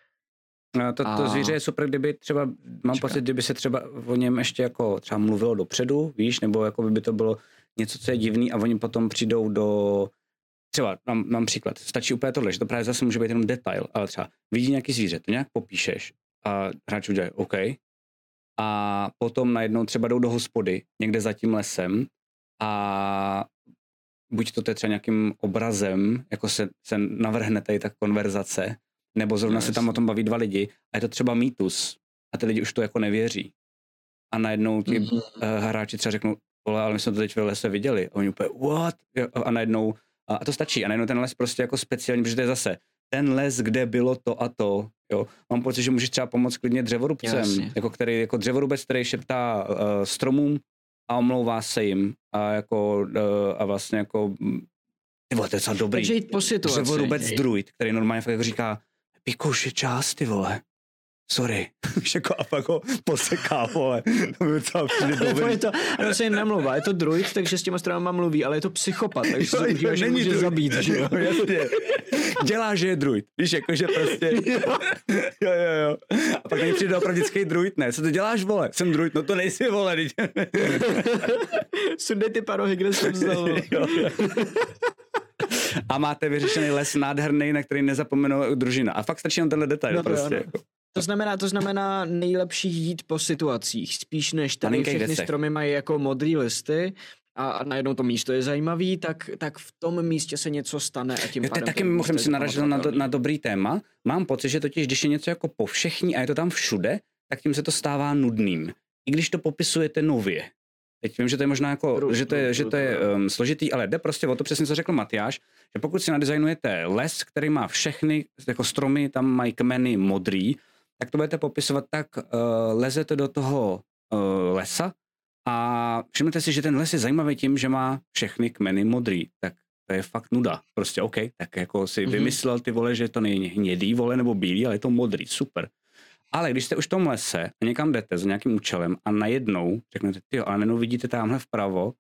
No, to, to a... zvíře je super, kdyby třeba, mám Čeká. pocit, kdyby se třeba o něm ještě jako třeba mluvilo dopředu, víš, nebo jako by to bylo něco, co je divný a oni potom přijdou do třeba mám, mám příklad, stačí úplně tohle, že to právě zase může být jenom detail, ale třeba vidí nějaký zvíře, to nějak popíšeš a hráč udělá OK. A potom najednou třeba jdou do hospody někde za tím lesem a buď to je třeba nějakým obrazem, jako se, se navrhne tady ta konverzace, nebo zrovna no, se tam o tom baví dva lidi a je to třeba mýtus a ty lidi už to jako nevěří. A najednou ti mm-hmm. hráči třeba řeknou, ale my jsme to teď v lese viděli. A oni úplně, what? A najednou a, a to stačí. A najednou ten les prostě jako speciální, protože to je zase ten les, kde bylo to a to. Jo. Mám pocit, že můžeš třeba pomoct klidně dřevorubcem, Jasně. jako, který, jako dřevorubec, který šeptá uh, stromům a omlouvá se jim a jako uh, a vlastně jako ty vole, to je dobrý. Takže jít po situaci. Dřevorubec druid, který normálně fakt jako říká, pikuš je čas, ty vole sorry, *laughs* jako a pak ho poseká, vole, to by docela přijde *laughs* dobrý. Je to, ano, se jim nemluvá, je to druid, takže s těma stranama mluví, ale je to psychopat, takže se užívá, že může druid. zabít, že jo? *laughs* Jasně. Dělá, že je druid, víš, jakože prostě, jo, jo, jo. A pak není přijde opravdický druid, ne, co to děláš, vole, jsem druid, no to nejsi, vole, teď. Sundej ty parohy, kde jsem vzal. a máte vyřešený les nádherný, na který nezapomenou družina. A fakt stačí jenom tenhle detail no, prostě. Ano. Jako. To znamená, to znamená nejlepší jít po situacích, spíš než tady všechny desek. stromy mají jako modré listy a, a najednou to místo je zajímavý, tak, tak v tom místě se něco stane a tím jo, pádem... Taky mimochodem si naražil na, do, na dobrý téma. Mám pocit, že totiž, když je něco jako povšechní a je to tam všude, tak tím se to stává nudným. I když to popisujete nově. Teď vím, že to je možná jako, Růz, že to je, že to je um, složitý, ale jde prostě o to přesně, co řekl Matyáš, že pokud si nadizajnujete les, který má všechny jako stromy, tam mají kmeny modrý, tak to budete popisovat tak, uh, lezete do toho uh, lesa a všimnete si, že ten les je zajímavý tím, že má všechny kmeny modrý. Tak to je fakt nuda. Prostě OK, tak jako si Mhm. vymyslel ty vole, že to není hnědý vole nebo bílý, ale je to modrý, super. Ale když jste už v tom lese a někam jdete s nějakým účelem a najednou řeknete, ty ale najednou vidíte tamhle vpravo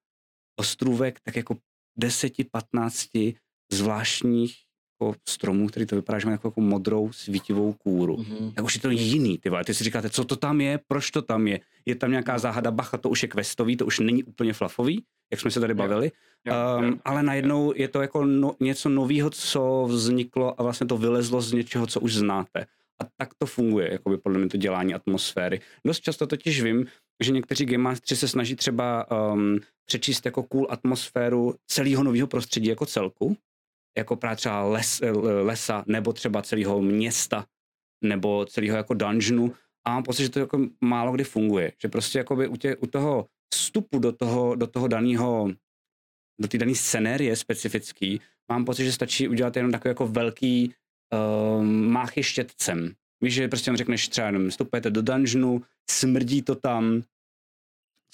ostrůvek tak jako 10-15 zvláštních jako stromů, který to vypadá, že má jako, jako modrou svítivou kůru. Mhm. Tak už je to jiný, ty vole. Ty si říkáte, co to tam je, proč to tam je. Je tam nějaká záhada, bacha, to už je questový, to už není úplně fluffový, jak jsme se tady bavili. Jo, Um, jo. ale najednou je to jako no, něco nového, co vzniklo a vlastně to vylezlo z něčeho, co už znáte. A tak to funguje, jakoby podle mě to dělání atmosféry. Dost často totiž vím, že někteří game masteri se snaží třeba um, přečíst jako cool atmosféru celého nového prostředí jako celku, jako právě třeba les, lesa, nebo třeba celého města, nebo celého jako dungeonu. A mám pocit, že to jako málo kdy funguje. Že prostě jakoby u, tě, u toho vstupu do toho, do toho daného do té dané scenérie specifický, mám pocit, že stačí udělat jenom takový jako velký um, máchy štětcem. Víš, že prostě jenom řekneš třeba jenom vstupujete do dungeonu, smrdí to tam,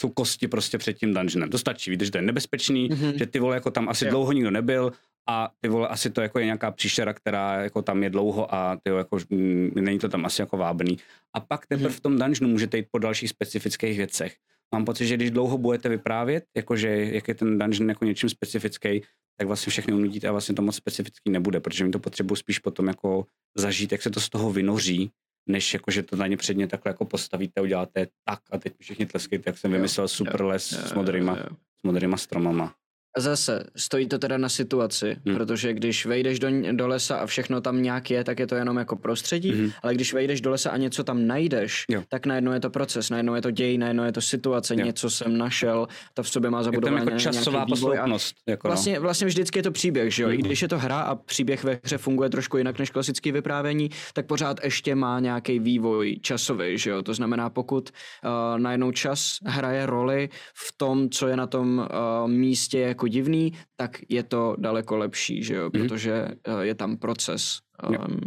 jsou kosti prostě před tím dungeonem. To stačí, víte, že to je nebezpečný, Mhm. že ty vole jako tam asi Jo. dlouho nikdo nebyl a ty vole asi to jako je nějaká příšera, která jako tam je dlouho a ty jako, mm, není to tam asi jako vábný. A pak teprve Mhm. v tom dungeonu můžete jít po dalších specifických věcech. Mám pocit, že když dlouho budete vyprávět, jakože jak je ten dungeon jako něčím specifický, tak vlastně všechny unudíte a vlastně to moc specifický nebude, protože mi to potřebuji spíš potom jako zažít, jak se to z toho vynoří, než jako, že to na ně předně takhle jako postavíte, uděláte tak a teď všichni tleskejte, jak jsem Jo, vymyslel super jo, les Jo, s jo, modrýma, jo. s modrýma stromama. Zase, stojí to teda na situaci, Hmm. protože když vejdeš do, do lesa a všechno tam nějak je, tak je to jenom jako prostředí, Mhm. ale když vejdeš do lesa a něco tam najdeš, Jo. tak najednou je to proces, najednou je to děj, najednou je to situace, Jo. něco jsem našel, to v sobě má zabudované jako časová posloupnost. Jako no. Vlastně, vlastně vždycky je to příběh, že jo? I Mhm. když je to hra a příběh ve hře funguje trošku jinak než klasický vyprávění, tak pořád ještě má nějaký vývoj časový, že jo? To znamená, pokud uh, najednou čas hraje roli v tom, co je na tom uh, místě jako divný, tak je to daleko lepší, že jo? Mhm. Protože uh, je tam proces, um,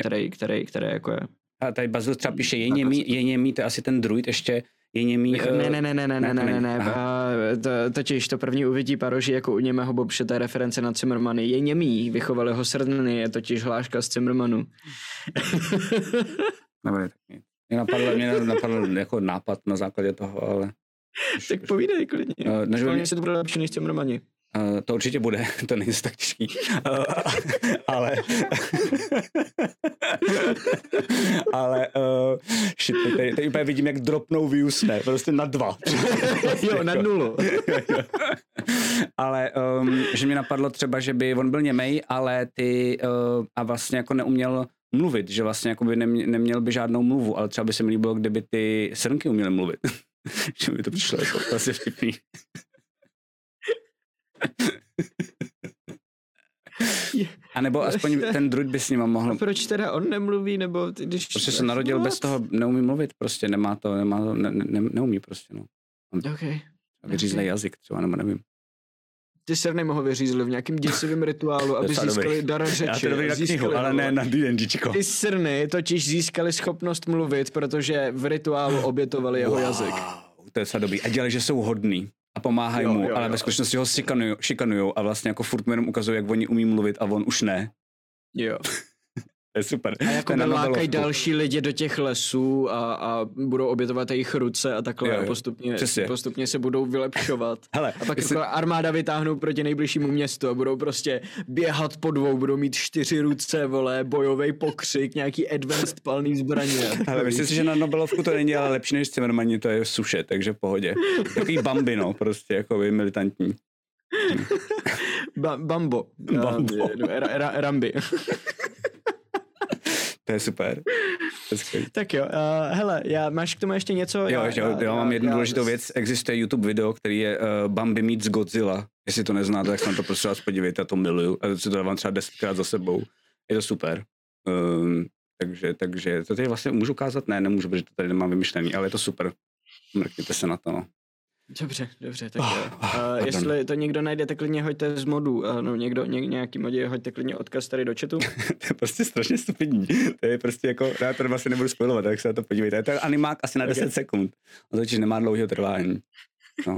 který, který, který jako je. A tady Bazil třeba píše, je němý, asi- je němý, to je asi ten druid ještě, je němý... Ne, eh, ne, ne, ne, ne, ne, ne, ne, ne, a to, totiž to první uvidí paroži jako u němého Bobše, to je reference na Cimrmany. Je němý, vychovali ho srdny, je totiž hláška z Cimrmanu. Dobrý, tak. Mě napadl, mě napadl jako nápad na základě toho, ale... *laughs* tak povídej klidně. Eh, Uh, mě- Než... si to bude lepší než Cimrmani. Uh, to určitě bude, *laughs* to není tak těžký. Uh, ale... *laughs* ale... Uh, shit, teď, teď úplně vidím, jak dropnou views, ne, prostě na dva. jo, na nulu. ale um, že mi napadlo třeba, že by on byl němej, ale ty uh, a vlastně jako neuměl mluvit, že vlastně jako by nemě, neměl by žádnou mluvu, ale třeba by se mi líbilo, kdyby ty srnky uměly mluvit. *laughs* že by to přišlo jako vlastně vtipný. *laughs* A nebo aspoň ten druid by s ním mohl... A proč teda on nemluví, nebo ty, když... Prostě se narodil bez toho, neumí mluvit prostě, nemá to, nemá to, ne, ne, neumí prostě, no. OK. Vyřízlej Ok. jazyk třeba, nebo nevím. Ty srny ho vyřízli v nějakém děsivém rituálu, *laughs* aby získali dar Já řeči. to dobrý na knihu, ale ne na D&Dčko. Ty srny totiž získali schopnost mluvit, protože v rituálu obětovali jeho jazyk. Wow, to je dobrý. A dělali, že jsou hodný a pomáhají mu, jo, ale jo. ve skutečnosti ho šikanujou, šikanujou a vlastně jako furt mu jenom ukazují, jak oni umí mluvit a on už ne. Jo. *laughs* To je super. A jako lákají další lidi do těch lesů a, a budou obětovat jejich ruce a takhle Jo, a jo. postupně, Přesně. postupně se budou vylepšovat. *laughs* Hele, A pak jestli- jako armáda vytáhnou proti nejbližšímu městu a budou prostě běhat po dvou, budou mít čtyři ruce, vole, bojový pokřik, nějaký advanced palný zbraně. *laughs* Ale myslím si, že na Nobelovku to není ale lepší než Cimmermani, to je suše, takže v pohodě. Takový bambino, prostě jako by militantní. *laughs* Ba- Bambo. Bambo. Uh, ra- ra- Rambi. To je super. To je skvělý. tak jo, uh, hele, já, máš k tomu ještě něco? Jo, já, já, já, já mám jednu já- důležitou věc. Existuje YouTube video, který je uh, Bambi meets Godzilla. Jestli to neznáte, tak se na to prostě vás podívejte, já to miluju. A si to dávám třeba desetkrát za sebou. Je to super. Um, takže, takže to tady vlastně můžu ukázat? Ne, nemůžu, protože to tady nemám vymyšlený, ale je to super. Mrkněte se na to, no. Dobře, dobře, tak Oh, jo. oh, Uh, jestli to někdo najde, tak klidně hoďte z modu, uh, no někdo, ně, nějaký modě, hoďte klidně odkaz tady do chatu. *laughs* to je prostě strašně stupidní. To je prostě jako, já to vlastně nebudu spojovat, tak se na to podívejte. To je animák asi na Ok. 10 sekund. On totiž nemá dlouhého trvání. No.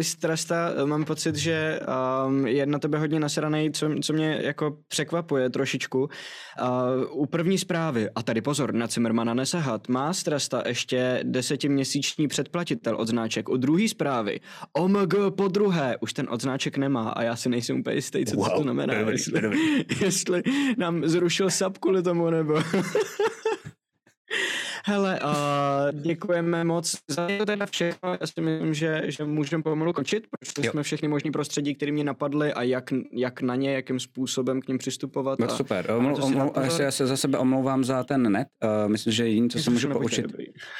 *laughs* Strasta, mám pocit, že um, je na tebe hodně nasranej, co, co mě jako překvapuje trošičku. Uh, u první zprávy, a tady pozor, na Cimmermana nesahat, má Strasta ještě desetiměsíční předplatitel odznáček. U druhé zprávy, OMG po druhé, už ten odznáček nemá a já si nejsem úplně jistý, co wow, to znamená. Dobrý, jestli, dobrý. *laughs* jestli nám zrušil sub kvůli tomu, nebo... *laughs* Hele, uh, děkujeme moc za to teda všechno. Já si myslím, že, že můžeme pomalu končit, protože jo. jsme všechny možný prostředí, které mě napadly a jak, jak na ně, jakým způsobem k ním přistupovat. No, a, super. Omlou, omlou, já se za sebe omlouvám za ten net. Uh, myslím, že jediné, co se můžu poučit,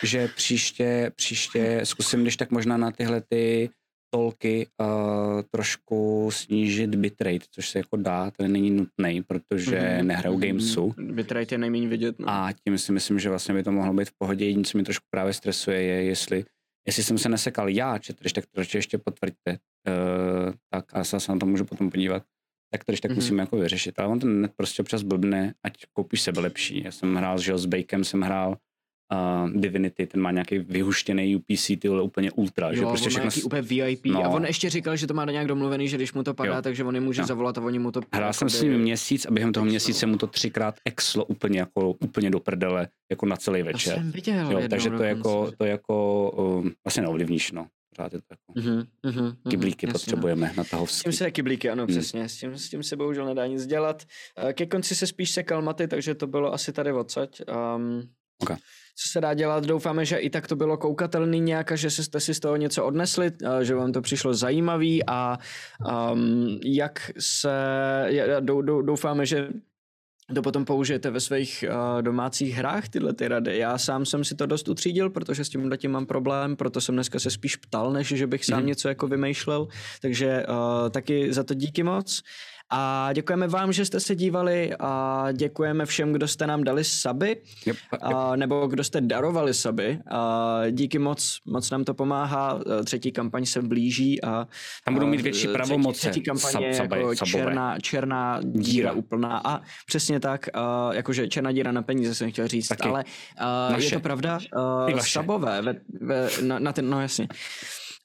že příště, příště zkusím, když tak možná na tyhle ty tolky uh, trošku snížit bitrate, což se jako dá, to není nutný, protože mm-hmm. nehraju gamesu. Bitrate je nejméně vidět. No. A tím si myslím, že vlastně by to mohlo být v pohodě. Jediné, co mi trošku právě stresuje, je, jestli, jestli jsem se nesekal já, či když tak to ještě potvrďte, uh, tak a se na to můžu potom podívat. Tak to tak mm-hmm. musíme jako vyřešit. Ale on ten net prostě občas blbne, ať koupíš sebe lepší. Já jsem hrál, že s Bakem jsem hrál uh, Divinity, ten má nějaký vyhuštěný UPC, ty úplně ultra. Jo, že prostě všechno... nějaký úplně VIP. No. A on ještě říkal, že to má nějak domluvený, že když mu to padá, jo. takže on je může jo. zavolat a oni mu to... Hrál jsem s ním měsíc a během toho měsíce mu to třikrát exlo úplně jako úplně do prdele, jako na celý večer. To jsem viděl jo, takže to jako, to jako um, vlastně neovlivníš, no. Pořád je to jako mm-hmm, mm-hmm, kyblíky jasně, potřebujeme na toho S tím se kyblíky, ano, hmm. přesně. S tím, s tím se bohužel nedá nic dělat. Ke konci se spíš sekal maty, takže to bylo asi tady odsaď. Um, okay co se dá dělat. Doufáme, že i tak to bylo koukatelný nějak a že jste si z toho něco odnesli, že vám to přišlo zajímavý a um, jak se, doufáme, že to potom použijete ve svých uh, domácích hrách, tyhle ty rady. Já sám jsem si to dost utřídil, protože s tím tím mám problém, proto jsem dneska se spíš ptal, než že bych sám mm. něco jako vymýšlel, takže uh, taky za to díky moc. A děkujeme vám, že jste se dívali a děkujeme všem, kdo jste nám dali saby, yep, yep. A, nebo kdo jste darovali saby. A díky moc, moc nám to pomáhá. Třetí kampaň se blíží a tam budou mít větší pravomoce. Třetí, třetí kampaň je jako černá, černá díra, díra úplná. A přesně tak, a, jakože černá díra na peníze jsem chtěl říct, Taky. ale a, je to pravda. A, sabové ve, ve, na, na ten, no jasně.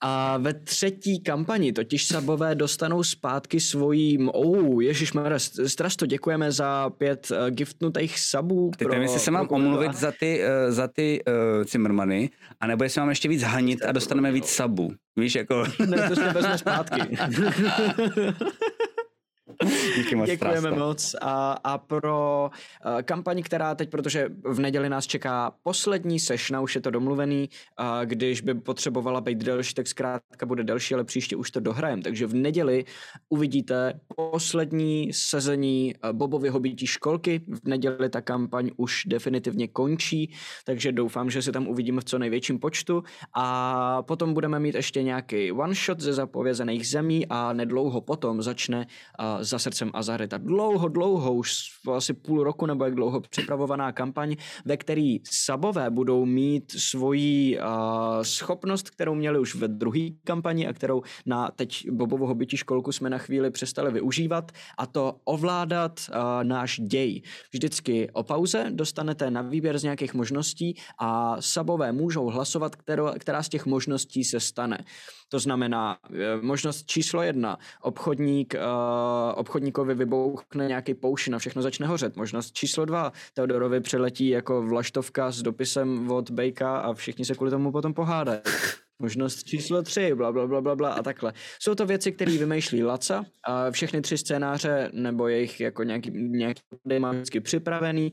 A ve třetí kampani totiž sabové dostanou zpátky svojí, oh, ježišmarja, strasto děkujeme za pět uh, giftnutých sabů. Teď nevím, jestli se mám omluvit za ty, uh, za ty uh, Zimmermany, anebo jestli mám ještě víc hanit a dostaneme víc sabů. Víš, jako... Ne, to se vezme zpátky. *laughs* *laughs* *laughs* Díky moc. Děkujeme prásto. moc. A, a pro uh, kampaň, která teď, protože v neděli nás čeká poslední sešna, už je to domluvený, uh, když by potřebovala být delší, tak zkrátka bude delší, ale příště už to dohrajem. Takže v neděli uvidíte poslední sezení uh, Bobovy hobití školky. V neděli ta kampaň už definitivně končí, takže doufám, že se tam uvidíme v co největším počtu. A potom budeme mít ještě nějaký one shot ze zapovězených zemí a nedlouho potom začne uh, za srdcem Azareta. Dlouho, dlouho, už asi půl roku nebo jak dlouho připravovaná kampaň, ve který Sabové budou mít svoji uh, schopnost, kterou měli už ve druhé kampani a kterou na teď Bobovo hobití školku jsme na chvíli přestali využívat a to ovládat uh, náš děj. Vždycky o pauze dostanete na výběr z nějakých možností a Sabové můžou hlasovat, kterou, která z těch možností se stane. To znamená, eh, možnost číslo jedna, obchodník, uh, obchodníkovi vybouchne nějaký pouši na všechno začne hořet. Možnost číslo dva, Teodorovi přiletí jako vlaštovka s dopisem od Bejka a všichni se kvůli tomu potom pohádají. Možnost číslo tři, bla, bla, bla, bla, bla a takhle. Jsou to věci, které vymýšlí Laca. A všechny tři scénáře nebo jejich jako nějaký, nějaký má vždycky připravený,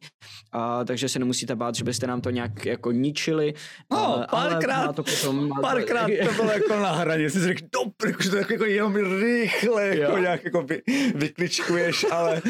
a, takže se nemusíte bát, že byste nám to nějak jako ničili. No, párkrát, to potom, párkrát to bylo jako na hraně. Jsi řekl, dobrý, že to jako jenom rychle jako nějak jako vy, vykličkuješ, ale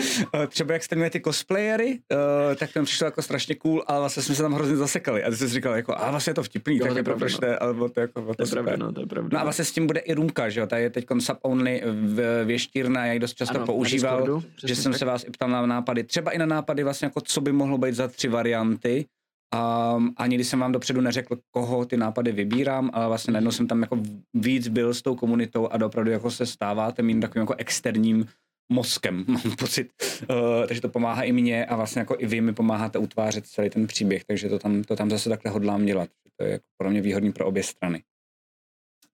třeba jak jste měli ty cosplayery, uh, tak to přišlo jako strašně cool, ale vlastně jsme se tam hrozně zasekali. A ty jsi říkal, jako, a vlastně je to vtipný, jo, tak to jako proč ne, ale to jako to, je pravda, no, to je pravda. No a vlastně s tím bude i Rumka, že jo, ta je teď sub only v věštírna, jak dost často ano, používal, Discordu, že jsem tak. se vás i ptal na nápady, třeba i na nápady vlastně jako co by mohlo být za tři varianty, Um, a nikdy jsem vám dopředu neřekl, koho ty nápady vybírám, ale vlastně najednou jsem tam jako víc byl s tou komunitou a opravdu jako se stáváte mým takovým jako externím mozkem, *laughs* mám pocit. Uh, takže to pomáhá i mně a vlastně jako i vy mi pomáháte utvářet celý ten příběh, takže to tam, to tam zase takhle hodlám dělat. To je jako pro mě výhodný pro obě strany.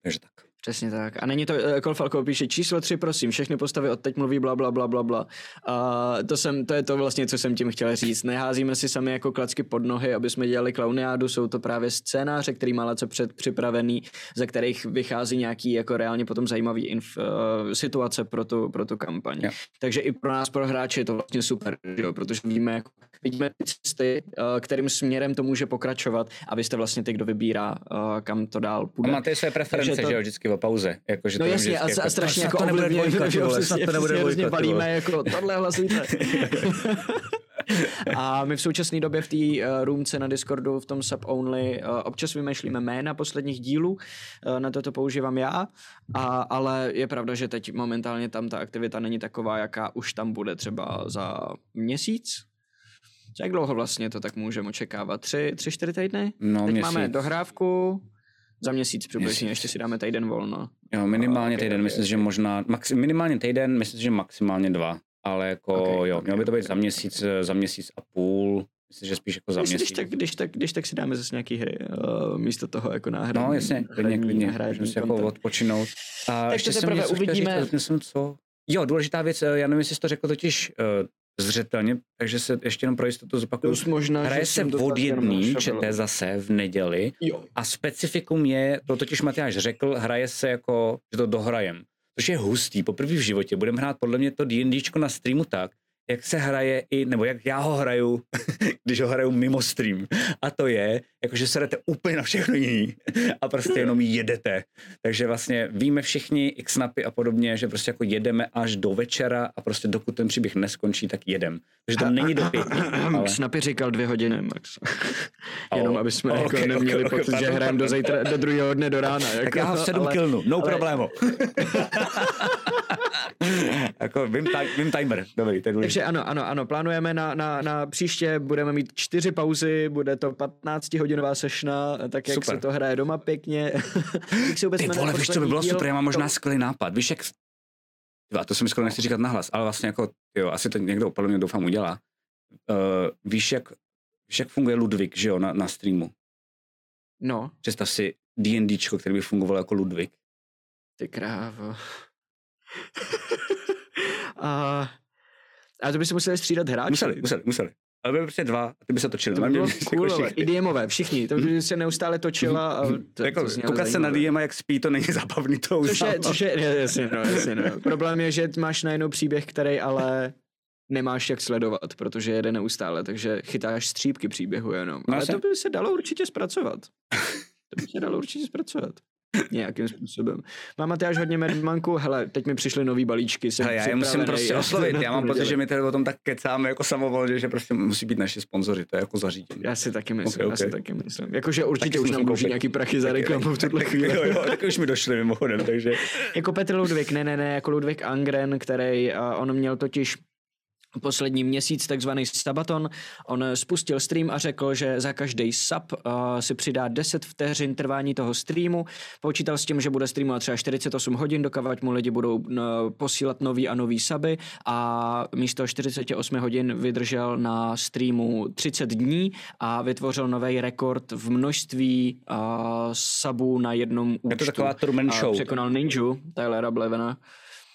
Takže tak. Přesně tak. A není to, Kolfalko píše číslo tři, prosím, všechny postavy od teď mluví bla, bla, bla, bla, bla. Uh, to, jsem, to je to vlastně, co jsem tím chtěl říct. Neházíme si sami jako klacky pod nohy, aby jsme dělali klauniádu, jsou to právě scénáře, který má co před připravený, ze kterých vychází nějaký jako reálně potom zajímavý inf, uh, situace pro tu, pro tu kampaň. Jo. Takže i pro nás, pro hráče je to vlastně super, jo? protože víme, jako, vidíme ty cesty, uh, kterým směrem to může pokračovat a vy jste vlastně ty, kdo vybírá, uh, kam to dál A půjde. máte své preference, Takže to- že jo, vždycky o pauze. Jako, že No to je jasně, a, vždycky a strašně snad jako to nebude dvojka, že to nebude dvojka, ty vole. balíme jako tohle hlasujte. *laughs* a my v současné době v té uh, roomce na Discordu, v tom sub-only, uh, občas vymýšlíme jména posledních dílů, uh, na to to používám já, a, ale je pravda, že teď momentálně tam ta aktivita není taková, jaká už tam bude třeba za měsíc. Jak dlouho vlastně to tak můžeme očekávat? Tři, tři čtyři týdny? No, teď měsíc. máme dohrávku, za měsíc přibližně, Měsíc. ještě si dáme týden volno. Jo, minimálně Ok, týden, ok, myslím, ok. že možná, max, minimálně týden, myslím, že maximálně dva. Ale jako Ok, jo, ok, mělo by to být ok. za měsíc, eh, za měsíc a půl. Myslím, že spíš jako za Když, když, měsíc. tak, když, tak, když tak si dáme zase nějaký hry uh, místo toho jako náhradní. No jasně, klidně, klidně, můžeme si jako odpočinout. A Tak ještě to teprve uvidíme. Říct, ale jsem co? Jo, důležitá věc, eh, já nevím, jestli jsi to řekl totiž uh, zřetelně, takže se ještě jenom pro jistotu zopakuju. Možná, Hraje že se od jedný, čete zase v neděli Jo. a specifikum je, to totiž Matyáš řekl, hraje se jako, že to dohrajem. Což je hustý, poprvé v životě budeme hrát podle mě to D&Dčko na streamu tak, jak se hraje i, nebo jak já ho hraju, *laughs* když ho hraju mimo stream. A to je, jakože se jdete úplně na všechno jiný a prostě jenom jedete. Takže vlastně víme všichni x a podobně, že prostě jako jedeme až do večera a prostě dokud ten příběh neskončí, tak jedem. Takže to není do pěti, ale... Snapy říkal dvě hodiny, Max. *laughs* *laughs* Jenom, Oh, aby jsme oh, jako okay, neměli okay, pocit, okay, že hrajeme do, zítra, do druhého dne do rána. Jako, Tak já ho v sedm ale- killnu, no ale- problémo. *laughs* jako vím, ti- vím timer, dobrý, to je důležité. Takže ano, ano, ano, plánujeme na, na, na příště, budeme mít čtyři pauzy, bude to 15-hodinová sešna, tak jak Super. se to hraje doma pěkně. *laughs* Ty vole, víš, co by bylo díl? super, já mám možná To- skvělý nápad. Víš, jak... Tyva, to se mi skoro nechci říkat nahlas, ale vlastně jako, jo, asi to někdo podle mě doufám udělá. Uh, víš, jak, víš, jak funguje Ludvík, že jo, na, na streamu. No, Představ si D&Dčko, který by fungoval jako Ludvík. ty krávo. *laughs* a, a to by se museli střídat hráči. Museli, museli, museli. Ale byly prostě dva a ty by se točili. To by bylo jako cool, ale všichni. i DMové, všichni. To by se neustále točila. A to, jako, to znělo koukat se na. DM, jak spí, to není *laughs* zábavný, to Což je, což je, je, jasně, no, jasně, no. Problém je, že máš najednou příběh, který ale nemáš jak sledovat, protože jede neustále, takže chytáš střípky příběhu jenom. No ale to by se dalo určitě zpracovat. To by se dalo určitě zpracovat. Nějakým způsobem. Mám Matyáš hodně medmanku, hele, teď mi přišly nový balíčky, jsem Hele, já je musím prostě já oslovit. Já mám *laughs* pocit, že my tady o tom tak kecáme jako samovolně, že prostě musí být naši sponzoři, to je jako zařízení. Já si taky myslím, Ok, já si ok. taky myslím. Jakože určitě Taky už si nám dluží koupit. nějaký prachy za reklamu v tuhle chvíli. Jo, jo, tak už mi došli mimochodem, takže... Jako Petr Ludvík, ne, ne, ne, jako Ludvík Angren, který, uh, on měl totiž poslední měsíc takzvaný sabaton. On spustil stream a řekl, že za každý sub uh, si přidá 10 vteřin trvání toho streamu. Počítal s tím, že bude streamovat třeba 48 hodin, dokavať mu lidi budou uh, posílat nový a nový suby a místo 48 hodin vydržel na streamu 30 dní a vytvořil nový rekord v množství uh, subů na jednom účtu. Je to taková Truman Show. Překonal Ninju, Tylera Blevena,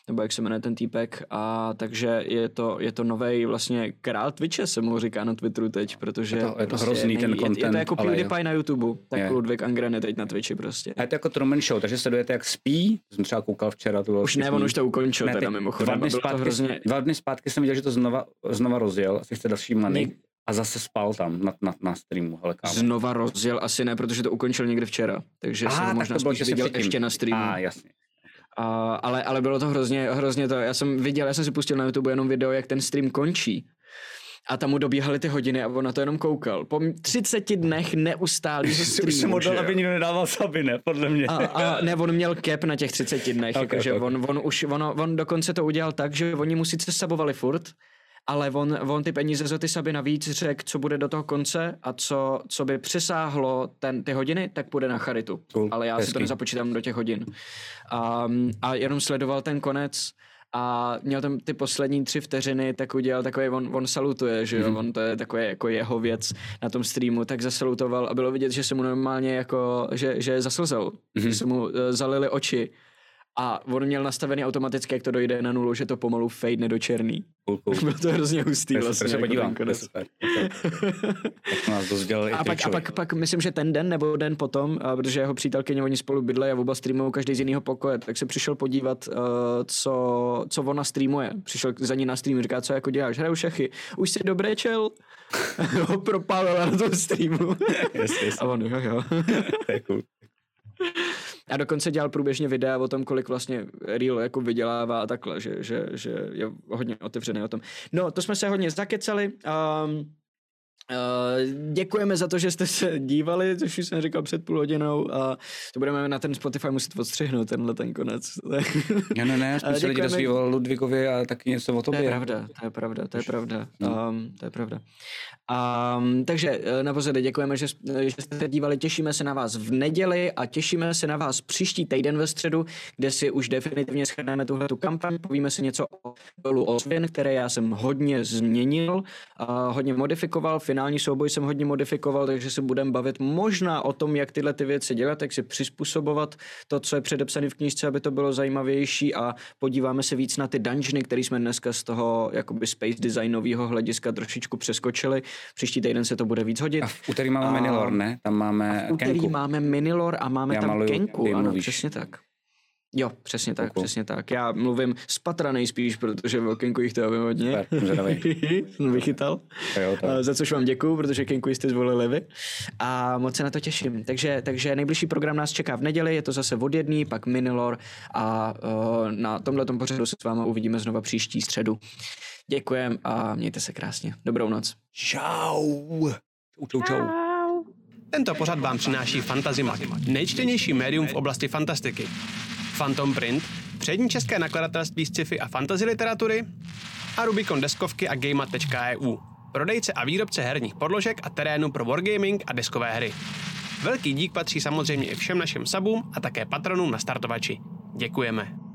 nebo jak se jmenuje ten týpek. A takže je to, je to nový vlastně král Twitche, se mu říká na Twitteru teď, protože Je to- je to prostě hrozný ten je, je, to content, jako. PewDiePie na YouTube, tak Je. Ludvík Angren je teď na Twitchi prostě. A je to jako Truman Show, takže sledujete, jak spí. Jsem třeba koukal včera. To bylo Už ne, on už to ukončil Ne, teda mimochodem. Dva dny, zpátky, hrozně... dva dny zpátky jsem viděl, že to znova, znova rozjel, asi chce další money. Něk- A zase spal tam na, na, na streamu, hele kámo. Znova rozjel, asi ne, protože to ukončil někdy včera. Takže Aha, jsem tak možná to bylo spíš viděl ještě na streamu. A, jasně. A, ale, ale bylo to hrozně, hrozně to, já jsem viděl, já jsem si pustil na YouTube jenom video, jak ten stream končí. A tam mu dobíhaly ty hodiny a on na to jenom koukal. Po 30 dnech neustálého *laughs* Už streamu. jsem modlil, že jo? aby nikdo nedával saby, ne? Podle mě. a, a ne, on měl cap na těch 30 dnech, Ok, *laughs* okay, jakože ok. on, on už, on, on dokonce to udělal tak, že oni mu sice sabovali furt, ale on, on ty peníze za ty saby navíc řekl, co bude do toho konce a co, co by přesáhlo ten, ty hodiny, tak půjde na charitu. Cool, Ale já si hezký. to nezapočítám do těch hodin. A, a jenom sledoval ten konec a měl tam ty poslední tři vteřiny, tak udělal takový, on, on salutuje, že jo, mm. on to je takový jako jeho věc na tom streamu, tak zasalutoval a bylo vidět, že se mu normálně jako, že, že zaslzel, mm. že se mu uh, zalily oči a on měl nastavený automaticky, jak to dojde na nulu, že to pomalu fade do černý. Cool, *laughs* cool. Bylo to hrozně hustý je vlastně. se jako podívám, konec. super. Tak to nás dozdělali A pak, a pak, pak myslím, že ten den nebo den potom, a protože jeho přítelkyně oni spolu bydlejí a oba streamují každý z jiného pokoje, tak se přišel podívat, uh, co, co ona streamuje. Přišel za ní na stream, říká, co jako děláš, hraju šachy. Už jsi dobrý čel? *laughs* ho propálila na tom streamu. *laughs* Yes, yes. a on, jo, jo. To je cool. A dokonce dělal průběžně videa o tom, kolik vlastně Real jako vydělává a takhle, že, že, že je hodně otevřený o tom. No, to jsme se hodně zakecali. Um, Uh, děkujeme za to, že jste se dívali, což už jsem říkal před půl hodinou a to budeme na ten Spotify muset odstřihnout, tenhle ten konec. Ne, ne, ne, *laughs* spíš se lidi Děkujeme. dozví o Ludvíkovi a taky něco o To je tobě. pravda, to je pravda, to je pravda. Um, to je pravda. Um, takže eh, naposledy děkujeme, že, že jste se dívali, těšíme se na vás v neděli a těšíme se na vás příští týden ve středu, kde si už definitivně schrneme tuhle tu kampaň, povíme si něco o dolu ozvěn, které já jsem hodně změnil, a hodně modifikoval, finální souboj jsem hodně modifikoval, takže se budeme bavit možná o tom, jak tyhle ty věci dělat, jak si přizpůsobovat to, co je předepsané v knížce, aby to bylo zajímavější. A podíváme se víc na ty dungeony, které jsme dneska z toho jakoby space designového hlediska trošičku přeskočili. Příští týden se to bude víc hodit. A v úterý máme A- Minilor, ne? Tam máme V úterý Kenku. máme Minilor a máme Já tam maluju, Kenku. Ano, mluvíš. přesně tak. Jo, přesně tak, Cool. přesně tak. Já mluvím z patra nejspíš, protože o Kenku jich to vím hodně. *laughs* Jsem vychytal. Jo, to. A Za což vám děkuju, protože Kenku jste zvolili vy. A moc se na to těším. Takže, takže nejbližší program nás čeká v neděli, je to zase od jedný, pak Minilor a uh, na tomhle pořadu se s váma uvidíme znova příští středu. Děkujem a mějte se krásně. Dobrou noc. Čau. Čau, čau, čau. Tento pořad vám přináší Fantasy Mag, nejčtenější médium v oblasti fantastiky. Phantom Print, přední české nakladatelství z sci-fi a fantasy literatury a Rubicon deskovky a Gameat.eu, prodejce a výrobce herních podložek a terénu pro wargaming a deskové hry. Velký dík patří samozřejmě i všem našim sabům a také patronům na startovači. Děkujeme.